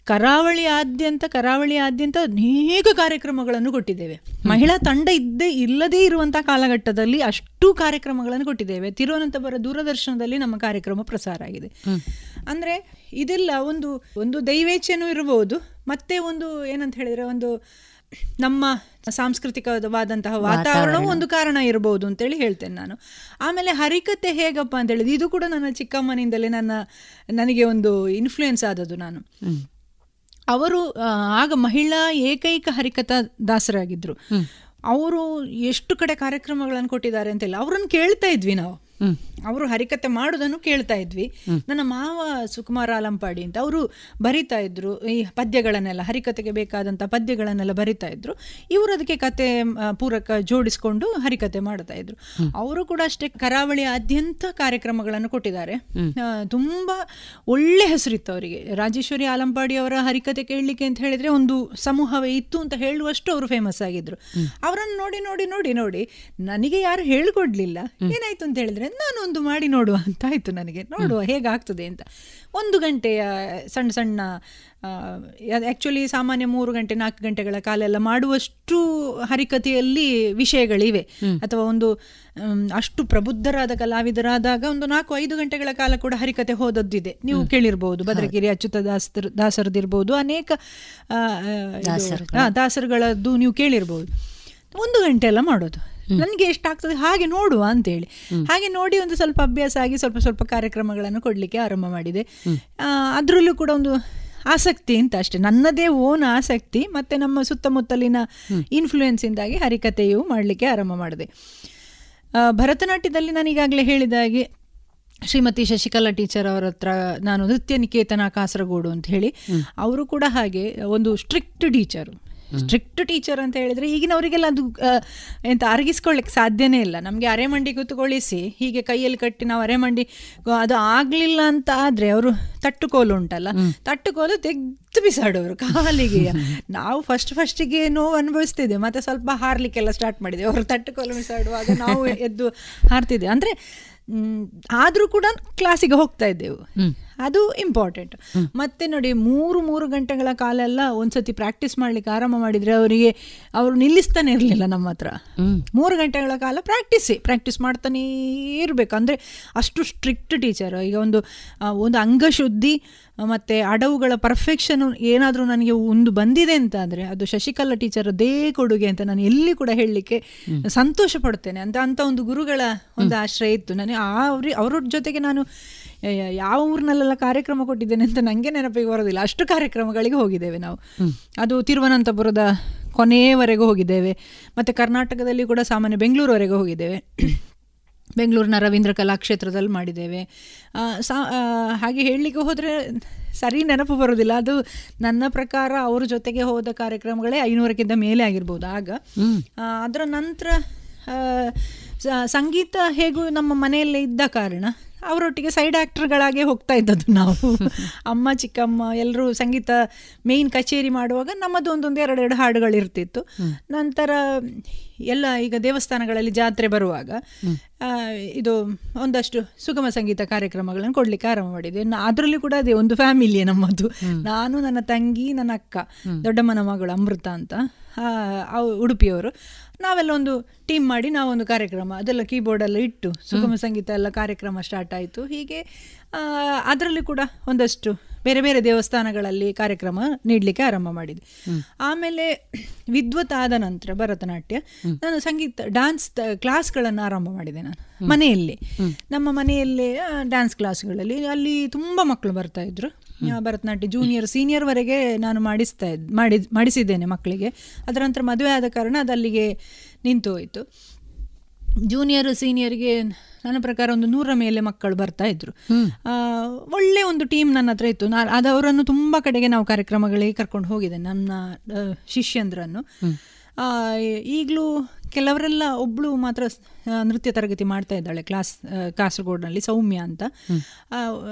ಕರಾವಳಿಯಾದ್ಯಂತ ಕರಾವಳಿಯಾದ್ಯಂತ ಅನೇಕ ಕಾರ್ಯಕ್ರಮಗಳನ್ನು ಕೊಟ್ಟಿದ್ದೇವೆ. ಮಹಿಳಾ ತಂಡ ಇದ್ದೇ ಇಲ್ಲದೇ ಇರುವಂತಹ ಕಾಲಘಟ್ಟದಲ್ಲಿ ಅಷ್ಟು ಕಾರ್ಯಕ್ರಮಗಳನ್ನು ಕೊಟ್ಟಿದ್ದೇವೆ. ತಿರುವನಂತಪುರ ದೂರದರ್ಶನದಲ್ಲಿ ನಮ್ಮ ಕಾರ್ಯಕ್ರಮ ಪ್ರಸಾರ ಆಗಿದೆ. ಅಂದ್ರೆ ಇದೆಲ್ಲ ಒಂದು ಒಂದು ದೈವೇಚ್ಛೆನೂ ಇರಬಹುದು. ಮತ್ತೆ ಒಂದು ಏನಂತ ಹೇಳಿದ್ರೆ ಒಂದು ನಮ್ಮ ಸಾಂಸ್ಕೃತಿಕವಾದಂತಹ ವಾತಾವರಣವೂ ಒಂದು ಕಾರಣ ಇರಬಹುದು ಅಂತೇಳಿ ಹೇಳ್ತೇನೆ ನಾನು. ಆಮೇಲೆ ಹರಿಕತೆ ಹೇಗಪ್ಪ ಅಂತ ಹೇಳಿದ್ರೆ ಇದು ಕೂಡ ನನ್ನ ಚಿಕ್ಕಮ್ಮನಿಂದಲೇ ನನ್ನ ನನಗೆ ಒಂದು ಇನ್ಫ್ಲುಯೆನ್ಸ್ ಆದದ್ದು ನಾನು. ಅವರು ಆಗ ಮಹಿಳಾ ಏಕೈಕ ಹರಿಕಥಾ ದಾಸರಾಗಿದ್ರು. ಅವರು ಎಷ್ಟು ಕಡೆ ಕಾರ್ಯಕ್ರಮಗಳನ್ನು ಕೊಟ್ಟಿದ್ದಾರೆ ಅಂತೆಲ್ಲ ಅವರನ್ನು ಕೇಳ್ತಾ ಇದ್ವಿ ನಾವು. ಅವರು ಹರಿಕತೆ ಮಾಡೋದನ್ನು ಕೇಳ್ತಾ ಇದ್ವಿ. ನನ್ನ ಮಾವ ಸುಕುಮಾರ ಆಲಂಪಾಡಿ ಅಂತ ಅವರು ಬರಿತಾ ಇದ್ರು. ಈ ಪದ್ಯಗಳನ್ನೆಲ್ಲ ಹರಿಕತೆಗೆ ಬೇಕಾದಂಥ ಪದ್ಯಗಳನ್ನೆಲ್ಲ ಬರಿತಾ ಇದ್ರು. ಇವರು ಅದಕ್ಕೆ ಕತೆ ಪೂರಕ ಜೋಡಿಸ್ಕೊಂಡು ಹರಿಕತೆ ಮಾಡ್ತಾ ಇದ್ರು. ಅವರು ಕೂಡ ಅಷ್ಟೇ ಕರಾವಳಿಯಾದ್ಯಂತ ಕಾರ್ಯಕ್ರಮಗಳನ್ನು ಕೊಟ್ಟಿದ್ದಾರೆ. ತುಂಬಾ ಒಳ್ಳೆ ಹೆಸರಿತ್ತು ಅವರಿಗೆ. ರಾಜೇಶ್ವರಿ ಆಲಂಪಾಡಿ ಅವರ ಹರಿಕತೆ ಕೇಳಲಿಕ್ಕೆ ಅಂತ ಹೇಳಿದ್ರೆ ಒಂದು ಸಮೂಹವೇ ಇತ್ತು ಅಂತ ಹೇಳುವಷ್ಟು ಅವರು ಫೇಮಸ್ ಆಗಿದ್ರು. ಅವರನ್ನು ನೋಡಿ ನೋಡಿ ನೋಡಿ ನೋಡಿ ನನಗೆ ಯಾರು ಹೇಳ್ಕೊಡ್ಲಿಲ್ಲ. ಏನಾಯ್ತು ಅಂತ ಹೇಳಿದ್ರೆ ನಾನು ಒಂದು ಮಾಡಿ ನೋಡುವ ಅಂತ ಆಯ್ತು ನನಗೆ. ನೋಡುವ ಹೇಗಾಗ್ತದೆ ಅಂತ. ಒಂದು ಗಂಟೆಯ ಸಣ್ಣ ಸಣ್ಣ ಆ್ಯಕ್ಚುಲಿ ಸಾಮಾನ್ಯ ಮೂರು ಗಂಟೆ ನಾಲ್ಕು ಗಂಟೆಗಳ ಕಾಲ ಎಲ್ಲ ಮಾಡುವಷ್ಟು ಹರಿಕತೆಯಲ್ಲಿ ವಿಷಯಗಳಿವೆ. ಅಥವಾ ಒಂದು ಅಷ್ಟು ಪ್ರಬುದ್ಧರಾದ ಕಲಾವಿದರಾದಾಗ ಒಂದು ನಾಲ್ಕು ಐದು ಗಂಟೆಗಳ ಕಾಲ ಕೂಡ ಹರಿಕತೆ ಹೋದದ್ದಿದೆ. ನೀವು ಕೇಳಿರ್ಬೋದು ಭದ್ರಗಿರಿ ಅಚ್ಯುತ ದಾಸರ್ ದಾಸರದಿರ್ಬೋದು ಅನೇಕ ದಾಸರುಗಳದ್ದು ನೀವು ಕೇಳಿರ್ಬೋದು. ಒಂದು ಗಂಟೆ ಎಲ್ಲ ಮಾಡೋದು. ನನಗೆ ಎಷ್ಟಾಗ್ತದೆ ಹಾಗೆ ನೋಡುವ ಅಂತೇಳಿ. ಹಾಗೆ ನೋಡಿ ಒಂದು ಸ್ವಲ್ಪ ಅಭ್ಯಾಸ ಆಗಿ ಸ್ವಲ್ಪ ಸ್ವಲ್ಪ ಕಾರ್ಯಕ್ರಮಗಳನ್ನು ಕೊಡಲಿಕ್ಕೆ ಆರಂಭ ಮಾಡಿದೆ. ಅದರಲ್ಲೂ ಕೂಡ ಒಂದು ಆಸಕ್ತಿ ಅಂತ ಅಷ್ಟೇ. ನನ್ನದೇ ಓನ್ ಆಸಕ್ತಿ ಮತ್ತು ನಮ್ಮ ಸುತ್ತಮುತ್ತಲಿನ ಇನ್ಫ್ಲೂಯೆನ್ಸಿಂದಾಗಿ ಹರಿಕತೆಯು ಮಾಡಲಿಕ್ಕೆ ಆರಂಭ ಮಾಡಿದೆ. ಭರತನಾಟ್ಯದಲ್ಲಿ ನಾನೀಗಾಗಲೇ ಹೇಳಿದಾಗೆ ಹೇಳಿದ ಹಾಗೆ ಶ್ರೀಮತಿ ಶಶಿಕಲಾ ಟೀಚರ್ ಅವರ ಹತ್ರ ನಾನು ನೃತ್ಯ ನಿಕೇತನ ಕಾಸರಗೋಡು ಅಂತ ಹೇಳಿ ಅವರು ಕೂಡ ಹಾಗೆ ಒಂದು ಸ್ಟ್ರಿಕ್ಟ್ ಟೀಚರು ಸ್ಟ್ರಿಕ್ಟ್ ಟೀಚರ್ ಅಂತ ಹೇಳಿದ್ರೆ ಈಗಿನವರಿಗೆಲ್ಲ ಅದು ಎಂತ ಅರಗಿಸ್ಕೊಳ್ಳಿಕ್ಕೆ ಸಾಧ್ಯನೇ ಇಲ್ಲ. ನಮಗೆ ಅರೆಮಂಡಿ ಕೂತ್ಕೊಳ್ಳಿಸಿ ಹೀಗೆ ಕೈಯಲ್ಲಿ ಕಟ್ಟಿ ನಾವು ಅರೆಮಂಡಿ ಅದು ಆಗಲಿಲ್ಲ ಅಂತ ಆದರೆ ಅವರು ತಟ್ಟುಕೋಲು ಉಂಟಲ್ಲ ತಟ್ಟುಕೋಲು ತೆಗೆದು ಬಿಸಾಡೋರು ಕಾಲಿಗೆ. ನಾವು ಫಸ್ಟ್ ಫಸ್ಟಿಗೆ ನೋವು ಅನುಭವಿಸ್ತಿದ್ದೆ ಮತ್ತೆ ಸ್ವಲ್ಪ ಹಾರ್ಲಿಕ್ಕೆಲ್ಲ ಸ್ಟಾರ್ಟ್ ಮಾಡಿದೆ. ಅವರು ತಟ್ಟುಕೋಲು ಬಿಸಾಡುವಾಗ ನಾವು ಎದ್ದು ಹಾರ್ತಿದ್ದೆ. ಅಂದ್ರೆ ಆದರೂ ಕೂಡ ಕ್ಲಾಸಿಗೆ ಹೋಗ್ತಾ ಇದ್ದೆವು. ಅದು ಇಂಪಾರ್ಟೆಂಟ್ ಮತ್ತೆ ನೋಡಿ ಮೂರು ಮೂರು ಗಂಟೆಗಳ ಕಾಲ ಎಲ್ಲ ಒಂದ್ಸತಿ ಪ್ರಾಕ್ಟೀಸ್ ಮಾಡ್ಲಿಕ್ಕೆ ಆರಂಭ ಮಾಡಿದ್ರೆ ಅವರಿಗೆ ಅವರು ನಿಲ್ಲಿಸ್ತಾನೆ ಇರಲಿಲ್ಲ ನಮ್ಮ ಹತ್ರ. ಮೂರು ಗಂಟೆಗಳ ಕಾಲ ಪ್ರಾಕ್ಟೀಸೇ ಪ್ರಾಕ್ಟೀಸ್ ಮಾಡ್ತಾನೇ ಇರಬೇಕು. ಅಂದರೆ ಅಷ್ಟು ಸ್ಟ್ರಿಕ್ಟ್ ಟೀಚರ್ ಈಗ ಒಂದು ಒಂದು ಅಂಗಶುದ್ಧಿ ಮತ್ತು ಅಡವುಗಳ ಪರ್ಫೆಕ್ಷನ್ ಏನಾದರೂ ನನಗೆ ಒಂದು ಬಂದಿದೆ ಅಂತ ಆದರೆ ಅದು ಶಶಿಕಲಾ ಟೀಚರ್ ಅದೇ ಕೊಡುಗೆ ಅಂತ ನಾನು ಎಲ್ಲಿ ಕೂಡ ಹೇಳಲಿಕ್ಕೆ ಸಂತೋಷ ಪಡ್ತೇನೆ. ಅಂತ ಅಂಥ ಒಂದು ಗುರುಗಳ ಒಂದು ಆಶ್ರಯ ಇತ್ತು. ನನಗೆ ಆ ಅವ್ರಿ ಅವ್ರ ಜೊತೆಗೆ ನಾನು ಯಾವ ಊರಿನಲ್ಲೆಲ್ಲ ಕಾರ್ಯಕ್ರಮ ಕೊಟ್ಟಿದ್ದೇನೆ ಅಂತ ನನಗೆ ನೆನಪಿಗೆ ಬರೋದಿಲ್ಲ. ಅಷ್ಟು ಕಾರ್ಯಕ್ರಮಗಳಿಗೆ ಹೋಗಿದ್ದೇವೆ ನಾವು. ಅದು ತಿರುವನಂತಪುರದ ಕೊನೆಯವರೆಗೂ ಹೋಗಿದ್ದೇವೆ. ಮತ್ತು ಕರ್ನಾಟಕದಲ್ಲಿ ಕೂಡ ಸಾಮಾನ್ಯ ಬೆಂಗಳೂರುವರೆಗೂ ಹೋಗಿದ್ದೇವೆ. ಬೆಂಗಳೂರಿನ ರವೀಂದ್ರ ಕಲಾಕ್ಷೇತ್ರದಲ್ಲಿ ಮಾಡಿದ್ದೇವೆ. ಸಾ ಹಾಗೆ ಹೇಳಲಿಕ್ಕೆ ಹೋದರೆ ಸರಿ ನೆನಪು ಬರೋದಿಲ್ಲ. ಅದು ನನ್ನ ಪ್ರಕಾರ ಅವ್ರ ಜೊತೆಗೆ ಹೋದ ಕಾರ್ಯಕ್ರಮಗಳೇ ಐನೂರಕ್ಕಿಂತ ಮೇಲೆ ಆಗಿರ್ಬೋದು ಆಗ. ಅದರ ನಂತರ ಸಂಗೀತ ಹೇಗೂ ನಮ್ಮ ಮನೆಯಲ್ಲೇ ಇದ್ದ ಕಾರಣ ಅವರೊಟ್ಟಿಗೆ ಸೈಡ್ ಆ್ಯಕ್ಟರ್ಗಳಾಗೆ ಹೋಗ್ತಾ ಇದ್ದದ್ದು ನಾವು. ಅಮ್ಮ ಚಿಕ್ಕಮ್ಮ ಎಲ್ಲರೂ ಸಂಗೀತ ಮೇಯ್ನ್ ಕಚೇರಿ ಮಾಡುವಾಗ ನಮ್ಮದು ಒಂದೊಂದು ಎರಡೆರಡು ಹಾಡುಗಳು ಇರ್ತಿತ್ತು ನಂತರ ಎಲ್ಲ ಈಗ ದೇವಸ್ಥಾನಗಳಲ್ಲಿ ಜಾತ್ರೆ ಬರುವಾಗ ಇದು ಒಂದಷ್ಟು ಸುಗಮ ಸಂಗೀತ ಕಾರ್ಯಕ್ರಮಗಳನ್ನು ಕೊಡಲಿಕ್ಕೆ ಆರಂಭ ಮಾಡಿದೆ ಅದರಲ್ಲಿ ಕೂಡ ಅದೇ ಒಂದು ಫ್ಯಾಮಿಲಿಯೇ ನಮ್ಮದು. ನಾನು ನನ್ನ ತಂಗಿ ನನ್ನ ಅಕ್ಕ ದೊಡ್ಡಮ್ಮನ ಮಗಳು ಅಮೃತ ಅಂತ ಉಡುಪಿಯವರು. ನಾವೆಲ್ಲ ಒಂದು ಟೀಮ್ ಮಾಡಿ ನಾವೊಂದು ಕಾರ್ಯಕ್ರಮ ಅದೆಲ್ಲ ಕೀಬೋರ್ಡೆಲ್ಲ ಇಟ್ಟು ಸುಗಮ ಸಂಗೀತ ಎಲ್ಲ ಕಾರ್ಯಕ್ರಮ ಸ್ಟಾರ್ಟ್ ಆಯಿತು. ಹೀಗೆ ಅದರಲ್ಲಿ ಕೂಡ ಒಂದಷ್ಟು ಬೇರೆ ಬೇರೆ ದೇವಸ್ಥಾನಗಳಲ್ಲಿ ಕಾರ್ಯಕ್ರಮ ನೀಡಲಿಕ್ಕೆ ಆರಂಭ ಮಾಡಿದೆ ಆಮೇಲೆ ವಿದ್ವತ್ ಆದ ನಂತರ ಭರತನಾಟ್ಯ ನಾನು ಸಂಗೀತ ಡ್ಯಾನ್ಸ್ ಕ್ಲಾಸ್ಗಳನ್ನು ಆರಂಭ ಮಾಡಿದೆ ನಾನು. ಮನೆಯಲ್ಲಿ. ನಮ್ಮ ಮನೆಯಲ್ಲೇ ಡ್ಯಾನ್ಸ್ ಕ್ಲಾಸ್ಗಳಲ್ಲಿ ಅಲ್ಲಿ ತುಂಬ ಮಕ್ಕಳು ಬರ್ತಾ ಇದ್ರು. ಭರತನಾಟ್ಯ ಜೂನಿಯರ್ ಸೀನಿಯರ್ವರೆಗೆ ನಾನು ಮಾಡಿಸ್ತಾ ಇದ್ ಮಾಡಿ ಮಾಡಿಸಿದ್ದೇನೆ ಮಕ್ಕಳಿಗೆ. ಅದರ ನಂತರ ಮದುವೆ ಆದ ಕಾರಣ ಅದಲ್ಲಿಗೆ ನಿಂತು ಹೋಯಿತು. ಜೂನಿಯರ್ ಸೀನಿಯರ್ಗೆ ನನ್ನ ಪ್ರಕಾರ ಒಂದು ನೂರ ಮೇಲೆ ಮಕ್ಕಳು ಬರ್ತಾ ಇದ್ರು. ಒಳ್ಳೆ ಒಂದು ಟೀಮ್ ನನ್ನ ಹತ್ರ ಇತ್ತು. ನಾ ಅದು ಅವರನ್ನು ತುಂಬಾ ಕಡೆಗೆ ನಾವು ಕಾರ್ಯಕ್ರಮಗಳಿಗೆ ಕರ್ಕೊಂಡು ಹೋಗಿದೆ ನನ್ನ ಶಿಷ್ಯಂದ್ರನ್ನು. ಈಗಲೂ ಕೆಲವರೆಲ್ಲ ಒಬ್ಬಳು ಮಾತ್ರ ನೃತ್ಯ ತರಗತಿ ಮಾಡ್ತಾ ಇದ್ದಾಳೆ ಕ್ಲಾಸ್ ಕಾಸರಗೋಡ್ನಲ್ಲಿ ಸೌಮ್ಯ ಅಂತ.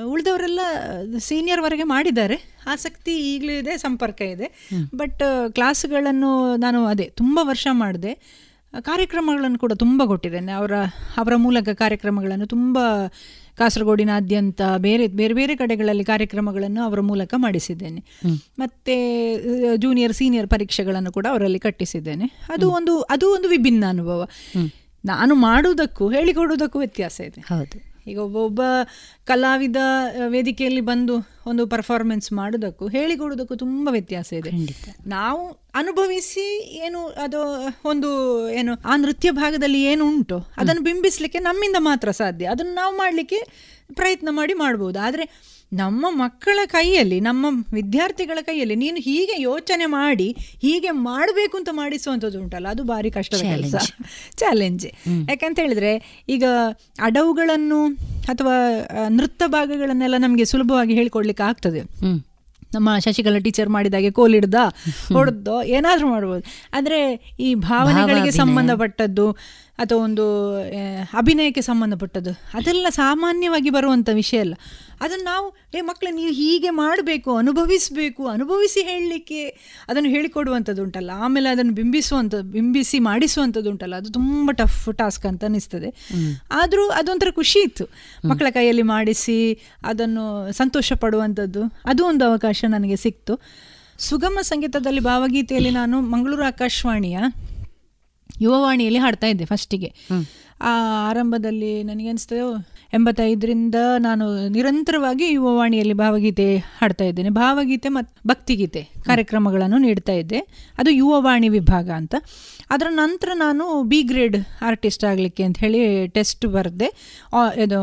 ಉಳಿದವರೆಲ್ಲ ಸೀನಿಯರ್ವರೆಗೆ ಮಾಡಿದ್ದಾರೆ. ಆಸಕ್ತಿ ಈಗಲೂ ಇದೆ ಸಂಪರ್ಕ ಇದೆ. ಬಟ್ ಕ್ಲಾಸ್ಗಳನ್ನು ನಾನು ಅದೇ ತುಂಬ ವರ್ಷ ಮಾಡಿದೆ. ಕಾರ್ಯಕ್ರಮಗಳನ್ನು ಕೂಡ ತುಂಬ ಕೊಟ್ಟಿದ್ದೇನೆ. ಅವರ ಅವರ ಮೂಲಕ ಕಾರ್ಯಕ್ರಮಗಳನ್ನು ತುಂಬ ಕಾಸರಗೋಡಿನಾದ್ಯಂತ ಬೇರೆ ಬೇರೆ ಬೇರೆ ಕಡೆಗಳಲ್ಲಿ ಕಾರ್ಯಕ್ರಮಗಳನ್ನು ಅವರ ಮೂಲಕ ಮಾಡಿಸಿದ್ದೇನೆ. ಮತ್ತೆ ಜೂನಿಯರ್ ಸೀನಿಯರ್ ಪರೀಕ್ಷೆಗಳನ್ನು ಕೂಡ ಅವರಲ್ಲಿ ಕಟ್ಟಿಸಿದ್ದೇನೆ. ಅದು ಒಂದು ಅದು ಒಂದು ವಿಭಿನ್ನ ಅನುಭವ. ನಾನು ಮಾಡುವುದಕ್ಕೂ ಹೇಳಿಕೊಡುವುದಕ್ಕೂ ವ್ಯತ್ಯಾಸ ಇದೆ. ಹೌದು. ಈಗ ಒಬ್ಬೊಬ್ಬ ಕಲಾವಿದ ವೇದಿಕೆಯಲ್ಲಿ ಬಂದು ಒಂದು ಪರ್ಫಾರ್ಮೆನ್ಸ್ ಮಾಡೋದಕ್ಕೂ ಹೇಳಿಕೊಡೋದಕ್ಕೂ ತುಂಬ ವ್ಯತ್ಯಾಸ ಇದೆ. ನಾವು ಅನುಭವಿಸಿ ಏನು ಅದು ಒಂದು ಏನು ಆ ನೃತ್ಯ ಭಾಗದಲ್ಲಿ ಏನು ಉಂಟು ಅದನ್ನು ಬಿಂಬಿಸಲಿಕ್ಕೆ ನಮ್ಮಿಂದ ಮಾತ್ರ ಸಾಧ್ಯ. ಅದನ್ನು ನಾವು ಮಾಡಲಿಕ್ಕೆ ಪ್ರಯತ್ನ ಮಾಡಿ ಮಾಡ್ಬೋದು. ಆದರೆ ನಮ್ಮ ಮಕ್ಕಳ ಕೈಯಲ್ಲಿ ನಮ್ಮ ವಿದ್ಯಾರ್ಥಿಗಳ ಕೈಯಲ್ಲಿ ನೀನು ಹೀಗೆ ಯೋಚನೆ ಮಾಡಿ ಹೀಗೆ ಮಾಡಬೇಕು ಅಂತ ಮಾಡಿಸುವಂಥದ್ದು ಉಂಟಲ್ಲ ಅದು ಭಾರಿ ಕಷ್ಟದ ಕೆಲಸ. ಚಾಲೆಂಜ್ ಯಾಕಂತ ಹೇಳಿದ್ರೆ ಈಗ ಅಡವುಗಳನ್ನು ಅಥವಾ ನೃತ್ಯ ಭಾಗಗಳನ್ನೆಲ್ಲ ನಮಗೆ ಸುಲಭವಾಗಿ ಹೇಳ್ಕೊಡ್ಲಿಕ್ಕೆ ಆಗ್ತದೆ. ನಮ್ಮ ಶಶಿಕಲಾ ಟೀಚರ್ ಮಾಡಿದಾಗೆ ಕೋಲಿಡ್ದ ಹೊಡೆದೋ ಏನಾದರೂ ಮಾಡ್ಬೋದು. ಆದರೆ ಈ ಭಾವನೆಗಳಿಗೆ ಸಂಬಂಧಪಟ್ಟದ್ದು ಅಥವಾ ಒಂದು ಅಭಿನಯಕ್ಕೆ ಸಂಬಂಧಪಟ್ಟದ್ದು. ಅದೆಲ್ಲ ಸಾಮಾನ್ಯವಾಗಿ ಬರುವಂಥ ವಿಷಯ ಅಲ್ಲ. ಅದನ್ನು ನಾವು ಏ ಮಕ್ಕಳು ನೀವು ಹೀಗೆ ಮಾಡಬೇಕು ಅನುಭವಿಸಬೇಕು ಅನುಭವಿಸಿ ಹೇಳಲಿಕ್ಕೆ ಅದನ್ನು ಹೇಳಿಕೊಡುವಂಥದ್ದು ಉಂಟಲ್ಲ. ಆಮೇಲೆ ಅದನ್ನು ಬಿಂಬಿಸುವಂಥ ಬಿಂಬಿಸಿ ಮಾಡಿಸುವಂಥದ್ದು ಉಂಟಲ್ಲ. ಅದು ತುಂಬ ಟಫ್ ಟಾಸ್ಕ್ ಅಂತ ಅನ್ನಿಸ್ತದೆ ಆದರೂ ಅದೊಂಥರ ಖುಷಿ ಇತ್ತು. ಮಕ್ಕಳ ಕೈಯಲ್ಲಿ ಮಾಡಿಸಿ ಅದನ್ನು ಸಂತೋಷ ಪಡುವಂಥದ್ದು ಅದು ಒಂದು ಅವಕಾಶ ನನಗೆ ಸಿಕ್ತು. ಸುಗಮ ಸಂಗೀತದಲ್ಲಿ ಭಾವಗೀತೆಯಲ್ಲಿ ನಾನು ಮಂಗಳೂರು ಆಕಾಶವಾಣಿಯ ಯುವವಾಣಿಯಲ್ಲಿ ಹಾಡ್ತಾ ಇದ್ದೆ ಫಸ್ಟಿಗೆ. ಆ ಆರಂಭದಲ್ಲಿ ನನಗೆ ಅನಿಸ್ತದೆ ಎಂಬತ್ತೈದರಿಂದ ನಾನು ನಿರಂತರವಾಗಿ ಯುವವಾಣಿಯಲ್ಲಿ ಭಾವಗೀತೆ ಹಾಡ್ತಾ ಇದ್ದೇನೆ. ಭಾವಗೀತೆ ಮತ್ತು ಭಕ್ತಿಗೀತೆ ಕಾರ್ಯಕ್ರಮಗಳನ್ನು ನೀಡ್ತಾ ಇದ್ದೆ. ಅದು ಯುವವಾಣಿ ವಿಭಾಗ ಅಂತ. ಅದರ ನಂತರ ನಾನು ಬಿ ಗ್ರೇಡ್ ಆರ್ಟಿಸ್ಟ್ ಆಗಲಿಕ್ಕೆ ಅಂತ ಹೇಳಿ ಟೆಸ್ಟ್ ಬರೆದೆ. ಇದು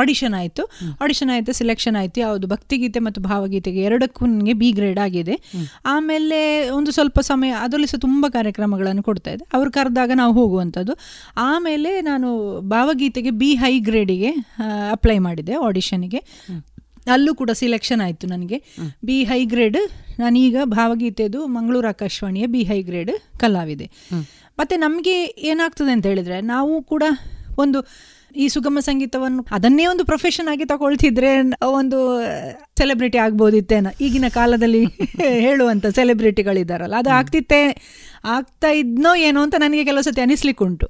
ಆಡಿಷನ್ ಆಯಿತು. ಆಡಿಷನ್ ಆಯಿತು ಸೆಲೆಕ್ಷನ್ ಆಯಿತು ಯಾವುದು? ಭಕ್ತಿಗೀತೆ ಮತ್ತು ಭಾವಗೀತೆಗೆ ಎರಡಕ್ಕೂ ನನಗೆ ಬಿ ಗ್ರೇಡ್ ಆಗಿದೆ. ಆಮೇಲೆ ಒಂದು ಸ್ವಲ್ಪ ಸಮಯ ಅದರಲ್ಲಿ ಸಹ ತುಂಬ ಕಾರ್ಯಕ್ರಮಗಳನ್ನು ಕೊಡ್ತಾ ಇದೆ. ಅವ್ರು ಕರೆದಾಗ ನಾವು ಹೋಗುವಂಥದ್ದು. ಆಮೇಲೆ ನಾನು ಭಾವಗೀತೆಗೆ ಬಿ ಹೈ ಗ್ರೇಡಿಗೆ ಅಪ್ಲೈ ಮಾಡಿದೆ ಆಡಿಷನ್ಗೆ ಅಲ್ಲೂ ಕೂಡ ಸಿಲೆಕ್ಷನ್ ಆಯಿತು ನನಗೆ. ಬಿ ಹೈ ಗ್ರೇಡ್ ನಾನೀಗ ಭಾವಗೀತೆದು ಮಂಗಳೂರು ಆಕಾಶವಾಣಿಯ ಬಿ ಹೈ ಗ್ರೇಡ್ ಕಲಾವಿದೆ. ಮತ್ತು ನಮಗೆ ಏನಾಗ್ತದೆ ಅಂತ ಹೇಳಿದರೆ ನಾವು ಕೂಡ ಒಂದು ಈ ಸುಗಮ ಸಂಗೀತವನ್ನು ಅದನ್ನೇ ಒಂದು ಪ್ರೊಫೆಷನ್ ಆಗಿ ತಗೊಳ್ತಿದ್ರೆ ಒಂದು ಸೆಲೆಬ್ರಿಟಿ ಆಗ್ಬೋದಿತ್ತೇನ. ಈಗಿನ ಕಾಲದಲ್ಲಿ ಹೇಳುವಂಥ ಸೆಲೆಬ್ರಿಟಿಗಳಿದ್ದಾರಲ್ಲ ಅದು ಆಗ್ತಿತ್ತೆ ಆಗ್ತಾ ಇದ್ನೋ ಏನೋ ಅಂತ ನನಗೆ ಕೆಲವು ಸತಿ ಅನಿಸ್ಲಿಕ್ಕುಂಟು.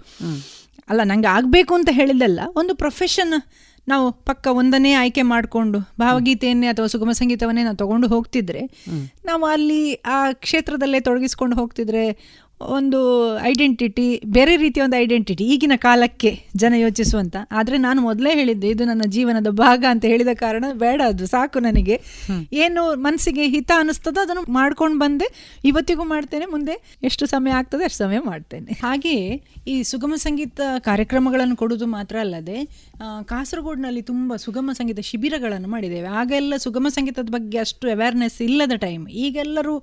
ಅಲ್ಲ ನಂಗೆ ಆಗಬೇಕು ಅಂತ ಹೇಳಿದ್ದಲ್ಲ ಒಂದು ಪ್ರೊಫೆಷನ್ ನಾವು ಪಕ್ಕ ಒಂದನ್ನೇ ಆಯ್ಕೆ ಮಾಡಿಕೊಂಡು ಭಾವಗೀತೆಯನ್ನೇ ಅಥವಾ ಸುಗಮ ಸಂಗೀತವನ್ನೇ ನಾವು ತಗೊಂಡು ಹೋಗ್ತಿದ್ರೆ ನಾವು ಅಲ್ಲಿ ಆ ಕ್ಷೇತ್ರದಲ್ಲೇ ತೊಡಗಿಸ್ಕೊಂಡು ಹೋಗ್ತಿದ್ರೆ ಒಂದು ಐಡೆಂಟಿಟಿ ಬೇರೆ ರೀತಿಯ ಒಂದು ಐಡೆಂಟಿಟಿ ಈಗಿನ ಕಾಲಕ್ಕೆ ಜನ ಯೋಚಿಸುವಂತ. ಆದರೆ ನಾನು ಮೊದಲೇ ಹೇಳಿದ್ದೆ ಇದು ನನ್ನ ಜೀವನದ ಭಾಗ ಅಂತ ಹೇಳಿದ ಕಾರಣ ಬೇಡ ಅದು ಸಾಕು ನನಗೆ. ಏನು ಮನಸ್ಸಿಗೆ ಹಿತ ಅನಿಸ್ತದೋ ಅದನ್ನು ಮಾಡ್ಕೊಂಡು ಬಂದೆ. ಇವತ್ತಿಗೂ ಮಾಡ್ತೇನೆ ಮುಂದೆ ಎಷ್ಟು ಸಮಯ ಆಗ್ತದೆ ಅಷ್ಟು ಸಮಯ ಮಾಡ್ತೇನೆ. ಹಾಗೆಯೇ ಈ ಸುಗಮ ಸಂಗೀತ ಕಾರ್ಯಕ್ರಮಗಳನ್ನು ಕೊಡುವುದು ಮಾತ್ರ ಅಲ್ಲದೆ ಕಾಸರಗೋಡಿನಲ್ಲಿ ತುಂಬ ಸುಗಮ ಸಂಗೀತ ಶಿಬಿರಗಳನ್ನು ಮಾಡಿದ್ದೇವೆ. ಆಗೆಲ್ಲ ಸುಗಮ ಸಂಗೀತದ ಬಗ್ಗೆ ಅಷ್ಟು ಅವೇರ್ನೆಸ್ ಇಲ್ಲದ ಟೈಮ್ ಈಗೆಲ್ಲರೂ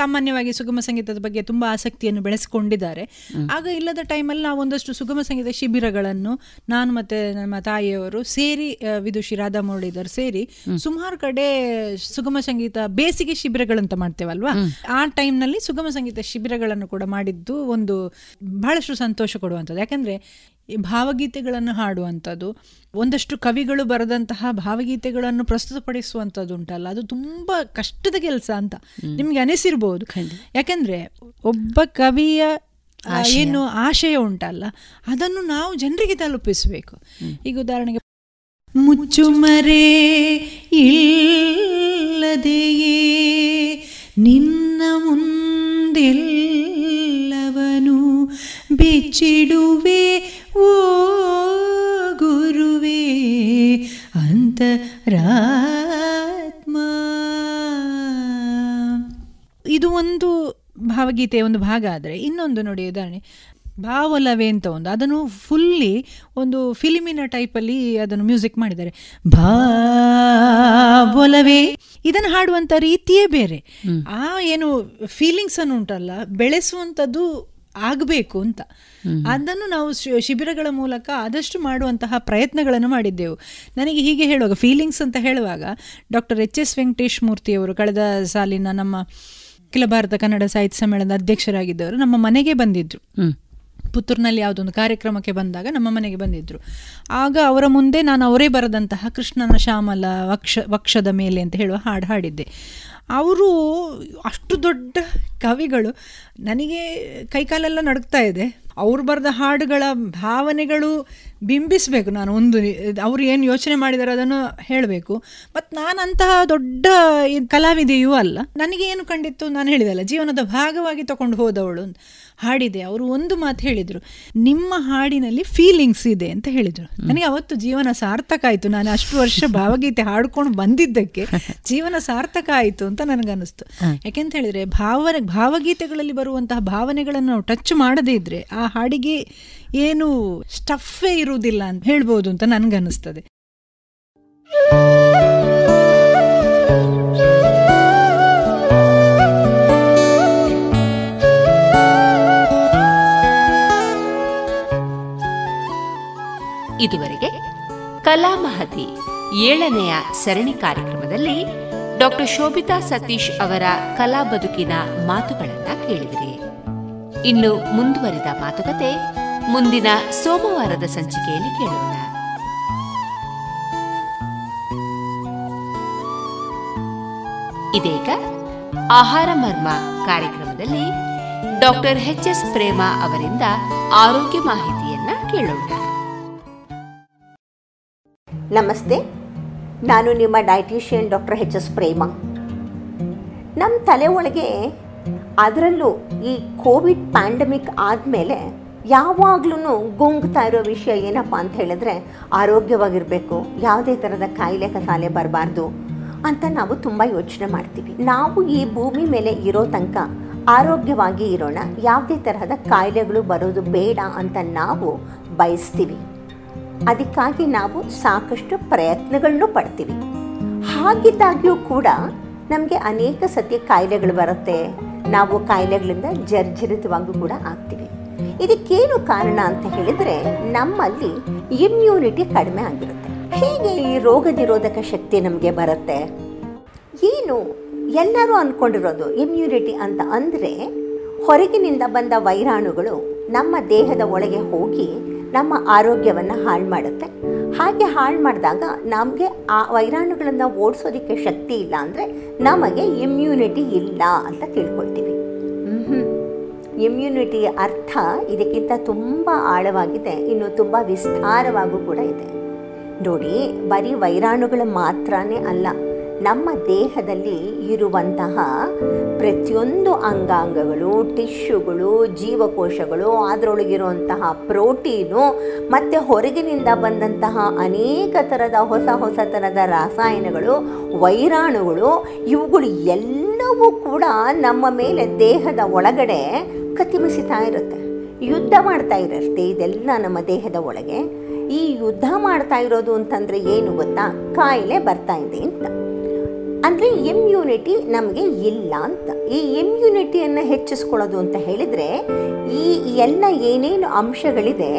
ಸಾಮಾನ್ಯವಾಗಿ ಸುಗಮ ಸಂಗೀತದ ಬಗ್ಗೆ ತುಂಬ ಆಸಕ್ತಿಯನ್ನು ಬೆಳೆಸಿಕೊಂಡಿದ್ದಾರೆ. ಆಗ ಇಲ್ಲದ ಟೈಮಲ್ಲಿ ನಾವು ಒಂದಷ್ಟು ಸುಗಮ ಸಂಗೀತ ಶಿಬಿರಗಳನ್ನು ನಾನು ಮತ್ತೆ ನಮ್ಮ ತಾಯಿಯವರು ಸೇರಿ ವಿದುಷಿ ರಾಧಾ ಮುರಳೀಧರ್ ಸೇರಿ ಸುಮಾರು ಕಡೆ ಸುಗಮ ಸಂಗೀತ ಬೇಸಿಗೆ ಶಿಬಿರಗಳಂತ ಮಾಡ್ತೇವಲ್ವಾ? ಆ ಟೈಮ್ನಲ್ಲಿ ಸುಗಮ ಸಂಗೀತ ಶಿಬಿರಗಳನ್ನು ಕೂಡ ಮಾಡಿದ್ದು ಒಂದು ಬಹಳಷ್ಟು ಸಂತೋಷ ಕೊಡುವಂಥದ್ದು. ಯಾಕಂದ್ರೆ ಭಾವಗೀತೆಗಳನ್ನು ಹಾಡುವಂಥದ್ದು ಒಂದಷ್ಟು ಕವಿಗಳು ಬರೆದಂತಹ ಭಾವಗೀತೆಗಳನ್ನು ಪ್ರಸ್ತುತಪಡಿಸುವಂಥದ್ದು ಉಂಟಲ್ಲ ಅದು ತುಂಬ ಕಷ್ಟದ ಕೆಲಸ ಅಂತ ನಿಮ್ಗೆ ಅನಿಸಿರ್ಬೋದು. ಯಾಕಂದ್ರೆ ಒಬ್ಬ ಕವಿಯ ಏನು ಆಶಯ ಉಂಟಲ್ಲ ಅದನ್ನು ನಾವು ಜನರಿಗೆ ತಲುಪಿಸಬೇಕು. ಈಗ ಉದಾಹರಣೆಗೆ ಮುಚ್ಚುಮರೆ ಇಲ್ಲದೆಯೇ ನಿನ್ನ ಮುಂದೆಲ್ಲವನು ಬೆಚ್ಚಿಡುವೆ ಓ ಗುರುವೇ ಅಂತರಾತ್ಮ. ಇದು ಒಂದು ಭಾವಗೀತೆಯ ಒಂದು ಭಾಗ ಆದರೆ ಇನ್ನೊಂದು ನೋಡಿ ಉದಾಹರಣೆ. ಭಾವಲವೇ ಅಂತ ಒಂದು ಅದನ್ನು ಫುಲ್ಲಿ ಒಂದು ಫಿಲಿಮಿನ ಟೈಪಲ್ಲಿ ಅದನ್ನು ಮ್ಯೂಸಿಕ್ ಮಾಡಿದ್ದಾರೆ. ಭಾವಲವೇ ಇದನ್ನು ಹಾಡುವಂಥ ರೀತಿಯೇ ಬೇರೆ. ಆ ಏನು ಫೀಲಿಂಗ್ಸ್ ಅನ್ನು ಉಂಟಲ್ಲ ಬೆಳೆಸುವಂಥದ್ದು ಆಗಬೇಕು ಅಂತ. ಅದನ್ನು ನಾವು ಶಿಬಿರಗಳ ಮೂಲಕ ಆದಷ್ಟು ಮಾಡುವಂತಹ ಪ್ರಯತ್ನಗಳನ್ನು ಮಾಡಿದ್ದೆವು. ನನಗೆ ಹೀಗೆ ಹೇಳುವಾಗ ಫೀಲಿಂಗ್ಸ್ ಅಂತ ಹೇಳುವಾಗ ಡಾಕ್ಟರ್ ಎಚ್ ಎಸ್ ವೆಂಕಟೇಶ್ ಮೂರ್ತಿಯವರು ಕಳೆದ ಸಾಲಿನ ನಮ್ಮ ಅಖಿಲ ಭಾರತ ಕನ್ನಡ ಸಾಹಿತ್ಯ ಸಮ್ಮೇಳನದ ಅಧ್ಯಕ್ಷರಾಗಿದ್ದವರು ನಮ್ಮ ಮನೆಗೆ ಬಂದಿದ್ದರು ಪುತ್ತೂರಿನಲ್ಲಿ ಯಾವುದೊಂದು ಕಾರ್ಯಕ್ರಮಕ್ಕೆ ಬಂದಾಗ ನಮ್ಮ ಮನೆಗೆ ಬಂದಿದ್ದರು ಆಗ ಅವರ ಮುಂದೆ ನಾನು ಅವರೇ ಬರೆದಂತಹ ಕೃಷ್ಣನ ಶ್ಯಾಮಲ ವಕ್ಷ ವಕ್ಷದ ಮೇಲೆ ಅಂತ ಹೇಳುವ ಹಾಡು ಹಾಡಿದ್ದೆ. ಅವರು ಅಷ್ಟು ದೊಡ್ಡ ಕವಿಗಳು. ನನಗೆ ಕೈಕಾಲೆಲ್ಲ ನಡುಗ್ತಾ ಇದೆ. ಅವ್ರು ಬರೆದ ಹಾಡುಗಳ ಭಾವನೆಗಳು ಬಿಂಬಿಸಬೇಕು ನಾನು ಒಂದು, ಅವರು ಏನು ಯೋಚನೆ ಮಾಡಿದಾರೆ ಅದನ್ನು ಹೇಳಬೇಕು. ಮತ್ತು ನಾನು ಅಂತಹ ದೊಡ್ಡ ಕಲಾವಿದೆಯೂ ಅಲ್ಲ. ನನಗೇನು ಕಂಡಿತ್ತು? ನಾನು ಹೇಳಿದಲ್ಲ ಜೀವನದ ಭಾಗವಾಗಿ ತಗೊಂಡು ಹೋದವಳು. ಹಾಡಿದೆ. ಅವರು ಒಂದು ಮಾತು ಹೇಳಿದರು ನಿಮ್ಮ ಹಾಡಿನಲ್ಲಿ ಫೀಲಿಂಗ್ಸ್ ಇದೆ ಅಂತ ಹೇಳಿದರು. ನನಗೆ ಅವತ್ತು ಜೀವನ ಸಾರ್ಥಕ ಆಯಿತು. ನಾನು ಅಷ್ಟು ವರ್ಷ ಭಾವಗೀತೆ ಹಾಡ್ಕೊಂಡು ಬಂದಿದ್ದಕ್ಕೆ ಜೀವನ ಸಾರ್ಥಕ ಆಯಿತು ಅಂತ ನನಗನ್ನಿಸ್ತು. ಯಾಕೆಂತ ಹೇಳಿದರೆ ಭಾವ ಭಾವಗೀತೆಗಳಲ್ಲಿ ಬರುವಂತಹ ಭಾವನೆಗಳನ್ನು ನಾವು ಟಚ್ ಮಾಡದೇ ಇದ್ರೆ ಆ ಹಾಡಿಗೆ ಏನು ಸ್ಟಫೇ ಇರುವುದಿಲ್ಲ ಅಂತ ಹೇಳ್ಬೋದು ಅಂತ ನನಗನ್ನಿಸ್ತದೆ. ಇದುವರೆಗೆ ಕಲಾ ಮಹತಿ ಏಳನೆಯ ಸರಣಿ ಕಾರ್ಯಕ್ರಮದಲ್ಲಿ ಡಾಕ್ಟರ್ ಶೋಭಿತಾ ಸತೀಶ್ ಅವರ ಕಲಾ ಬದುಕಿನ ಮಾತುಗಳನ್ನ ಕೇಳಿದಿರಿ. ಇನ್ನು ಮುಂದುವರಿದ ಮಾತುಕತೆ ಮುಂದಿನ ಸೋಮವಾರದ ಸಂಚಿಕೆಯಲ್ಲಿ ಕೇಳೋಣ. ಇದೀಗ ಆಹಾರ ಮರ್ಮ ಕಾರ್ಯಕ್ರಮದಲ್ಲಿ ಡಾಕ್ಟರ್ ಎಚ್ ಎಸ್ ಪ್ರೇಮ ಅವರಿಂದ ಆರೋಗ್ಯ ಮಾಹಿತಿಯನ್ನ ಕೇಳೋಣ. ನಮಸ್ತೆ. ನಾನು ನಿಮ್ಮ dietitian doctor H S Prema. ನಮ್ಮ ತಲೆ ಒಳಗೆ ಅದರಲ್ಲೂ ಈ ಕೋವಿಡ್ ಪ್ಯಾಂಡಮಿಕ್ ಆದಮೇಲೆ ಯಾವಾಗ್ಲೂ ಗುಂಗ್ತಾ ಇರೋ ವಿಷಯ ಏನಪ್ಪ ಅಂತ ಹೇಳಿದ್ರೆ ಆರೋಗ್ಯವಾಗಿರಬೇಕು, ಯಾವುದೇ ಥರದ ಕಾಯಿಲೆ ಕಸಾಲೆ ಬರಬಾರ್ದು ಅಂತ ನಾವು ತುಂಬ ಯೋಚನೆ ಮಾಡ್ತೀವಿ. ನಾವು ಈ ಭೂಮಿ ಮೇಲೆ ಇರೋ ತನಕ ಆರೋಗ್ಯವಾಗಿ ಇರೋಣ, ಯಾವುದೇ ತರಹದ ಕಾಯಿಲೆಗಳು ಬರೋದು ಬೇಡ ಅಂತ ನಾವು ಬಯಸ್ತೀವಿ. ಅದಕ್ಕಾಗಿ ನಾವು ಸಾಕಷ್ಟು ಪ್ರಯತ್ನಗಳನ್ನು ಪಡ್ತೀವಿ. ಹಾಗಿದ್ದಾಗ್ಯೂ ಕೂಡ ನಮಗೆ ಅನೇಕ ಸತಿ ಕಾಯಿಲೆಗಳು ಬರುತ್ತೆ. ನಾವು ಕಾಯಿಲೆಗಳಿಂದ ಜರ್ಜರಿತವಾಗೂ ಕೂಡ ಆಗ್ತೀವಿ. ಇದಕ್ಕೇನು ಕಾರಣ ಅಂತ ಹೇಳಿದರೆ ನಮ್ಮಲ್ಲಿ ಇಮ್ಯುನಿಟಿ ಕಡಿಮೆ ಆಗಿರುತ್ತೆ. ಹೇಗೆ ಈ ರೋಗ ನಿರೋಧಕ ಶಕ್ತಿ ನಮಗೆ ಬರುತ್ತೆ. ಏನು ಎಲ್ಲರೂ ಅಂದ್ಕೊಂಡಿರೋದು ಇಮ್ಯುನಿಟಿ ಅಂತ ಅಂದರೆ ಹೊರಗಿನಿಂದ ಬಂದ ವೈರಾಣುಗಳು ನಮ್ಮ ದೇಹದ ಒಳಗೆ ಹೋಗಿ ನಮ್ಮ ಆರೋಗ್ಯವನ್ನು ಹಾಳು ಮಾಡುತ್ತೆ. ಹಾಗೆ ಹಾಳು ಮಾಡಿದಾಗ ನಮಗೆ ಆ ವೈರಾಣುಗಳನ್ನು ಓಡಿಸೋದಕ್ಕೆ ಶಕ್ತಿ ಇಲ್ಲ ಅಂದರೆ ನಮಗೆ ಇಮ್ಯುನಿಟಿ ಇಲ್ಲ ಅಂತ ತಿಳ್ಕೊಳ್ತೀವಿ. ಇಮ್ಯುನಿಟಿ ಅರ್ಥ ಇದಕ್ಕಿಂತ ತುಂಬ ಆಳವಾಗಿದೆ ಇನ್ನು ತುಂಬ ವಿಸ್ತಾರವಾಗೂ ಕೂಡ ಇದೆ. ನೋಡಿ ಬರೀ ವೈರಾಣುಗಳು ಮಾತ್ರನೇ ಅಲ್ಲ ನಮ್ಮ ದೇಹದಲ್ಲಿ ಇರುವಂತಹ ಪ್ರತಿಯೊಂದು ಅಂಗಾಂಗಗಳು ಟಿಶ್ಯುಗಳು ಜೀವಕೋಶಗಳು ಅದರೊಳಗಿರುವಂತಹ ಪ್ರೋಟೀನು, ಮತ್ತು ಹೊರಗಿನಿಂದ ಬಂದಂತಹ ಅನೇಕ ಥರದ ಹೊಸ ಹೊಸ ಥರದ ರಾಸಾಯನಗಳು, ವೈರಾಣುಗಳು, ಇವುಗಳು ಎಲ್ಲವೂ ಕೂಡ ನಮ್ಮ ಮೇಲೆ ದೇಹದ ಒಳಗಡೆ ಕತಿಮಿಸಿತಾ ಇರುತ್ತೆ. ಯುದ್ಧ ಮಾಡ್ತಾ ಇರುತ್ತೆ ಇದೆಲ್ಲ ನಮ್ಮ ದೇಹದ ಒಳಗೆ. ಈ ಯುದ್ಧ ಮಾಡ್ತಾ ಇರೋದು ಅಂತಂದರೆ ಏನು ಗೊತ್ತಾ? ಕಾಯಿಲೆ ಬರ್ತಾ ಇದೆ ಅಂತ. ಅಂದರೆ ಇಮ್ಯುನಿಟಿ ನಮಗೆ ಇಲ್ಲ ಅಂತ. ಈ ಇಮ್ಯುನಿಟಿಯನ್ನು ಹೆಚ್ಚಿಸ್ಕೊಳ್ಳೋದು ಅಂತ ಹೇಳಿದರೆ ಈ ಎಲ್ಲ ಏನೇನು ಅಂಶಗಳಿದೆ,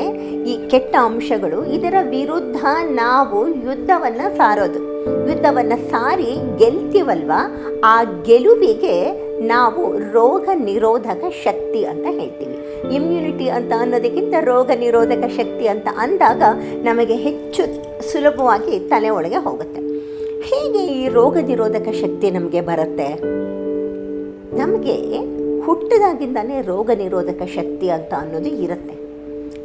ಈ ಕೆಟ್ಟ ಅಂಶಗಳು, ಇದರ ವಿರುದ್ಧ ನಾವು ಯುದ್ಧವನ್ನು ಸಾರೋದು. ಯುದ್ಧವನ್ನು ಸಾರಿ ಗೆಲ್ತೀವಲ್ವ? ಆ ಗೆಲುವಿಗೆ ನಾವು ರೋಗ ನಿರೋಧಕ ಶಕ್ತಿ ಅಂತ ಹೇಳ್ತೀವಿ. ಇಮ್ಯುನಿಟಿ ಅಂತ ಅನ್ನೋದಕ್ಕಿಂತ ರೋಗ ನಿರೋಧಕ ಶಕ್ತಿ ಅಂತ ಅಂದಾಗ ನಮಗೆ ಹೆಚ್ಚು ಸುಲಭವಾಗಿ ತಲೆ ಒಳಗೆ ಹೋಗುತ್ತೆ. ಹೇಗೆ ಈ ರೋಗ ನಿರೋಧಕ ಶಕ್ತಿ ನಮಗೆ ಬರುತ್ತೆ? ನಮಗೆ ಹುಟ್ಟಿದಾಗಿಂದಲೇ ರೋಗ ನಿರೋಧಕ ಶಕ್ತಿ ಅಂತ ಅನ್ನೋದು ಇರುತ್ತೆ.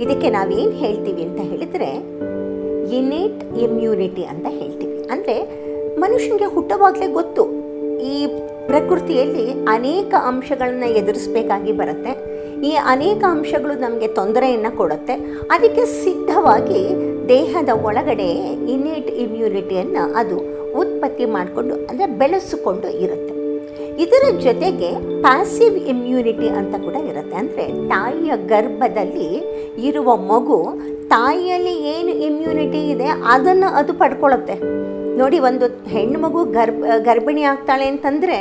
ಇದಕ್ಕೆ ನಾವೇನು ಹೇಳ್ತೀವಿ ಅಂತ ಹೇಳಿದರೆ ಇನೇಟ್ ಇಮ್ಯುನಿಟಿ ಅಂತ ಹೇಳ್ತೀವಿ. ಅಂದರೆ ಮನುಷ್ಯನಿಗೆ ಹುಟ್ಟವಾಗಲೇ ಗೊತ್ತು, ಈ ಪ್ರಕೃತಿಯಲ್ಲಿ ಅನೇಕ ಅಂಶಗಳನ್ನು ಎದುರಿಸಬೇಕಾಗಿ ಬರುತ್ತೆ. ಈ ಅನೇಕ ಅಂಶಗಳು ನಮಗೆ ತೊಂದರೆಯನ್ನು ಕೊಡುತ್ತೆ. ಅದಕ್ಕೆ ಸಿದ್ಧವಾಗಿ ದೇಹದ ಒಳಗಡೆ ಇನೇಟ್ ಇಮ್ಯುನಿಟಿಯನ್ನು ಅದು ಉತ್ಪತ್ತಿ ಮಾಡಿಕೊಂಡು, ಅಂದರೆ ಬೆಳೆಸಿಕೊಂಡು ಇರುತ್ತೆ. ಇದರ ಜೊತೆಗೆ ಪ್ಯಾಸಿವ್ ಇಮ್ಯುನಿಟಿ ಅಂತ ಕೂಡ ಇರುತ್ತೆ. ಅಂದರೆ ತಾಯಿಯ ಗರ್ಭದಲ್ಲಿ ಇರುವ ಮಗು ತಾಯಿಯಲ್ಲಿ ಏನು ಇಮ್ಯುನಿಟಿ ಇದೆ, ಅದನ್ನು ಅದು ಪಡ್ಕೊಳ್ಳುತ್ತೆ. ನೋಡಿ, ಒಂದು ಹೆಣ್ಣು ಮಗು ಗರ್ಭ, ಗರ್ಭಿಣಿ ಆಗ್ತಾಳೆ ಅಂತಂದರೆ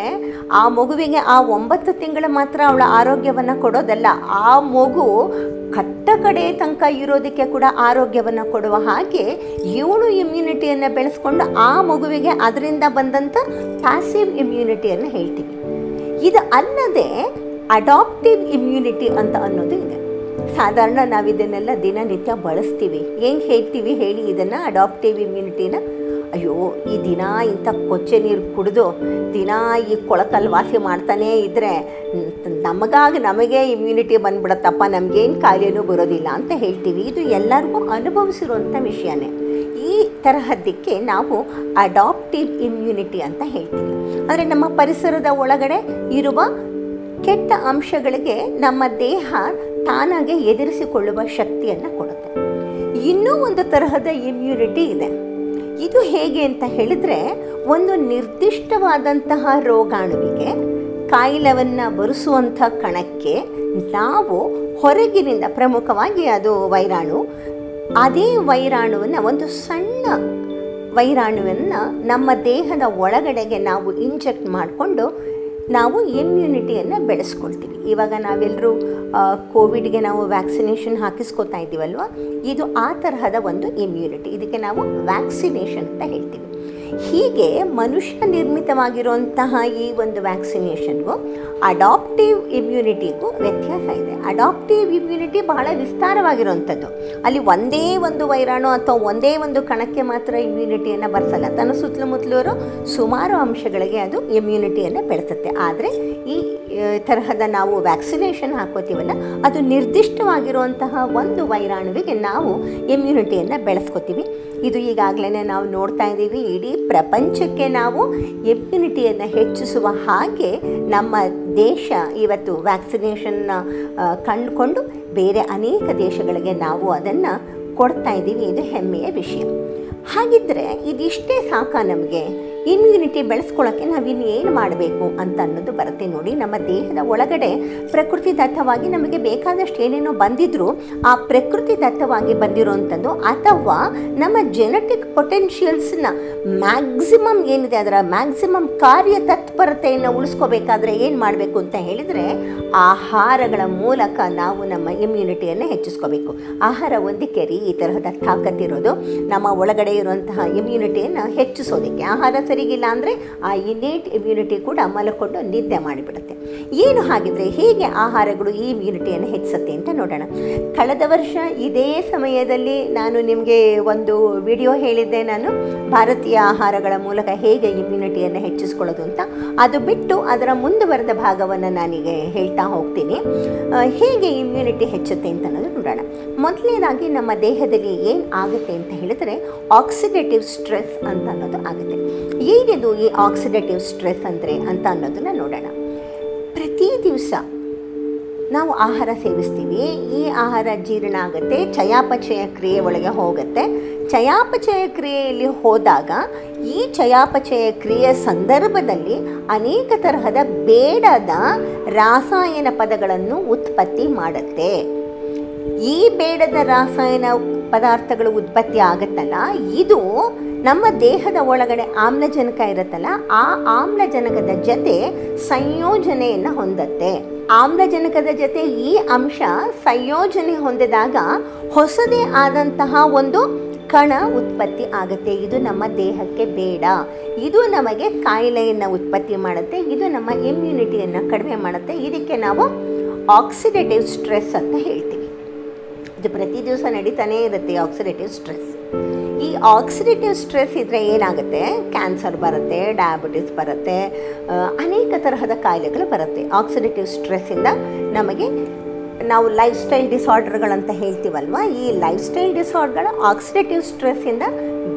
ಆ ಮಗುವಿಗೆ ಆ ಒಂಬತ್ತು ತಿಂಗಳು ಮಾತ್ರ ಅವಳ ಆರೋಗ್ಯವನ್ನು ಕೊಡೋದಲ್ಲ. ಆ ಮಗು ಕಟ್ಟ ಕಡೆ ತನಕ ಇರೋದಕ್ಕೆ ಕೂಡ ಆರೋಗ್ಯವನ್ನು ಕೊಡುವ ಹಾಗೆ ಇವಳು ಇಮ್ಯುನಿಟಿಯನ್ನು ಬೆಳೆಸ್ಕೊಂಡು ಆ ಮಗುವಿಗೆ ಅದರಿಂದ ಬಂದಂಥ ಪ್ಯಾಸಿವ್ ಇಮ್ಯುನಿಟಿಯನ್ನು ಹೇಳ್ತೀವಿ. ಇದು ಅಲ್ಲದೆ ಅಡಾಪ್ಟಿವ್ ಇಮ್ಯುನಿಟಿ ಅಂತ ಅನ್ನೋದು ಇದೆ. ಸಾಧಾರಣ ನಾವು ಇದನ್ನೆಲ್ಲ ದಿನನಿತ್ಯ ಬಳಸ್ತೀವಿ. ಹೆಂಗೆ ಹೇಳ್ತೀವಿ ಹೇಳಿ ಇದನ್ನು ಅಡಾಪ್ಟಿವ್ ಇಮ್ಯುನಿಟಿನ ಅಯ್ಯೋ, ಈ ದಿನ ಇಂಥ ಕೊಚ್ಚೆ ನೀರು ಕುಡಿದು ದಿನ ಈ ಕೊಳಕಲ್ಲಿ ವಾಸಿ ಮಾಡ್ತಾನೇ ಇದ್ದರೆ ನಮಗಾಗಿ ನಮಗೆ ಇಮ್ಯುನಿಟಿ ಬಂದ್ಬಿಡತ್ತಪ್ಪ, ನಮಗೇನು ಕಾಯಿಲೆನೂ ಬರೋದಿಲ್ಲ ಅಂತ ಹೇಳ್ತೀವಿ. ಇದು ಎಲ್ಲರಿಗೂ ಅನುಭವಿಸಿರುವಂಥ ವಿಷಯನೇ. ಈ ತರಹದ್ದಕ್ಕೆ ನಾವು ಅಡಾಪ್ಟಿವ್ ಇಮ್ಯುನಿಟಿ ಅಂತ ಹೇಳ್ತೀವಿ. ಅಂದರೆ ನಮ್ಮ ಪರಿಸರದ ಒಳಗಡೆ ಇರುವ ಕೆಟ್ಟ ಅಂಶಗಳಿಗೆ ನಮ್ಮ ದೇಹ ತಾನಾಗೆ ಎದುರಿಸಿಕೊಳ್ಳುವ ಶಕ್ತಿಯನ್ನು ಕೊಡುತ್ತೆ. ಇನ್ನೂ ಒಂದು ತರಹದ ಇಮ್ಯುನಿಟಿ ಇದೆ. ಇದು ಹೇಗೆ ಅಂತ ಹೇಳಿದ್ರೆ, ಒಂದು ನಿರ್ದಿಷ್ಟವಾದಂತಹ ರೋಗಾಣುವಿಗೆ ಕಾಯಿಲೆವನ್ನು ಬರಿಸುವಂಥ ಕಣಕ್ಕೆ ನಾವು ಹೊರಗಿನಿಂದ ಪ್ರಮುಖವಾಗಿ ಅದು ವೈರಾಣು, ಅದೇ ವೈರಾಣುವನ್ನು, ಒಂದು ಸಣ್ಣ ವೈರಾಣುವನ್ನು ನಮ್ಮ ದೇಹದ ಒಳಗಡೆಗೆ ನಾವು ಇಂಜೆಕ್ಟ್ ಮಾಡಿಕೊಂಡು ನಾವು ಇಮ್ಯುನಿಟಿಯನ್ನು ಬೆಳೆಸ್ಕೊಳ್ತೀವಿ. ಇವಾಗ ನಾವೆಲ್ಲರೂ ಕೋವಿಡ್ಗೆ ನಾವು ವ್ಯಾಕ್ಸಿನೇಷನ್ ಹಾಕಿಸ್ಕೊತಾ ಇದ್ದೀವಲ್ವ ಇದು ಆ ತರಹದ ಒಂದು ಇಮ್ಯುನಿಟಿ ಇದಕ್ಕೆ ನಾವು ವ್ಯಾಕ್ಸಿನೇಷನ್ ಅಂತ ಹೇಳ್ತೀವಿ. ಹೀಗೆ ಮನುಷ್ಯ ನಿರ್ಮಿತವಾಗಿರುವಂತಹ ಈ ಒಂದು ವ್ಯಾಕ್ಸಿನೇಷನ್ಗೂ ಅಡಾಪ್ಟಿವ್ ಇಮ್ಯುನಿಟಿಗೂ ವ್ಯತ್ಯಾಸ ಇದೆ. ಅಡಾಪ್ಟಿವ್ ಇಮ್ಯುನಿಟಿ ಬಹಳ ವಿಸ್ತಾರವಾಗಿರುವಂಥದ್ದು. ಅಲ್ಲಿ ಒಂದೇ ಒಂದು ವೈರಾಣು ಅಥವಾ ಒಂದೇ ಒಂದು ಕಣಕ್ಕೆ ಮಾತ್ರ ಇಮ್ಯುನಿಟಿಯನ್ನು ಬರ್ಸಲ್ಲ. ತನ್ನ ಸುತ್ತಲುಮುತ್ತಲೂ ಸುಮಾರು ಅಂಶಗಳಿಗೆ ಅದು ಇಮ್ಯುನಿಟಿಯನ್ನು ಬೆಳೆಸುತ್ತೆ. ಆದರೆ ಈ ತರಹದ ನಾವು ವ್ಯಾಕ್ಸಿನೇಷನ್ ಹಾಕೋತೀವಲ್ಲ, ಅದು ನಿರ್ದಿಷ್ಟವಾಗಿರುವಂತಹ ಒಂದು ವೈರಾಣುವಿಗೆ ನಾವು ಇಮ್ಯುನಿಟಿಯನ್ನು ಬೆಳೆಸ್ಕೋತೀವಿ. ಇದು ಈಗಾಗಲೇ ನಾವು ನೋಡ್ತಾ ಇದ್ದೀವಿ, ಇಡೀ ಪ್ರಪಂಚಕ್ಕೆ ನಾವು ಇಮ್ಯುನಿಟಿಯನ್ನು ಹೆಚ್ಚಿಸುವ ಹಾಗೆ ನಮ್ಮ ದೇಶ ಇವತ್ತು ವ್ಯಾಕ್ಸಿನೇಷನ್ನ ಕಂಡುಕೊಂಡು ಬೇರೆ ಅನೇಕ ದೇಶಗಳಿಗೆ ನಾವು ಅದನ್ನು ಕೊಡ್ತಾ ಇದ್ದೀವಿ. ಇದು ಹೆಮ್ಮೆಯ ವಿಷಯ. ಹಾಗಿದ್ದರೆ ಇದಿಷ್ಟೇ ಸಾಕ ನಮಗೆ? ಇಮ್ಯುನಿಟಿ ಬೆಳೆಸ್ಕೊಳ್ಳೋಕ್ಕೆ ನಾವಿನ್ನು ಏನು ಮಾಡಬೇಕು ಅಂತ ಅನ್ನೋದು ಬರುತ್ತೆ ನೋಡಿ. ನಮ್ಮ ದೇಹದ ಒಳಗಡೆ ಪ್ರಕೃತಿ ದತ್ತವಾಗಿ ನಮಗೆ ಬೇಕಾದಷ್ಟು ಏನೇನೋ ಬಂದಿದ್ದರೂ ಆ ಪ್ರಕೃತಿ ದತ್ತವಾಗಿ ಬಂದಿರೋವಂಥದ್ದು ಅಥವಾ ನಮ್ಮ ಜೆನೆಟಿಕ್ ಪೊಟೆನ್ಷಿಯಲ್ಸ್ನ ಮ್ಯಾಕ್ಸಿಮಮ್ ಏನಿದೆ ಅದರ ಮ್ಯಾಕ್ಸಿಮಮ್ ಕಾರ್ಯ ತತ್ಪರತೆಯನ್ನು ಉಳಿಸ್ಕೋಬೇಕಾದ್ರೆ ಏನು ಮಾಡಬೇಕು ಅಂತ ಹೇಳಿದರೆ ಆಹಾರಗಳ ಮೂಲಕ ನಾವು ನಮ್ಮ ಇಮ್ಯುನಿಟಿಯನ್ನು ಹೆಚ್ಚಿಸ್ಕೋಬೇಕು. ಆಹಾರ ಹೊಂದಿಕೆರಿ ಈ ತರಹದ ತಾಕತ್ತಿರೋದು ನಮ್ಮ ಒಳಗಡೆ ಇರುವಂತಹ ಇಮ್ಯುನಿಟಿಯನ್ನು ಹೆಚ್ಚಿಸೋದಕ್ಕೆ, ಆಹಾರ ಸರಿಗಿಲ್ಲ ಅಂದರೆ ಆ ಇನ್ನೇಟ್ ಇಮ್ಯುನಿಟಿ ಕೂಡ ಮಲಕೊಂಡು ನಿದ್ದೆ ಮಾಡಿಬಿಡುತ್ತೆ. ಏನು ಹಾಗಿದ್ರೆ ಹೇಗೆ ಆಹಾರಗಳು ಈ ಇಮ್ಯುನಿಟಿಯನ್ನು ಹೆಚ್ಚಿಸುತ್ತೆ ಅಂತ ನೋಡೋಣ. ಕಳೆದ ವರ್ಷ ಇದೇ ಸಮಯದಲ್ಲಿ ನಾನು ನಿಮಗೆ ಒಂದು ವಿಡಿಯೋ ಹೇಳಿದ್ದೆ. ನಾನು ಭಾರತೀಯ ಆಹಾರಗಳ ಮೂಲಕ ಹೇಗೆ ಇಮ್ಯುನಿಟಿಯನ್ನು ಹೆಚ್ಚಿಸ್ಕೊಳ್ಳೋದು ಅಂತ. ಅದು ಬಿಟ್ಟು ಅದರ ಮುಂದುವರೆದ ಭಾಗವನ್ನು ನಾನೀಗ ಹೇಳ್ತಾ ಹೋಗ್ತೀನಿ. ಹೇಗೆ ಇಮ್ಯುನಿಟಿ ಹೆಚ್ಚುತ್ತೆ ಅಂತ ಅನ್ನೋದು ನೋಡೋಣ. ಮೊದಲನೇದಾಗಿ ನಮ್ಮ ದೇಹದಲ್ಲಿ ಏನು ಆಗುತ್ತೆ ಅಂತ ಹೇಳಿದರೆ ಆಕ್ಸಿಡೇಟಿವ್ ಸ್ಟ್ರೆಸ್ ಅಂತ ಅನ್ನೋದು ಆಗುತ್ತೆ. ಏನಿದು ಈ ಆಕ್ಸಿಡೇಟಿವ್ ಸ್ಟ್ರೆಸ್ ಅಂದರೆ ಅಂತ ಅನ್ನೋದನ್ನ ನೋಡೋಣ. ಪ್ರತಿ ದಿವಸ ನಾವು ಆಹಾರ ಸೇವಿಸ್ತೀವಿ. ಈ ಆಹಾರ ಜೀರ್ಣ ಆಗುತ್ತೆ, ಚಯಾಪಚಯ ಕ್ರಿಯೆ ಒಳಗೆ ಹೋಗುತ್ತೆ. ಚಯಾಪಚಯ ಕ್ರಿಯೆಯಲ್ಲಿ ಹೋದಾಗ ಈ ಚಯಾಪಚಯ ಕ್ರಿಯೆ ಸಂದರ್ಭದಲ್ಲಿ ಅನೇಕ ತರಹದ ಬೇಡದ ರಾಸಾಯನ ಪದಗಳನ್ನು ಉತ್ಪತ್ತಿ ಮಾಡುತ್ತೆ. ಈ ಬೇಡದ ರಾಸಾಯನ ಪದಾರ್ಥಗಳು ಉತ್ಪತ್ತಿ ಆಗುತ್ತಲ್ಲ, ಇದು ನಮ್ಮ ದೇಹದ ಒಳಗಡೆ ಆಮ್ಲಜನಕ ಇರುತ್ತಲ್ಲ, ಆ ಆಮ್ಲಜನಕದ ಜೊತೆ ಸಂಯೋಜನೆಯನ್ನು ಹೊಂದತ್ತೆ. ಆಮ್ಲಜನಕದ ಜೊತೆ ಈ ಅಂಶ ಸಂಯೋಜನೆ ಹೊಂದಿದಾಗ ಹೊಸದೇ ಆದಂತಹ ಒಂದು ಕಣ ಉತ್ಪತ್ತಿ ಆಗುತ್ತೆ. ಇದು ನಮ್ಮ ದೇಹಕ್ಕೆ ಬೇಡ. ಇದು ನಮಗೆ ಕಾಯಿಲೆಯನ್ನು ಉತ್ಪತ್ತಿ ಮಾಡುತ್ತೆ. ಇದು ನಮ್ಮ ಇಮ್ಯುನಿಟಿಯನ್ನು ಕಡಿಮೆ ಮಾಡುತ್ತೆ. ಇದಕ್ಕೆ ನಾವು ಆಕ್ಸಿಡೇಟಿವ್ ಸ್ಟ್ರೆಸ್ ಅಂತ ಹೇಳ್ತೀವಿ. ಇದು ಪ್ರತಿ ದಿವಸ ನಡೀತಾನೇ ಇರುತ್ತೆ ಆಕ್ಸಿಡೇಟಿವ್ ಸ್ಟ್ರೆಸ್ ಈ ಆಕ್ಸಿಡೇಟಿವ್ ಸ್ಟ್ರೆಸ್ ಇದ್ದರೆ ಏನಾಗುತ್ತೆ? ಕ್ಯಾನ್ಸರ್ ಬರುತ್ತೆ ಡಯಾಬಿಟಿಸ್ ಬರುತ್ತೆ ಅನೇಕ ತರಹದ ಕಾಯಿಲೆಗಳು ಬರುತ್ತೆ. ಆಕ್ಸಿಡೇಟಿವ್ ಸ್ಟ್ರೆಸ್ಸಿಂದ ನಮಗೆ ನಾವು ಲೈಫ್ ಸ್ಟೈಲ್ ಡಿಸಾರ್ಡರ್ಗಳಂತ ಹೇಳ್ತೀವಲ್ವ? ಈ ಲೈಫ್ ಸ್ಟೈಲ್ ಡಿಸಾರ್ಡರ್ ಆಕ್ಸಿಡೇಟಿವ್ ಸ್ಟ್ರೆಸ್ಸಿಂದ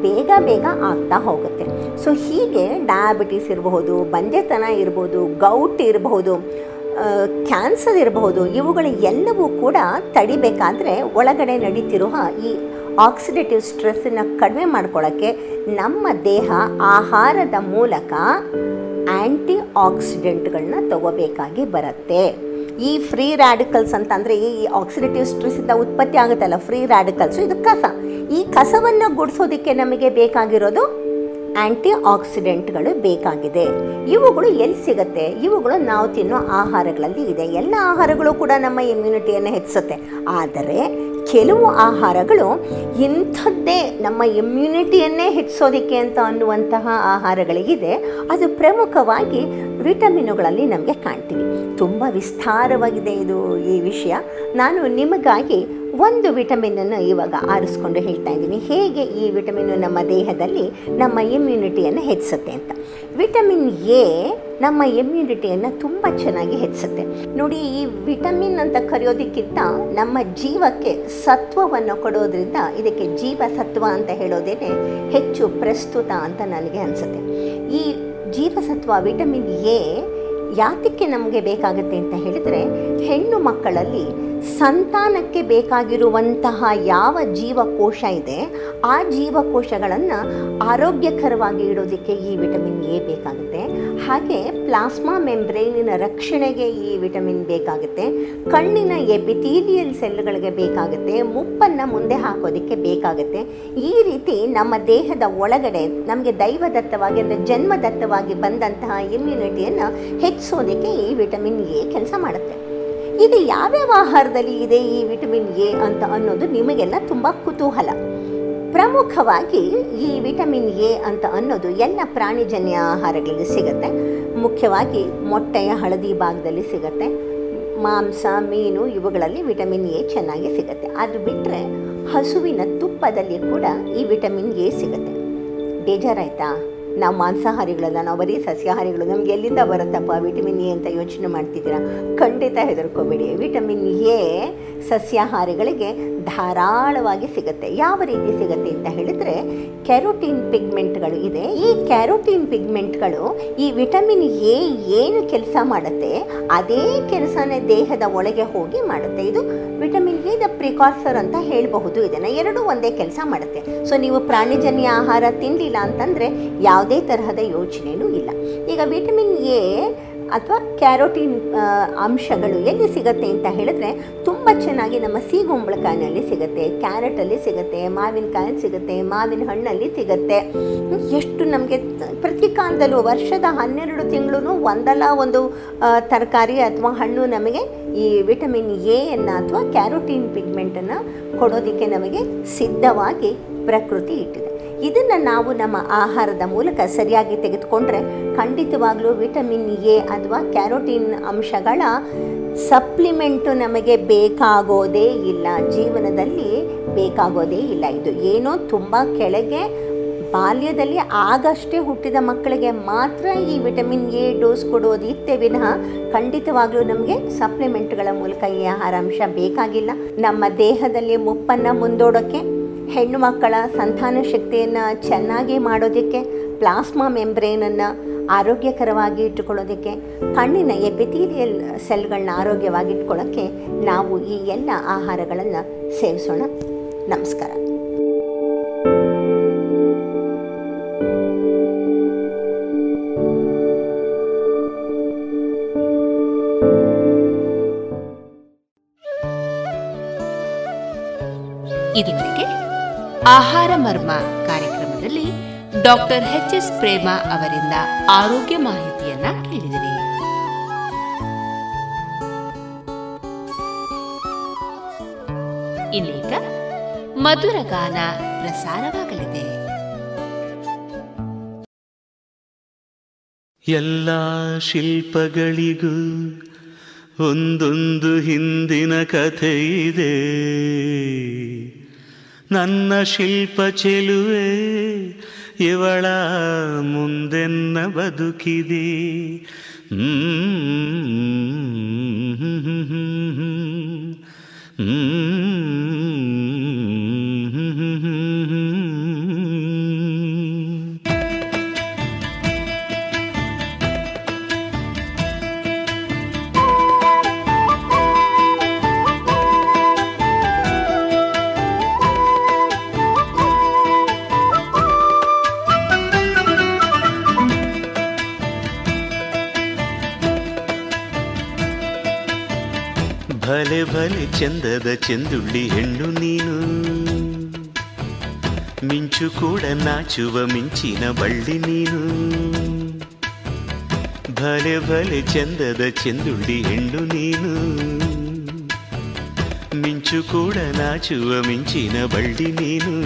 ಬೇಗ ಬೇಗ ಆಗ್ತಾ ಹೋಗುತ್ತೆ. ಸೊ ಹೀಗೆ ಡಯಾಬಿಟಿಸ್ ಇರಬಹುದು, ಬಂಜೆತನ ಇರ್ಬೋದು ಗೌಟ್ ಇರಬಹುದು ಕ್ಯಾನ್ಸರ್ ಇರಬಹುದು, ಇವುಗಳು ಎಲ್ಲವೂ ಕೂಡ ತಡಿಬೇಕಾದ್ರೆ ಒಳಗಡೆ ನಡೀತಿರುವ ಈ ಆಕ್ಸಿಡೇಟಿವ್ ಸ್ಟ್ರೆಸ್ಸನ್ನು ಕಡಿಮೆ ಮಾಡ್ಕೊಳ್ಳೋಕ್ಕೆ ನಮ್ಮ ದೇಹ ಆಹಾರದ ಮೂಲಕ ಆ್ಯಂಟಿ ಆಕ್ಸಿಡೆಂಟ್ಗಳನ್ನ ತಗೋಬೇಕಾಗಿ ಬರುತ್ತೆ. ಈ ಫ್ರೀ ರ್ಯಾಡಿಕಲ್ಸ್ ಅಂತ ಅಂದರೆ ಈ ಆಕ್ಸಿಡೇಟಿವ್ ಸ್ಟ್ರೆಸ್ಸಿಂದ ಉತ್ಪತ್ತಿ ಆಗುತ್ತಲ್ಲ ಫ್ರೀ ರ್ಯಾಡಿಕಲ್ಸು ಇದು ಕಸ. ಈ ಕಸವನ್ನು ಗುಡಿಸೋದಕ್ಕೆ ನಮಗೆ ಬೇಕಾಗಿರೋದು ಆ್ಯಂಟಿ ಆಕ್ಸಿಡೆಂಟ್ಗಳು ಬೇಕಾಗಿದೆ. ಇವುಗಳು ಎಲ್ಲಿ ಸಿಗುತ್ತೆ? ಇವುಗಳು ನಾವು ತಿನ್ನೋ ಆಹಾರಗಳಲ್ಲಿ ಇದೆ. ಎಲ್ಲ ಆಹಾರಗಳು ಕೂಡ ನಮ್ಮ ಇಮ್ಯುನಿಟಿಯನ್ನು ಹೆಚ್ಚಿಸುತ್ತೆ. ಆದರೆ ಕೆಲವು ಆಹಾರಗಳು ಇಂಥದ್ದೇ ನಮ್ಮ ಇಮ್ಯುನಿಟಿಯನ್ನೇ ಹೆಚ್ಚಿಸೋದಕ್ಕೆ ಅಂತ ಅನ್ನುವಂತಹ ಆಹಾರಗಳಿಗಿದೆ. ಅದು ಪ್ರಮುಖವಾಗಿ ವಿಟಮಿನುಗಳಲ್ಲಿ ನಮಗೆ ಕಾಣ್ತೀವಿ. ತುಂಬ ವಿಸ್ತಾರವಾಗಿದೆ ಇದು ಈ ವಿಷಯ. ನಾನು ನಿಮಗಾಗಿ ಒಂದು ವಿಟಮಿನನ್ನು ಇವಾಗ ಆರಿಸ್ಕೊಂಡು ಹೇಳ್ತಾ ಇದ್ದೀನಿ. ಹೇಗೆ ಈ ವಿಟಮಿನ್ ನಮ್ಮ ದೇಹದಲ್ಲಿ ನಮ್ಮ ಇಮ್ಯುನಿಟಿಯನ್ನು ಹೆಚ್ಚಿಸುತ್ತೆ ಅಂತ. ವಿಟಮಿನ್ ಎ ನಮ್ಮ ಇಮ್ಯುನಿಟಿಯನ್ನು ತುಂಬ ಚೆನ್ನಾಗಿ ಹೆಚ್ಚಿಸುತ್ತೆ. ನೋಡಿ, ಈ ವಿಟಮಿನ್ ಅಂತ ಕರೆಯೋದಕ್ಕಿಂತ ನಮ್ಮ ಜೀವಕ್ಕೆ ಸತ್ವವನ್ನು ಕೊಡೋದ್ರಿಂದ ಇದಕ್ಕೆ ಜೀವಸತ್ವ ಅಂತ ಹೇಳೋದೇನೆ ಹೆಚ್ಚು ಪ್ರಸ್ತುತ ಅಂತ ನನಗೆ ಅನಿಸುತ್ತೆ. ಈ ಜೀವಸತ್ವ ವಿಟಮಿನ್ ಎ ಯಾತಕ್ಕೆ ನಮಗೆ ಬೇಕಾಗುತ್ತೆ ಅಂತ ಹೇಳಿದರೆ, ಹೆಣ್ಣು ಮಕ್ಕಳಲ್ಲಿ ಸಂತಾನಕ್ಕೆ ಬೇಕಾಗಿರುವಂತಹ ಯಾವ ಜೀವಕೋಶ ಇದೆ, ಆ ಜೀವಕೋಶಗಳನ್ನು ಆರೋಗ್ಯಕರವಾಗಿ ಇಡೋದಕ್ಕೆ ಈ ವಿಟಮಿನ್ ಎ ಬೇಕಾಗುತ್ತೆ. ಹಾಗೆ ಪ್ಲಾಸ್ಮಾ ಮೆಂಬ್ರೇನಿನ ರಕ್ಷಣೆಗೆ ಈ ವಿಟಮಿನ್ ಬೇಕಾಗುತ್ತೆ. ಕಣ್ಣಿನ ಎಪಿಥೀಲಿಯಲ್ ಸೆಲ್ಗಳಿಗೆ ಬೇಕಾಗುತ್ತೆ. ಮುಪ್ಪನ್ನು ಮುಂದೆ ಹಾಕೋದಕ್ಕೆ ಬೇಕಾಗುತ್ತೆ. ಈ ರೀತಿ ನಮ್ಮ ದೇಹದ ಒಳಗಡೆ ನಮಗೆ ದೈವದತ್ತವಾಗಿ ಅಂದರೆ ಜನ್ಮದತ್ತವಾಗಿ ಬಂದಂತಹ ಇಮ್ಯುನಿಟಿಯನ್ನು ಹೆಚ್ಚಿಸೋದಕ್ಕೆ ಈ ವಿಟಮಿನ್ ಎ ಕೆಲಸ ಮಾಡುತ್ತೆ. ಇದು ಯಾವ್ಯಾವ ಆಹಾರದಲ್ಲಿ ಇದೆ ಈ ವಿಟಮಿನ್ ಎ ಅಂತ ಅನ್ನೋದು ನಿಮಗೆಲ್ಲ ತುಂಬ ಕುತೂಹಲ. ಪ್ರಮುಖವಾಗಿ ಈ ವಿಟಮಿನ್ ಎ ಅಂತ ಅನ್ನೋದು ಎಲ್ಲ ಪ್ರಾಣಿಜನ್ಯ ಆಹಾರಗಳಲ್ಲಿ ಸಿಗುತ್ತೆ. ಮುಖ್ಯವಾಗಿ ಮೊಟ್ಟೆಯ ಹಳದಿ ಭಾಗದಲ್ಲಿ ಸಿಗುತ್ತೆ. ಮಾಂಸ, ಮೀನು ಇವುಗಳಲ್ಲಿ ವಿಟಮಿನ್ ಎ ಚೆನ್ನಾಗಿ ಸಿಗುತ್ತೆ. ಅದು ಬಿಟ್ಟರೆ ಹಸುವಿನ ತುಪ್ಪದಲ್ಲಿ ಕೂಡ ಈ ವಿಟಮಿನ್ ಎ ಸಿಗುತ್ತೆ. ಬೇಜಾರಾಯ್ತಾ? ನಾವು ಮಾಂಸಾಹಾರಿಗಳಲ್ಲ ನಾವು ಬರೀ ಸಸ್ಯಾಹಾರಿಗಳು, ನಮ್ಗೆ ಎಲ್ಲಿಂದ ಬರುತ್ತಪ್ಪ? ವಿಟಮಿನ್ ಎ ಅಂತ ಯೋಚನೆ ಮಾಡ್ತಿದ್ದೀರಾ? ಖಂಡಿತ ಹೆದರ್ಕೋಬೇಡಿ. ವಿಟಮಿನ್ ಎ ಸಸ್ಯಾಹಾರಿಗಳಿಗೆ ಧಾರಾಳವಾಗಿ ಸಿಗುತ್ತೆ. ಯಾವ ರೀತಿ ಸಿಗುತ್ತೆ ಅಂತ ಹೇಳಿದ್ರೆ, ಕ್ಯಾರೋಟಿನ್ ಪಿಗ್ಮೆಂಟ್ಗಳು ಇದೆ. ಈ ಕ್ಯಾರೋಟಿನ್ ಪಿಗ್ಮೆಂಟ್ಗಳು, ಈ ವಿಟಮಿನ್ ಎ ಏನು ಕೆಲಸ ಮಾಡುತ್ತೆ, ಅದೇ ಕೆಲಸನೇ ದೇಹದ ಒಳಗೆ ಹೋಗಿ ಮಾಡುತ್ತೆ. ಇದು ವಿಟಮಿನ್ ಎ ದ ಪ್ರಿಕಾಸರ್ ಅಂತ ಹೇಳಬಹುದು. ಇದನ್ನು ಎರಡೂ ಒಂದೇ ಕೆಲಸ ಮಾಡುತ್ತೆ. ಸೊ, ನೀವು ಪ್ರಾಣಿಜನ್ಯ ಆಹಾರ ತಿನ್ನಲಿಲ್ಲ ಅಂತಂದರೆ ಯಾವುದೇ ತರಹದ ಯೋಚನೆಯೂ ಇಲ್ಲ. ಈಗ ವಿಟಮಿನ್ ಎ ಅಥವಾ ಕ್ಯಾರೋಟಿನ್ ಅಂಶಗಳು ಎಲ್ಲಿ ಸಿಗುತ್ತೆ ಅಂತ ಹೇಳಿದ್ರೆ ತುಂಬ ಚೆನ್ನಾಗಿ ನಮ್ಮ ಸೀಗುಂಬಳಕಾಯಿನಲ್ಲಿ ಸಿಗುತ್ತೆ ಕ್ಯಾರೆಟಲ್ಲಿ ಸಿಗುತ್ತೆ ಮಾವಿನಕಾಯಿ ಸಿಗುತ್ತೆ, ಮಾವಿನ ಹಣ್ಣಲ್ಲಿ ಸಿಗುತ್ತೆ. ಎಷ್ಟು ನಮಗೆ ಪ್ರತಿ ಕಾಲದಲ್ಲೂ ವರ್ಷದ ಹನ್ನೆರಡು ತಿಂಗಳೂ ಒಂದಲ್ಲ ಒಂದು ತರಕಾರಿ ಅಥವಾ ಹಣ್ಣು ನಮಗೆ ಈ ವಿಟಮಿನ್ ಎಯನ್ನು ಅಥವಾ ಕ್ಯಾರೋಟಿನ್ ಪಿಗ್ಮೆಂಟನ್ನು ಕೊಡೋದಕ್ಕೆ ನಮಗೆ ಸಿದ್ಧವಾಗಿ ಪ್ರಕೃತಿ ಇಟ್ಟಿದೆ. ಇದನ್ನು ನಾವು ನಮ್ಮ ಆಹಾರದ ಮೂಲಕ ಸರಿಯಾಗಿ ತೆಗೆದುಕೊಂಡ್ರೆ ಖಂಡಿತವಾಗ್ಲೂ ವಿಟಮಿನ್ ಎ ಅಥವಾ ಕ್ಯಾರೋಟಿನ್ ಅಂಶಗಳ ಸಪ್ಲಿಮೆಂಟು ನಮಗೆ ಬೇಕಾಗೋದೇ ಇಲ್ಲ. ಜೀವನದಲ್ಲಿ ಬೇಕಾಗೋದೇ ಇಲ್ಲ. ಇದು ಏನೋ ತುಂಬ ಕೆಳಗೆ, ಬಾಲ್ಯದಲ್ಲಿ ಆಗಷ್ಟೇ ಹುಟ್ಟಿದ ಮಕ್ಕಳಿಗೆ ಮಾತ್ರ ಈ ವಿಟಮಿನ್ ಎ ಡೋಸ್ ಕೊಡೋದು ಇತ್ತೆ ವಿನಃ ಖಂಡಿತವಾಗ್ಲೂ ನಮಗೆ ಸಪ್ಲಿಮೆಂಟ್ಗಳ ಮೂಲಕ ಈ ಆಹಾರಾಂಶ ಬೇಕಾಗಿಲ್ಲ. ನಮ್ಮ ದೇಹದಲ್ಲಿ ಮುಪ್ಪನ್ನು ಮುಂದೋಡೋಕ್ಕೆ ಹೆಣ್ಣು ಮಕ್ಕಳ ಸಂತಾನ ಶಕ್ತಿಯನ್ನು ಚೆನ್ನಾಗಿ ಮಾಡೋದಕ್ಕೆ ಪ್ಲಾಸ್ಮಾ ಮೆಂಬ್ರೇನನ್ನು ಆರೋಗ್ಯಕರವಾಗಿ ಇಟ್ಟುಕೊಳ್ಳೋದಕ್ಕೆ, ಕಣ್ಣಿನ ಎಪಿಥೀಲಿಯಲ್ ಸೆಲ್ಗಳನ್ನ ಆರೋಗ್ಯವಾಗಿ ಇಟ್ಕೊಳ್ಳೋಕ್ಕೆ ನಾವು ಈ ಎಲ್ಲ ಆಹಾರಗಳನ್ನು ಸೇವಿಸೋಣ. ನಮಸ್ಕಾರ. ಆಹಾರ ಮರ್ಮ ಕಾರ್ಯಕ್ರಮದಲ್ಲಿ ಡಾಕ್ಟರ್ ಎಚ್ ಎಸ್ ಪ್ರೇಮ ಅವರಿಂದ ಆರೋಗ್ಯ ಮಾಹಿತಿಯನ್ನ ಕೇಳಿದಿರಿ. ಇನ್ನೀಗ ಮಧುರ ಗಾನ ಪ್ರಸಾರವಾಗಲಿದೆ. ಎಲ್ಲ ಶಿಲ್ಪಗಳಿಗೂ ಒಂದೊಂದು ಹಿಂದಿನ ಕಥೆ ಇದೆ. ನನ್ನ ಶಿಲ್ಪ ಚೆಲುವೆ ಇವಳ ಮುಂದೆನ್ನ ಬದುಕಿದೆ ಭಲೆ ಭಲೆ ಚಂದದ ಚೆಂದುಳ್ಳಿ ಹೆಣ್ಣು ನೀನು. ಮಿಂಚು ಕೂಡ ನಾಚುವ ಮಿಂಚಿನ ಬಳ್ಳಿ ನೀನು. ಭಲೆ ಭಲೆ ಚಂದದ ಚೆಂದುಳ್ಳಿ ಹೆಣ್ಣು ನೀನು. ಮಿಂಚು ಕೂಡ ನಾಚುವ ಮಿಂಚಿನ ಬಳ್ಳಿ ನೀನು.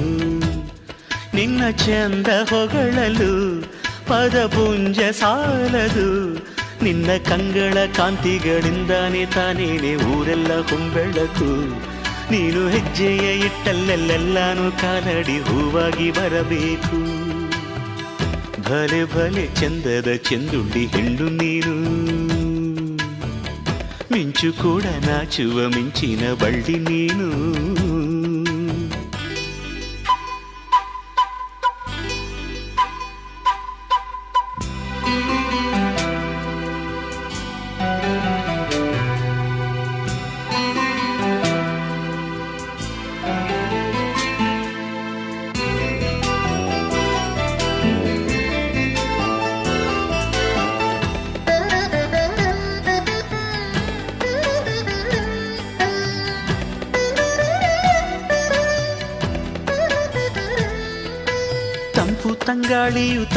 ನಿನ್ನ ಚಂದ ಹೊಗಳಲು ಪದಪುಂಜ ಸಾಲದು ನಿನ್ನ ಕಂಗಳ ಕಾಂತಿಗಳಿಂದಾನೆ ತಾನೇನೆ ಊರೆಲ್ಲ ಹೊಂಬೆಳಕು ನೀನು ಹೆಜ್ಜೆಯ ಇಟ್ಟಲ್ಲೆಲ್ಲೆಲ್ಲಾನು ಕಾಲಡಿ ಹೂವಾಗಿ ಬರಬೇಕು. ಭಲೆ ಭಲೆ ಚಂದದ ಚಂದುಂಡಿ ಹೆಂಡು ನೀನು. ಮಿಂಚು ಕೂಡ ನಾಚುವ ಮಿಂಚಿನ ಬಳ್ಳಿ ನೀನು.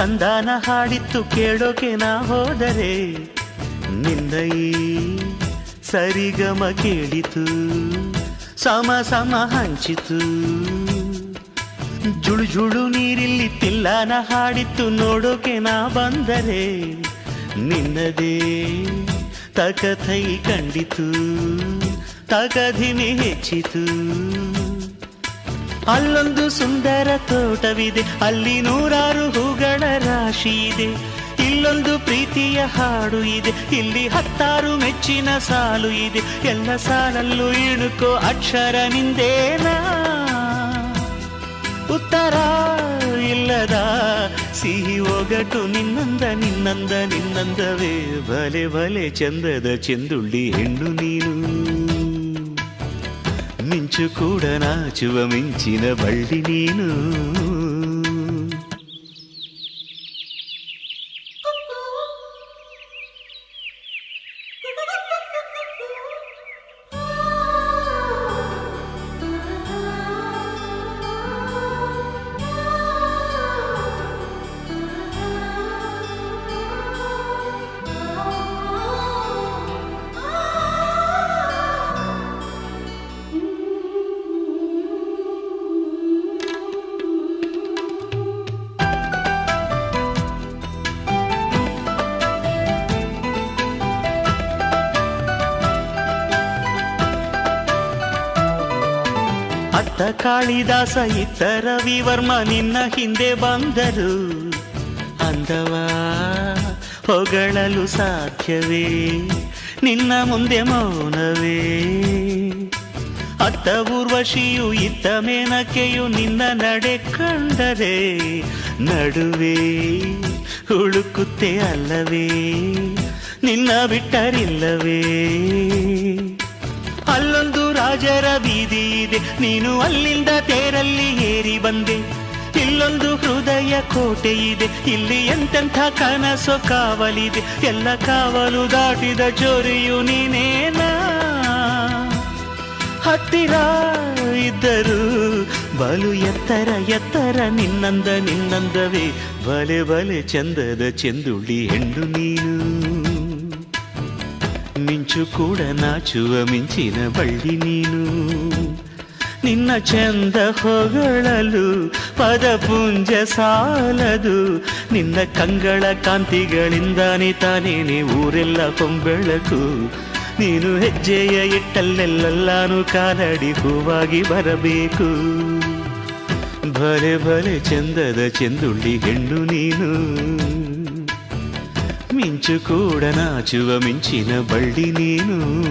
ತಂದಾನ ಹಾಡಿತ್ತು ಕೇಳೋಕೆ ನಾ ಹೋದರೆ ನಿನ್ನ ಸರಿಗಮ ಕೇಳಿತು, ಸಮ ಸಮ ಹಂಚಿತು. ಜುಳು ಜುಳು ನೀರಿಲ್ಲಿ ತಿಲ್ಲಾನ ಹಾಡಿತ್ತು ನೋಡೋಕೆ ನಾ ಬಂದರೆ ನಿನ್ನದೇ ತಕಥೈ ಕಂಡಿತು ತಗಧಿಮಿ ಹೆಚ್ಚಿತು. ಅಲ್ಲೊಂದು ಸುಂದರ ತೋಟವಿದೆ, ಅಲ್ಲಿ ನೂರಾರು ಹೂಗಳ ರಾಶಿ ಇದೆ. ಇಲ್ಲೊಂದು ಪ್ರೀತಿಯ ಹಾಡು ಇದೆ, ಇಲ್ಲಿ ಹತ್ತಾರು ಮೆಚ್ಚಿನ ಸಾಲು ಇದೆ. ಎಲ್ಲ ಸಾಲಲ್ಲೂ ಇಣುಕೋ ಅಕ್ಷರ ನಿಂದೇನಾ? ಉತ್ತರ ಇಲ್ಲದ ಸಿಹಿ ಒಗಟು ನಿನ್ನಂದ ನಿನ್ನಂದ, ನಿನ್ನಂದವೇ. ಬಲೆ ಬಲೆ ಚಂದದ ಚೆಂದುಳ್ಳಿ ಹೆಣ್ಣು ನೀನು. ಮಿಂಚು ಕೂಡ ನಾಚುವ ಮಿಂಚಿನ ಬಳ್ಳಿ ನೀನು ರವಿವರ್ಮ ನಿನ್ನ ಹಿಂದೆ ಬಂದರು. ಅಂದವಾ ಹೊಗಳಲು ಸಾಧ್ಯವೇ? ನಿನ್ನ ಮುಂದೆ ಮೌನವೇ? ಅತ್ತ ಊರ್ವಶಿಯು, ಇತ್ತ ಮೇನಕೆಯು ನಿನ್ನ ನಡೆ ಕಂಡರೆ? ನಡುವೆ ಹುಡುಕುತ್ತೆ ಅಲ್ಲವೇ? ನಿನ್ನ ಬಿಟ್ಟರಿಲ್ಲವೇ? ಅಲ್ಲೊಂದು ರಾಜರ ಬೀದಿ ನೀನು ಅಲ್ಲಿಂದ ತೇರಲ್ಲಿ ಏರಿ ಬಂದೆ. ಇಲ್ಲೊಂದು ಹೃದಯ ಕೋಟೆ ಇದೆ, ಇಲ್ಲಿ ಎಂತೆಂಥ ಕನಸು ಕಾವಲಿದೆ. ಎಲ್ಲ ಕಾವಲು ದಾಟಿದ ಜೋರಿಯು ನೀನೇನಾ? ಹತ್ತಿರ ಇದ್ದರು ಬಲು ಎತ್ತರ ಎತ್ತರ ನಿನ್ನಂದ, ನಿನ್ನಂದವೇ. ಬಲೆ ಬಲೆ ಚಂದದ ಚೆಂದುಳ್ಳಿ ಹೆಣ್ಣು ನೀನು. ಮಿಂಚು ಕೂಡ ನಾಚುವ ಮಿಂಚಿನ ಬಳ್ಳಿ ನೀನು. ನಿನ್ನ ಚಂದ ಹೊಗಳಲು ಪದಪುಂಜ ಸಾಲದು. ನಿನ್ನ ಕಂಗಳ ಕಾಂತಿಗಳಿಂದಾನೆ ತಾನೇನೆ ಊರೆಲ್ಲ ಕೊಂಬೆಳಕು ನೀನು ಹೆಜ್ಜೆಯ ಇಟ್ಟಲ್ಲೆಲ್ಲಾನು ಕಾಲಡಿ ಹೂವಾಗಿ ಬರಬೇಕು. ಭಲೆ ಭಲೆ ಚಂದದ ಚೆಂದುಳ್ಳಿ ಹೆಣ್ಣು ನೀನು. ಮಿಂಚು ಕೂಡ ನಾಚುವ ಮಿಂಚಿನ ಬಳ್ಳಿ ನೀನು.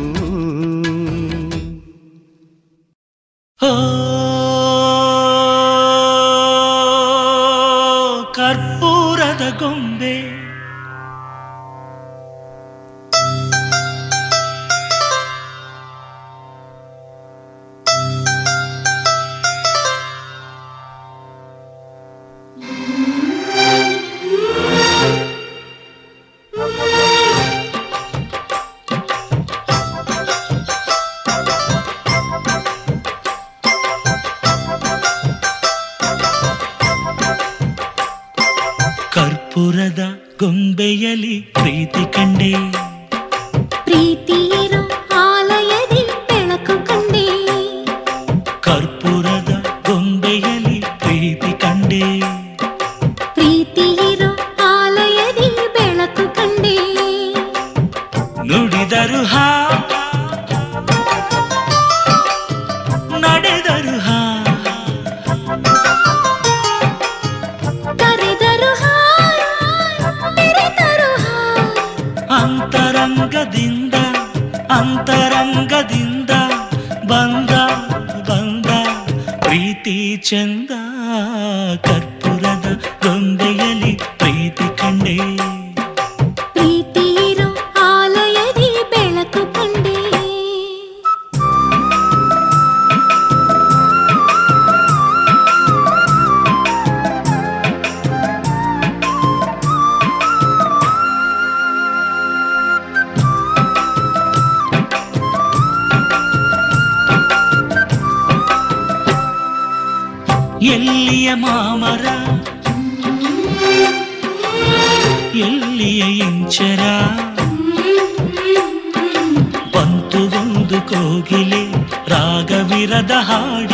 ಗಿರದ ಹಾಡು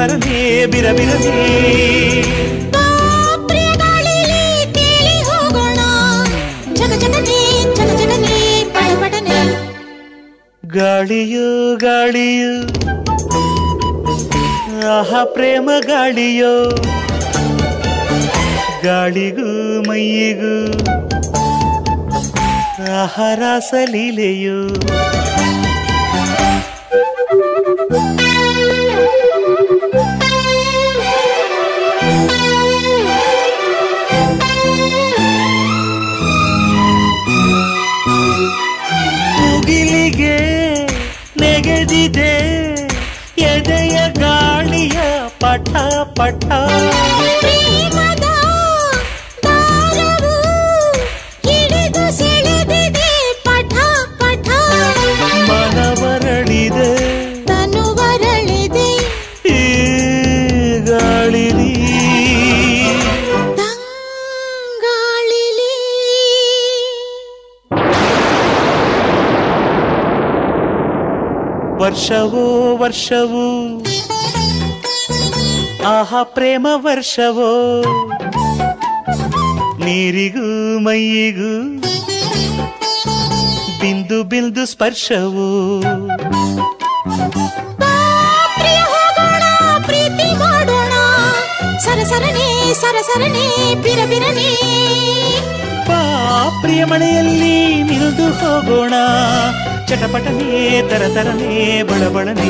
సరదే ಬಿರಬಿರದೇ ಗಾಳಿಯು ಗಾಳಿಯು ಆಹ ಪ್ರೇಮ ಗಾಳಿಯೋ ಗಾಳಿಗೂ ಮೈಯಿಗೂ ಆಹಾರ ಸಲೀಲೆಯೋ ವರ್ಷವೋ? ಆಹಾ ಪ್ರೇಮ ವರ್ಷವೋ? ನೀರಿಗೂ ಮೈಯಿಗೂ ಬಿಂದು ಬಿಂದು ಸ್ಪರ್ಶವು? ಸರಸರನೆ ಸರಸರನೆ ಬಿರಬಿರನೆ ಪ್ರಿಯ ಮಳೆಯಲ್ಲಿ ಮಿಲ್ದು ಹೋಗೋಣ. ಚಟಪಟನೆ ತರತರನೆ ಬಳಬಳನೆ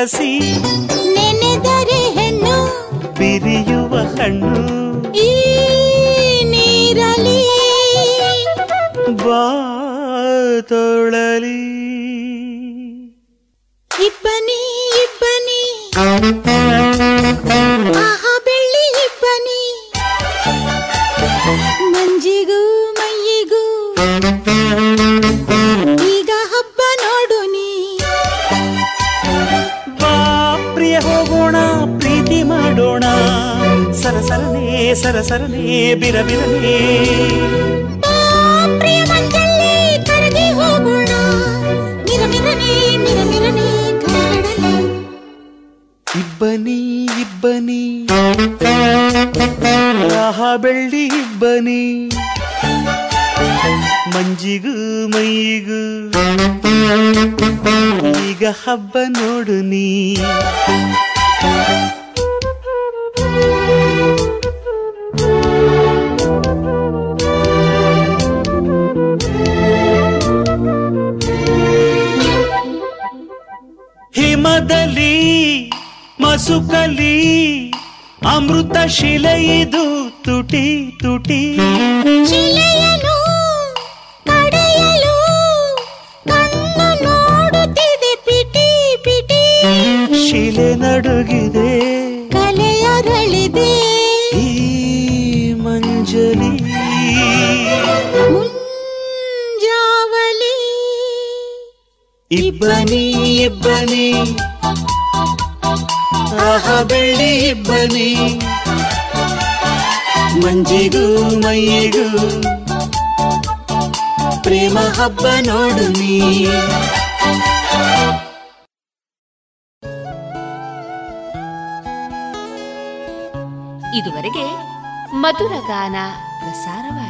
ಹಸಿ ಇಬ್ಬನಿ ಇಬ್ಬನಿ. ರಾಹ ಬೆಳ್ಳಿ ಇಬ್ಬನಿ. ಮಂಜಿಗೂ ಮೈಗೂ. ಈಗ ಹಬ್ಬ ನೋಡು ನೀ. ಹಿಮದಲ್ಲಿ ಮಸುಕಲಿ ಅಮೃತ ಶಿಲೆಯಿದು ತುಟಿ ತುಟಿ. ಶಿಲೆಯನು ಕಡೆಯಲು ಕಣ್ಣು ನೋಡುತ್ತಿದೆ ಪಿಟಿ ಪಿಟಿ. ಶಿಲೆ ನಡುಗಿದೆ ಕಲೆಯರಳಿದೆ ಈ ಮಂಜಲಿ. ಮುಂಜಾವಲಿ ಇಬ್ಬನಿ ಇಬ್ಬನಿ. ಆಹ ಬೆಳ್ಳಿ ಬನಿ ಮಂಜಿಗೂ ಮೈಗೂ ಪ್ರೇಮ ಹಬ್ಬ ನೋಡು ನೀ. ಇದುವರೆಗೆ ಮಧುರ ಗಾನ ಪ್ರಸಾರವಾಯಿತು